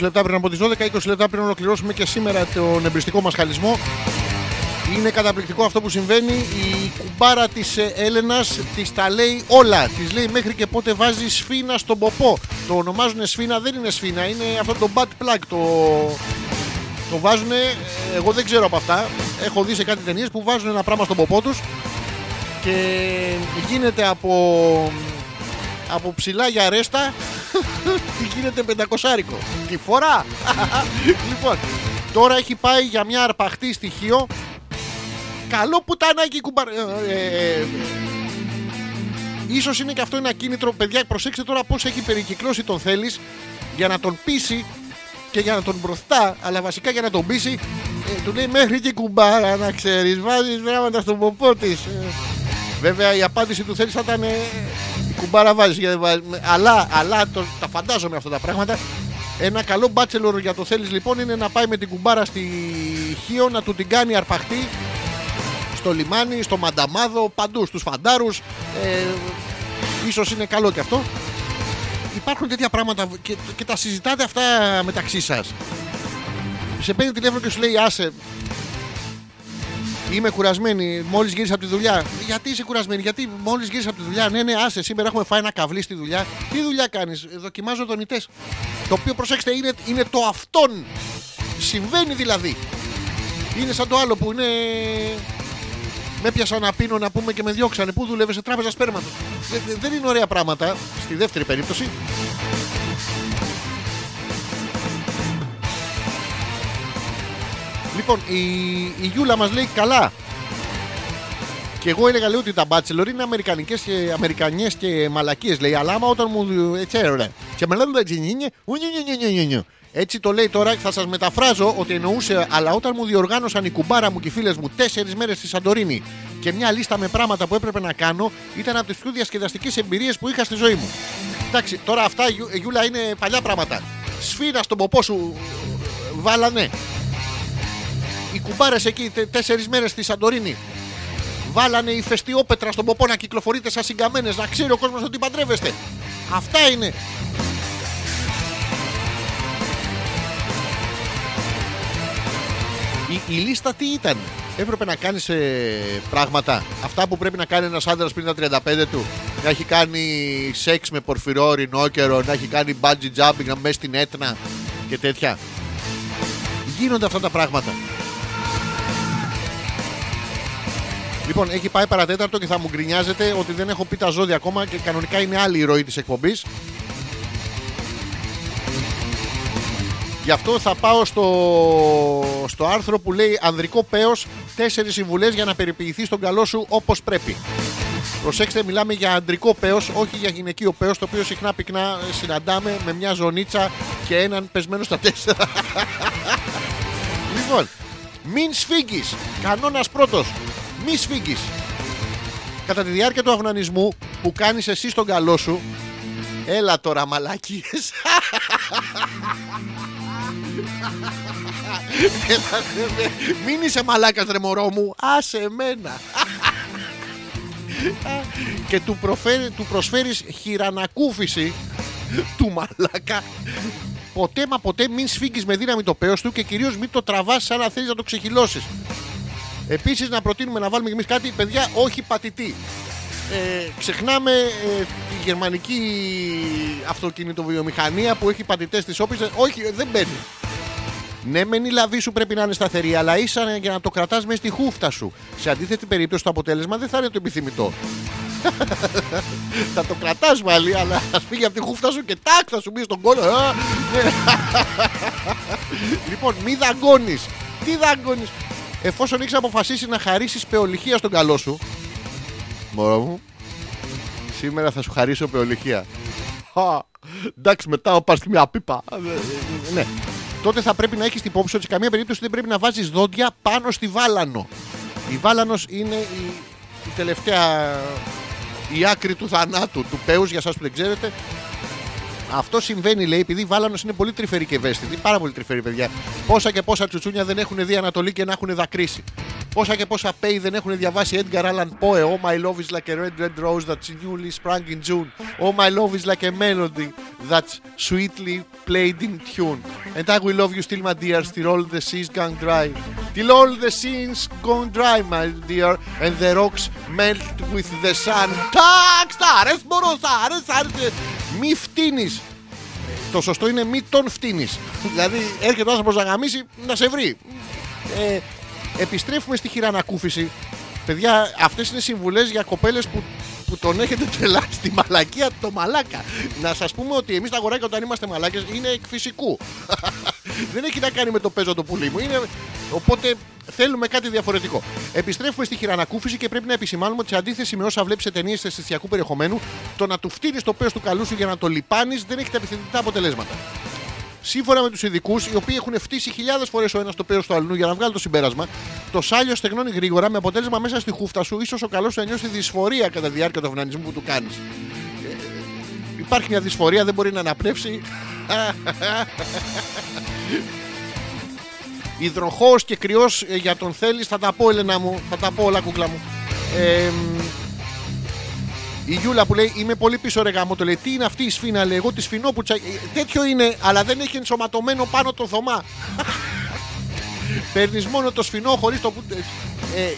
λεπτά πριν από τις 12, 20 λεπτά πριν ολοκληρώσουμε και σήμερα τον εμπριστικό μας χαλισμό. Είναι καταπληκτικό αυτό που συμβαίνει. Η κουμπάρα της Έλενας της τα λέει όλα. Της λέει μέχρι και πότε βάζεις σφίνα στον ποπό. Το ονομάζουν σφίνα, δεν είναι σφίνα, είναι αυτό το bad plug. Το, το βάζουν, εγώ δεν ξέρω από αυτά. Έχω δει σε κάτι ταινίες που βάζουν ένα πράγμα στον ποπό τους και γίνεται από, από ψηλά για ρέστα γίνεται πεντακοσάρικο. Τη φορά. λοιπόν, τώρα έχει πάει για μια αρπαχτή στοιχείο. Καλό πουτανάκι κουμπαρ... Ε, ε, ε, Ίσως είναι και αυτό ένα κίνητρο. Παιδιά, προσέξτε τώρα πώς έχει περικυκλώσει τον θέλεις για να τον πείσει και για να τον μπροστά, αλλά βασικά για να τον πείσει. ε, του λέει μέχρι και κουμπάρα να ξέρεις, βάζεις πράγματα στον ποπό της. Ε, Βέβαια η απάντηση του θέλει θα ήταν ε, η κουμπάρα βάζεις. γιατί δεν βάζεις. Αλλά, αλλά το, τα φαντάζομαι αυτά τα πράγματα. Ένα καλό μπάτσελορ για το θέλεις λοιπόν είναι να πάει με την κουμπάρα στη Χίο να του την κάνει αρπαχτή στο λιμάνι, στο μανταμάδο, παντού στους φαντάρους. Ε, ίσως είναι καλό και αυτό. Υπάρχουν τέτοια πράγματα και, και τα συζητάτε αυτά μεταξύ σας. Σε παίρνει τηλέφωνο και σου λέει άσε, Είμαι κουρασμένη. Μόλις γύρισα από τη δουλειά. Γιατί είσαι κουρασμένη, Γιατί μόλις γύρισα από τη δουλειά. Ναι, ναι, άσε. Σήμερα έχουμε φάει ένα καβλί στη δουλειά. Τι δουλειά κάνεις, Δοκιμάζω δονητές. Το οποίο προσέξτε είναι, είναι το αυτόν. Συμβαίνει δηλαδή. Είναι σαν το άλλο που είναι. Με πιασαν να πίνω να πούμε και με διώξανε. Πού δούλευε σε τράπεζα σπέρματος. Δεν είναι ωραία πράγματα. Στη δεύτερη περίπτωση. Λοιπόν, η, η Γιούλα μας λέει καλά. Και εγώ έλεγα λέει ότι τα bachelor είναι αμερικανικές και, αμερικανιές και μαλακίες λέει. Αλλά άμα όταν μου. Έτσι ωραία. Και με λένε τα τζινίνια. ουνιουνιουνιουνιουνιουνιου. Έτσι το λέει τώρα, θα σας μεταφράζω ότι εννοούσε, αλλά όταν μου διοργάνωσαν η κουμπάρα μου και οι φίλες μου τέσσερις μέρες στη Σαντορίνη και μια λίστα με πράγματα που έπρεπε να κάνω, ήταν από τις πιο διασκεδαστικές εμπειρίες που είχα στη ζωή μου. Εντάξει, τώρα αυτά Γιου- Γιούλα είναι παλιά πράγματα. Σφίνα στον ποπό σου βάλανε. Οι κουμπάρες εκεί τέσσερις μέρες στη Σαντορίνη. Βάλανε η φεστιόπετρα στον ποπό να κυκλοφορείτε σαν συγκαμμένε, να ξέρει ο κόσμος ότι παντρεύεστε. Αυτά είναι. Η, η λίστα τι ήταν; Έπρεπε να κάνεις πράγματα. Αυτά που πρέπει να κάνει ένας άντρας πριν τα 35 του. Να έχει κάνει σεξ με πορφυρό ρινόκερο, να έχει κάνει bungee jumping, να μέσα στην έτνα και τέτοια. Γίνονται αυτά τα πράγματα. Λοιπόν, έχει πάει παρατέταρτο και θα μου γκρινιάζετε ότι δεν έχω πει τα ζώδια ακόμα και κανονικά είναι άλλη η ροή της εκπομπής. Γι' αυτό θα πάω στο, στο άρθρο που λέει Ανδρικό πέος, τέσσερις συμβουλές για να περιποιηθεί στον καλό σου όπως πρέπει. Προσέξτε, μιλάμε για ανδρικό πέος, όχι για γυναικείο πέος, το οποίο συχνά πυκνά συναντάμε με μια ζωνίτσα και έναν πεσμένο στα τέσσερα. (laughs) λοιπόν, μην σφίγγεις. Κανόνας πρώτος. Μη σφίγγεις. Κατά τη διάρκεια του αυνανισμού που κάνεις εσύ στον καλό σου, έλα τώρα μαλακίες. Έλα, ρε, ρε. Μην είσαι μαλάκας ρε μωρό μου Άσε εμένα Και του, προφέρει, του προσφέρεις χειρανακούφιση Του μαλάκα Ποτέ μα ποτέ μην σφίγγεις με δύναμη το πέος του Και κυρίως μην το τραβάς σαν να θέλεις να το ξεχυλώσεις Επίσης να προτείνουμε να βάλουμε κι εμείς κάτι Παιδιά όχι πατητή ε, ξεχνάμε ε, τη γερμανική αυτοκινητοβιομηχανία που έχει πατητές στις όποιες όχι δεν μπαίνει ναι, μεν η λαβή σου πρέπει να είναι σταθερή, αλλά ήσαν για να το κρατάς μέσα στη χούφτα σου. Σε αντίθετη περίπτωση, το αποτέλεσμα δεν θα είναι το επιθυμητό. (laughs) θα το κρατάς πάλι, αλλά θα φύγει από τη χούφτα σου και τάκ, θα σου μπει στον κόλλο. Α, ναι. (laughs) λοιπόν, μη δαγκώνεις. Τι δαγκώνεις; Εφόσον έχεις αποφασίσει να χαρίσεις πεολυχία στον καλό σου. Μωρό μου, σήμερα θα σου χαρίσω πεολυχία. Χα, Εντάξει, μετά ο πάρεις μια πίπα. Ε, Ναι. Τότε θα πρέπει να έχεις την υπόψη ότι σε καμία περίπτωση δεν πρέπει να βάζεις δόντια πάνω στη βάλανο. Η βάλανος είναι η, η τελευταία. η άκρη του θανάτου, του πέους για εσάς που δεν ξέρετε. Αυτό συμβαίνει, λέει, επειδή η βάλανο είναι πολύ τρυφερή και ευαίσθητη. Πάρα πολύ τρυφερή, παιδιά. Πόσα και πόσα τσουτσούνια δεν έχουν δει Ανατολή και να έχουν δακρύσει. Πόσα και πόσα πέι δεν έχουν διαβάσει Edgar Allan Poe. Oh, my love is like a red, red rose that newly sprang in June. Oh, my love is like a melody that's sweetly played in tune. And I will love you still, my dear, till all the seas gone dry. Till all the seas gone dry, my dear, and the rocks melt with the sun. Τάκ, στάρες, μπορώ, στάρες, στάρες. Μη φτύνεις. Το σωστό είναι μη τον φτύνεις. δηλαδή έρχεται ο άνθρωπος να γαμίσει να σε βρει. Ε, επιστρέφουμε στη χειρανακούφιση. Παιδιά, αυτές είναι συμβουλές για κοπέλες που, που τον έχετε τρελάσει στη μαλακία το μαλάκα. Να σας πούμε ότι εμείς τα αγοράκια όταν είμαστε μαλάκες είναι εκ φυσικού. (laughs) Δεν έχει να κάνει με το παίζω το πουλί μου. Είναι... Οπότε θέλουμε κάτι διαφορετικό. Επιστρέφουμε στη χειρανακούφιση και πρέπει να επισημάνουμε ότι σε αντίθεση με όσα βλέπεις σε ταινίες αισθησιακού περιεχομένου, το να του φτύνεις το πέος του καλού σου για να το λιπάνει δεν έχει τα επιθυμητά αποτελέσματα. Σύμφωνα με τους ειδικούς, οι οποίοι έχουν φτύσει χιλιάδες φορές ο ένας το πέος του αλλού για να βγάλει το συμπέρασμα, το σάλιο στεγνώνει γρήγορα με αποτέλεσμα μέσα στη χούφτα σου, ίσως ο καλός σου να νιώσει δυσφορία κατά τη διάρκεια του αυνανισμού που του κάνεις. υπάρχει μια δυσφορία, δεν μπορεί να αναπνεύσει. (laughs) Υδροχός και κρυός ε, για τον θέλεις θα τα πω Ελένα μου Θα τα πω όλα κούκλα μου ε, μ, Η Γιούλα που λέει Είμαι πολύ πίσω ρε γάμο Το λέει τι είναι αυτή η σφίνα λέει Εγώ τη σφινόπουτσα ε, Τέτοιο είναι αλλά δεν έχει ενσωματωμένο πάνω το θωμά Παίρνεις μόνο το σφινό χωρίς το που- ε, ε,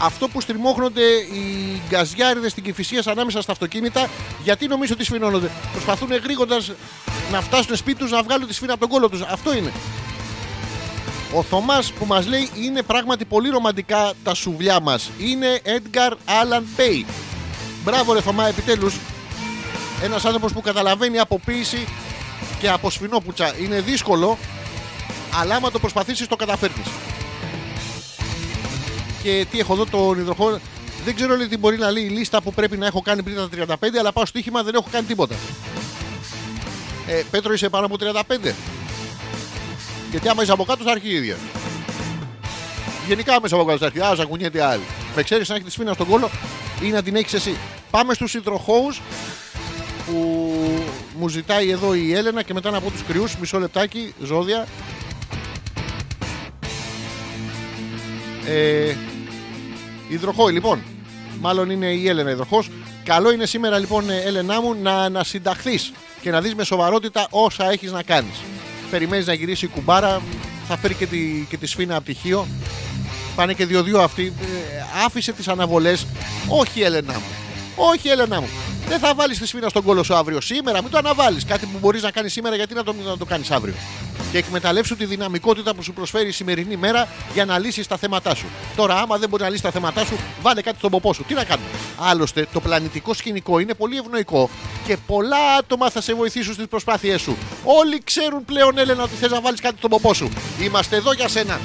αυτό που στριμώχνονται οι γκαζιάριδες στην Κηφισία ανάμεσα στα αυτοκίνητα, γιατί νομίζω ότι σφινώνονται. Προσπαθούν γρήγορα να φτάσουν σπίτι τους να βγάλουν τη σφίνα από τον κόλο τους. Αυτό είναι. Ο Θωμάς που μας λέει είναι πράγματι πολύ ρομαντικά τα σουβλιά μας. Είναι Edgar Allan Pay. Μπράβο, ρε Θωμά, επιτέλους. Ένας άνθρωπος που καταλαβαίνει από ποίηση και από σφινόπουτσα. Είναι δύσκολο, αλλά άμα το προσπαθήσεις, το καταφέρνεις. Και τι έχω εδώ τον υδροχό. Δεν ξέρω λέει, τι μπορεί να λέει η λίστα που πρέπει να έχω κάνει πριν τα 35, αλλά πάω στο στοίχημα δεν έχω κάνει τίποτα. Ε, Πέτρο, είσαι πάνω από 35. Γιατί άμα είσαι από κάτω θα αρχίσει η ίδια. Γενικά άμα είσαι από κάτω θα αρχίσει. Α, ζακουνιέται άλλη. Με ξέρεις να έχει τη σφίνα στον κόλο ή να την έχεις εσύ. Πάμε στους υδροχώου που μου ζητάει εδώ η Έλενα και μετά να πω τους κρυούς. Μισό λεπτάκι, ζώδια. Ε, υδροχόη, λοιπόν. Μάλλον είναι η Έλενα υδροχός. Καλό είναι σήμερα, λοιπόν, ε, Έλενά μου, να ανασυνταχθεί και να δεις με σοβαρότητα όσα έχεις να κάνεις. Περιμένεις να γυρίσει η κουμπάρα, θα φέρει και τη, και τη σφίνα από τυχείο. Πάνε και δύο-δύο αυτοί. Ε, άφησε τις αναβολές. Όχι, Έλενα μου. Όχι, Έλενα μου. Δεν θα βάλεις τη σφίνα στον κόλο σου αύριο. Σήμερα, μην το αναβάλεις. Κάτι που μπορείς να κάνεις σήμερα, γιατί να το, να το κάνεις αύριο. Και εκμεταλλεύσου τη δυναμικότητα που σου προσφέρει η σημερινή μέρα για να λύσεις τα θέματά σου. Τώρα, άμα δεν μπορεί να λύσεις τα θέματά σου, βάλε κάτι στον ποπό σου. Τι να κάνουμε; Άλλωστε, το πλανητικό σκηνικό είναι πολύ ευνοϊκό και πολλά άτομα θα σε βοηθήσουν στις προσπάθειές σου. Όλοι ξέρουν πλέον, Έλενα, ότι θες να βάλεις κάτι στον ποπό σου. Είμαστε εδώ για σένα.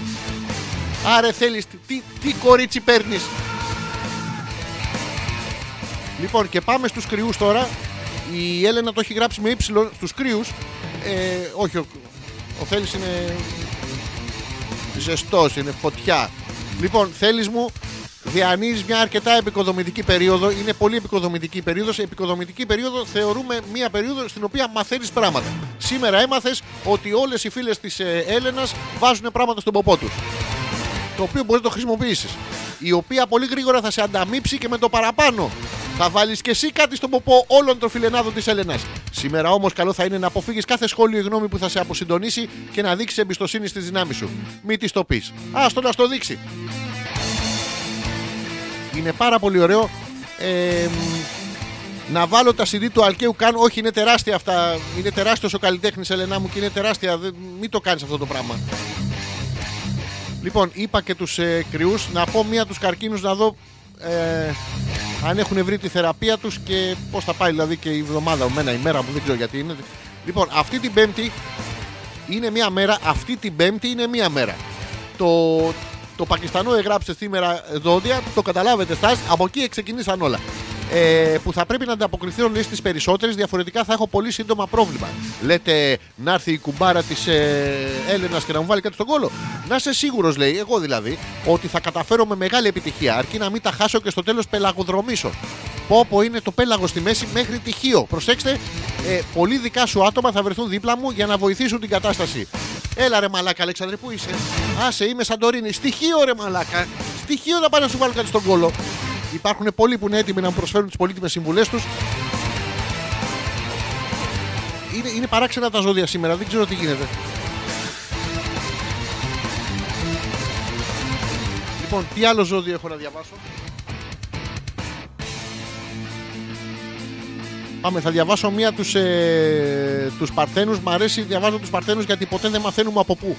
Άρε θέλεις, τι, τι κορίτσι παίρνεις; Λοιπόν, και πάμε στους κρυούς τώρα. Η Έλενα το έχει γράψει με ύψιλο στους κρύου. Ε, όχι, ο, ο Θέλης είναι ζεστός, είναι φωτιά. Λοιπόν, Θέλης μου, διανύεις μια αρκετά επικοδομητική περίοδο. Είναι πολύ επικοδομητική περίοδος. Επικοδομητική περίοδο θεωρούμε μια περίοδο στην οποία μαθαίνεις πράγματα. Σήμερα έμαθες ότι όλες οι φίλες της ε, Έλενας βάζουν πράγματα στον ποπό τους. Το οποίο μπορεί να το χρησιμοποιήσεις. Η οποία πολύ γρήγορα θα σε ανταμείψει και με το παραπάνω. Θα βάλεις και εσύ κάτι στον ποπό όλων των φιλενάδων της Έλενας. Σήμερα όμως, καλό θα είναι να αποφύγεις κάθε σχόλιο ή γνώμη που θα σε αποσυντονίσει και να δείξεις εμπιστοσύνη στις δυνάμεις σου. Μην τη το πεις. Άστο να στο δείξει. Είναι πάρα πολύ ωραίο. Ε, μ, να βάλω τα CD του Αλκαίου Καν. Όχι, είναι τεράστια αυτά. Είναι τεράστιος ο καλλιτέχνης Ελενά μου και είναι τεράστια. Δεν, μην το κάνεις αυτό το πράγμα. Λοιπόν, είπα και τους ε, κρυούς να πω μία τους καρκίνους να δω ε, αν έχουν βρει τη θεραπεία τους και πώς θα πάει δηλαδή και η εβδομάδα, μένα η μέρα μου, δεν ξέρω γιατί είναι. Λοιπόν, αυτή την Πέμπτη είναι μία μέρα. Αυτή την Πέμπτη είναι μία μέρα. Το, το Πακιστανό εγγράψε σήμερα δόντια, το καταλάβετε στάς, από εκεί ξεκινήσαν όλα. Ε, που θα πρέπει να ανταποκριθούν λέει, στις περισσότερες, διαφορετικά θα έχω πολύ σύντομα πρόβλημα. Λέτε να έρθει η κουμπάρα της ε, Έλενας και να μου βάλει κάτι στον κόλο. Να είσαι σίγουρος, λέει, εγώ δηλαδή, ότι θα καταφέρω με μεγάλη επιτυχία, αρκεί να μην τα χάσω και στο τέλος πελαγοδρομήσω. Πω πω είναι το πέλαγο στη μέση μέχρι τυχείο. Προσέξτε, ε, πολύ δικά σου άτομα θα βρεθούν δίπλα μου για να βοηθήσουν την κατάσταση. Έλα ρε μαλάκα, Αλέξανδρε, πού είσαι; Άσε, είμαι Σαντορίνη. Στοιχείο ρε μαλάκα. Στοιχείο να πάνε να σου βάλουν κάτι στον κόλο. Υπάρχουν πολλοί που είναι έτοιμοι να μου προσφέρουν τις πολύτιμες συμβουλές τους. είναι, είναι παράξενα τα ζώδια σήμερα, δεν ξέρω τι γίνεται. Λοιπόν, τι άλλο ζώδιο έχω να διαβάσω; Πάμε, θα διαβάσω μία τους, ε, τους Παρθένους. Μ' αρέσει, διαβάζω τους Παρθένους γιατί ποτέ δεν μαθαίνουμε από πού.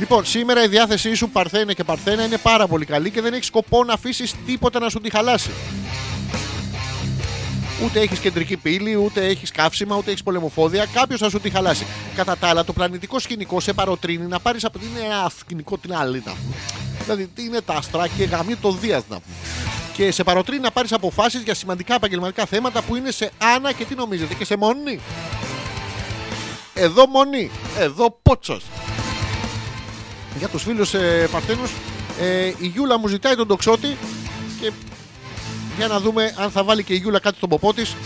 Λοιπόν, σήμερα η διάθεσή σου Παρθένε και Παρθένα είναι πάρα πολύ καλή και δεν έχει σκοπό να αφήσεις τίποτα να σου τη χαλάσει. Ούτε έχεις κεντρική πύλη, ούτε έχεις καύσιμα, ούτε έχεις πολεμοφόδια. Κάποιος θα σου τη χαλάσει. Κατά τα άλλα, το πλανητικό σκηνικό σε παροτρύνει να πάρεις από. Είναι ένα σκηνικό την άλλη να πούμε. Δηλαδή, τι είναι τα άστρα και γαμεί το Δίας να πούμε. Και σε παροτρύνει να πάρεις αποφάσεις για σημαντικά επαγγελματικά θέματα που είναι σε άνα και τι νομίζετε, και σε μονή. Εδώ μονή, εδώ πότσος. Για τους φίλους ε, Παρθένου, ε, η Γιούλα μου ζητάει τον τοξότη και για να δούμε αν θα βάλει και η Γιούλα κάτι στον ποπό της.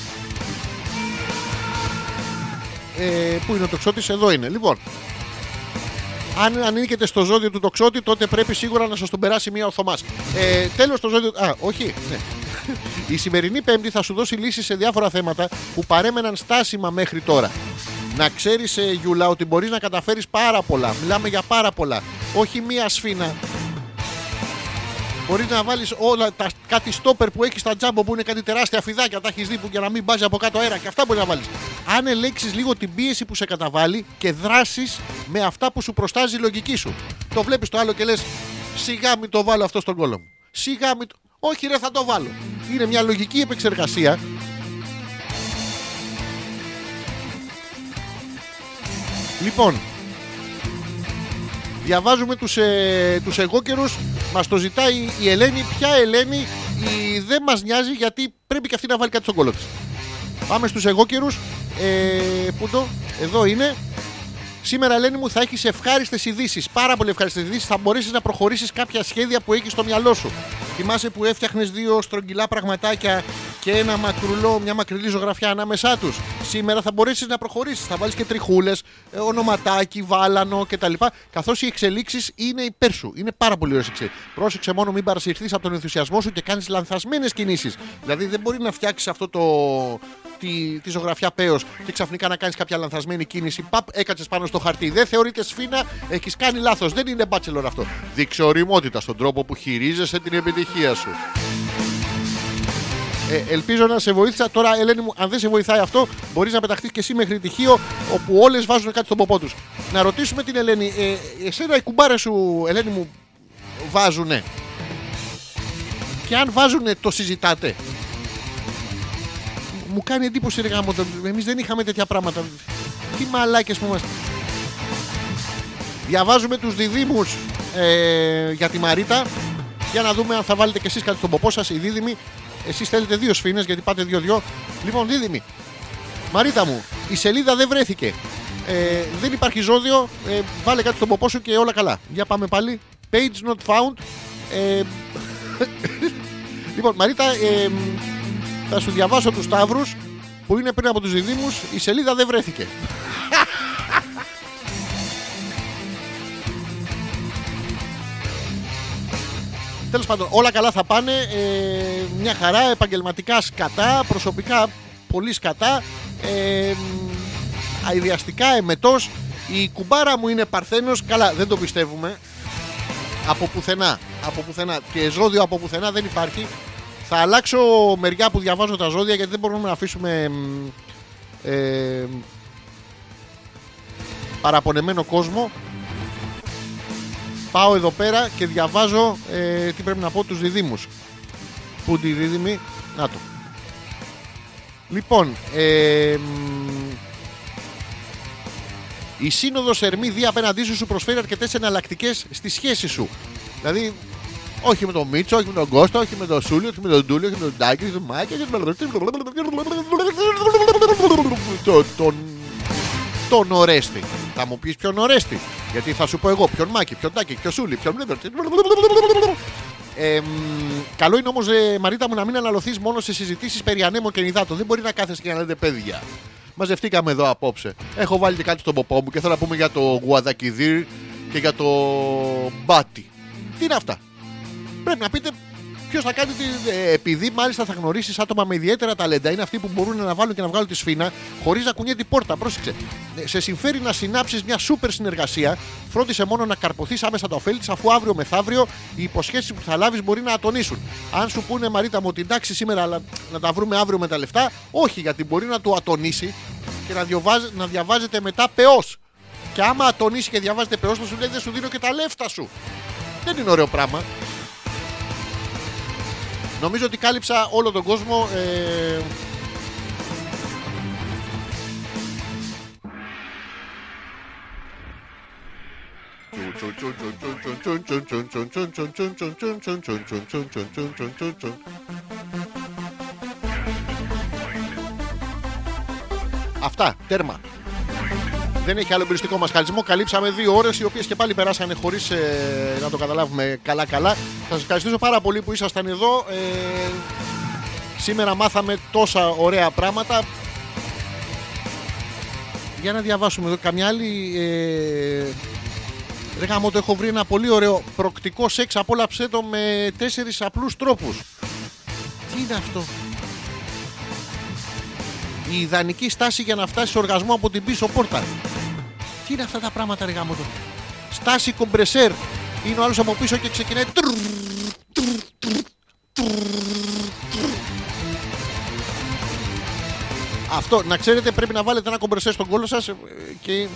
Ε, πού είναι ο τοξότης, εδώ είναι. Λοιπόν, αν ανήκετε στο ζώδιο του τοξότη, τότε πρέπει σίγουρα να σας τον περάσει μία οθωμάς. Ε, Τέλος το ζώδιο. Α, όχι, ναι. Η σημερινή Πέμπτη θα σου δώσει λύσεις σε διάφορα θέματα που παρέμεναν στάσιμα μέχρι τώρα. Να ξέρεις, Γιούλα, ότι μπορείς να καταφέρεις πάρα πολλά. Μιλάμε για πάρα πολλά. Όχι μία σφίνα. Μπορείς να βάλεις όλα τα κάτι στόπερ που έχεις στα τζάμπο που είναι κάτι τεράστια φιδάκια. Τα έχεις δει που για να μην μπάζει από κάτω αέρα και αυτά μπορείς να βάλεις. Αν ελέγξεις λίγο την πίεση που σε καταβάλει και δράσεις με αυτά που σου προστάζει η λογική σου. Το βλέπεις το άλλο και λες, σιγά μην το βάλω αυτό στον κόλλο μου. Σιγά μην το. Όχι, ρε, θα το βάλω. Είναι μια λογική επεξεργασία. Λοιπόν, διαβάζουμε τους, ε, τους εγώκερους. Μας το ζητάει η Ελένη. Ποια Ελένη; Η, δεν μας νοιάζει γιατί πρέπει και αυτή να βάλει κάτι στον κόλλο της. Πάμε στους εγώκερους. Ε, Πού το, εδώ είναι Σήμερα, Ελένη μου, θα έχεις ευχάριστες ειδήσεις. Πάρα πολύ ευχάριστες ειδήσεις. Θα μπορέσεις να προχωρήσεις κάποια σχέδια που έχεις στο μυαλό σου. Θυμάσαι που έφτιαχνες δύο στρογγυλά πραγματάκια και ένα μακρουλό, μια μακρυλή ζωγραφιά ανάμεσά τους. Σήμερα θα μπορέσεις να προχωρήσεις. Θα βάλεις και τριχούλες, ονοματάκι, βάλανο κτλ. Καθώς οι εξελίξεις είναι υπέρ σου. Είναι πάρα πολύ ωραίες εξελίξεις. Πρόσεξε μόνο μην παρασυρθείς από τον ενθουσιασμό σου και κάνεις λανθασμένες κινήσεις. Δηλαδή δεν μπορεί να φτιάξεις αυτό το. Τη, τη ζωγραφιά πέος και ξαφνικά να κάνεις κάποια λανθασμένη κίνηση. Παπ, έκατσες πάνω στο χαρτί. Δεν θεωρείται σφίνα, έχεις κάνει λάθος. Δεν είναι bachelor αυτό. Δείξε οριμότητα στον τρόπο που χειρίζεσαι την επιτυχία σου. Ε, ελπίζω να σε βοήθησα. Τώρα, Ελένη μου, αν δεν σε βοηθάει αυτό, μπορείς να πεταχτείς και εσύ μέχρι τυχείο όπου όλες βάζουν κάτι στον ποπό τους. Να ρωτήσουμε την Ελένη, ε, εσένα οι κουμπάρες σου, Ελένη μου, βάζουνε; Και αν βάζουνε, το συζητάτε; Μου κάνει εντύπωση ρε γάμο. Εμείς δεν είχαμε τέτοια πράγματα. Τι μαλάκες που είμαστε. Διαβάζουμε τους διδήμους ε, για τη Μαρίτα. Για να δούμε αν θα βάλετε κι εσείς κάτι στον ποπό σας οι δίδυμοι. Εσείς θέλετε δύο σφήνες γιατί πάτε δυο-δυο λοιπόν δίδυμοι Μαρίτα μου η σελίδα δεν βρέθηκε. Ε, δεν υπάρχει ζώδιο. Ε, βάλε κάτι στον ποπό σου και όλα καλά. Για πάμε πάλι. Page not found. Ε, (coughs) λοιπόν Μαρίτα ε, θα σου διαβάσω τους Σταύρους που είναι πριν από τους διδήμους η σελίδα δεν βρέθηκε (laughs) Τέλος πάντων, όλα καλά θα πάνε. Ε, μια χαρά, επαγγελματικά σκατά, προσωπικά πολύ σκατά. Ε, αειδιαστικά εμετός. Η κουμπάρα μου είναι παρθένος Καλά, δεν το πιστεύουμε. Από πουθενά. Από πουθενά. Και ζώδιο από πουθενά δεν υπάρχει. Θα αλλάξω μεριά που διαβάζω τα ζώδια γιατί δεν μπορούμε να αφήσουμε μ, ε, παραπονεμένο κόσμο Πάω εδώ πέρα και διαβάζω ε, τι πρέπει να πω τους διδήμους. Πού τη δίδυμη, να το. Λοιπόν, ε, μ, η σύνοδος Ερμή Δία απέναντί σου σου προσφέρει αρκετές εναλλακτικέ στη σχέση σου. Δηλαδή, όχι με τον Μίτσο, όχι με τον Κώστα, όχι με τον Σούλιο, όχι με τον Ντούλιο, όχι με τον Ντάκη, όχι με τον Μάκη, όχι με τον... τον τον Ορέστη. Θα μου πεις ποιον Ορέστη. Γιατί θα σου πω εγώ ποιον Μάκη, ποιον Τάκη, ποιον Σούλη, ποιον. Ε, μ, καλό είναι όμως, Μαρίτα μου, να μην αναλωθείς μόνο σε συζητήσεις περί ανέμων και υδάτων. Δεν μπορεί να κάθεσαι και να λέτε παιδιά. Μαζευτήκαμε εδώ απόψε. Έχω βάλει και κάτι στον ποπό μου και θέλω να πούμε για το Γουαδακιδίρ και για το Μπάτι. Τι είναι αυτά; Πρέπει να πείτε Ποιος θα κάνει τη. ε, επειδή μάλιστα θα γνωρίσεις άτομα με ιδιαίτερα ταλέντα, είναι αυτοί που μπορούν να βάλουν και να βγάλουν τη σφίνα χωρίς να κουνιέται η πόρτα. Πρόσεξε. Ε, Σε συμφέρει να συνάψεις μια σούπερ συνεργασία. Φρόντισε μόνο να καρποθείς άμεσα τα ωφέλη της, αφού αύριο μεθαύριο οι υποσχέσεις που θα λάβεις μπορεί να ατονίσουν. Αν σου πούνε Μαρίτα μου την τάξη σήμερα, αλλά να τα βρούμε αύριο με τα λεφτά, όχι, γιατί μπορεί να το ατονίσει και να, διαβάζ- να διαβάζετε μετά πεός. Και άμα ατονίσει και διαβάζετε πεός, θα σου λέει δεν σου δίνω και τα λεφτά σου. Δεν είναι ωραίο πράγμα. Νομίζω ότι κάλυψα όλο τον κόσμο. Ε... Αυτά, τέρμα. Δεν έχει άλλο εμπειριστικό μα χαλισμό. Καλύψαμε δύο ώρες, οι οποίες και πάλι περάσανε χωρίς να το καταλάβουμε καλά-καλά. Θα σας ευχαριστήσω πάρα πολύ που ήσασταν εδώ. Ε, σήμερα μάθαμε τόσα ωραία πράγματα. Για να διαβάσουμε εδώ καμιά άλλη. Ε, Ρε γάμο, το έχω βρει ένα πολύ ωραίο προκτικό σεξ. Απόλαψέ το με τέσσερις απλούς τρόπους. Τι είναι αυτό; Η ιδανική στάση για να φτάσει σε οργασμό από την πίσω πόρτα. Τι είναι αυτά τα πράγματα, ρε γάμο το. Στάση κομπρεσέρ. Είναι ο άλλος από πίσω και ξεκινάει. τρρρρ, τρρρ, τρρρ, τρρρ. Αυτό, να ξέρετε, πρέπει να βάλετε ένα κομπρεσέρ στον κόλο σας ε, και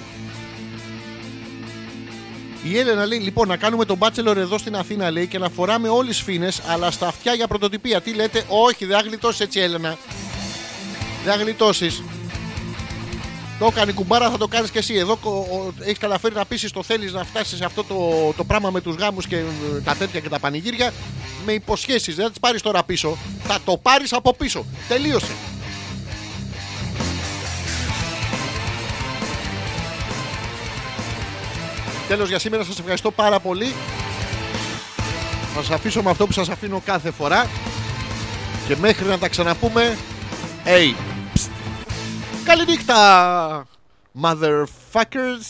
η Έλενα λέει: Λοιπόν, να κάνουμε τον Bachelor εδώ στην Αθήνα λέει και να φοράμε όλε τι φίνε, αλλά στα αυτιά για πρωτοτυπία. Τι λέτε, Όχι, δεν θα γλιτώσει έτσι, Έλενα. Δεν θα γλιτώσεις. Το έκανε η κουμπάρα, θα το κάνεις και εσύ. Εδώ έχεις καταφέρει να πείσει το θέλεις να φτάσεις σε αυτό το, το πράγμα με τους γάμους και ε, τα τέτοια και τα πανηγύρια με υποσχέσεις. Δεν θα τις πάρεις τώρα πίσω. Θα το πάρεις από πίσω. Τελείωσε. Τέλος για σήμερα σας ευχαριστώ πάρα πολύ. Θα σας αφήσω με αυτό που σας αφήνω κάθε φορά. Και μέχρι να τα ξαναπούμε. Hey, psst. Καληνύχτα, motherfuckers.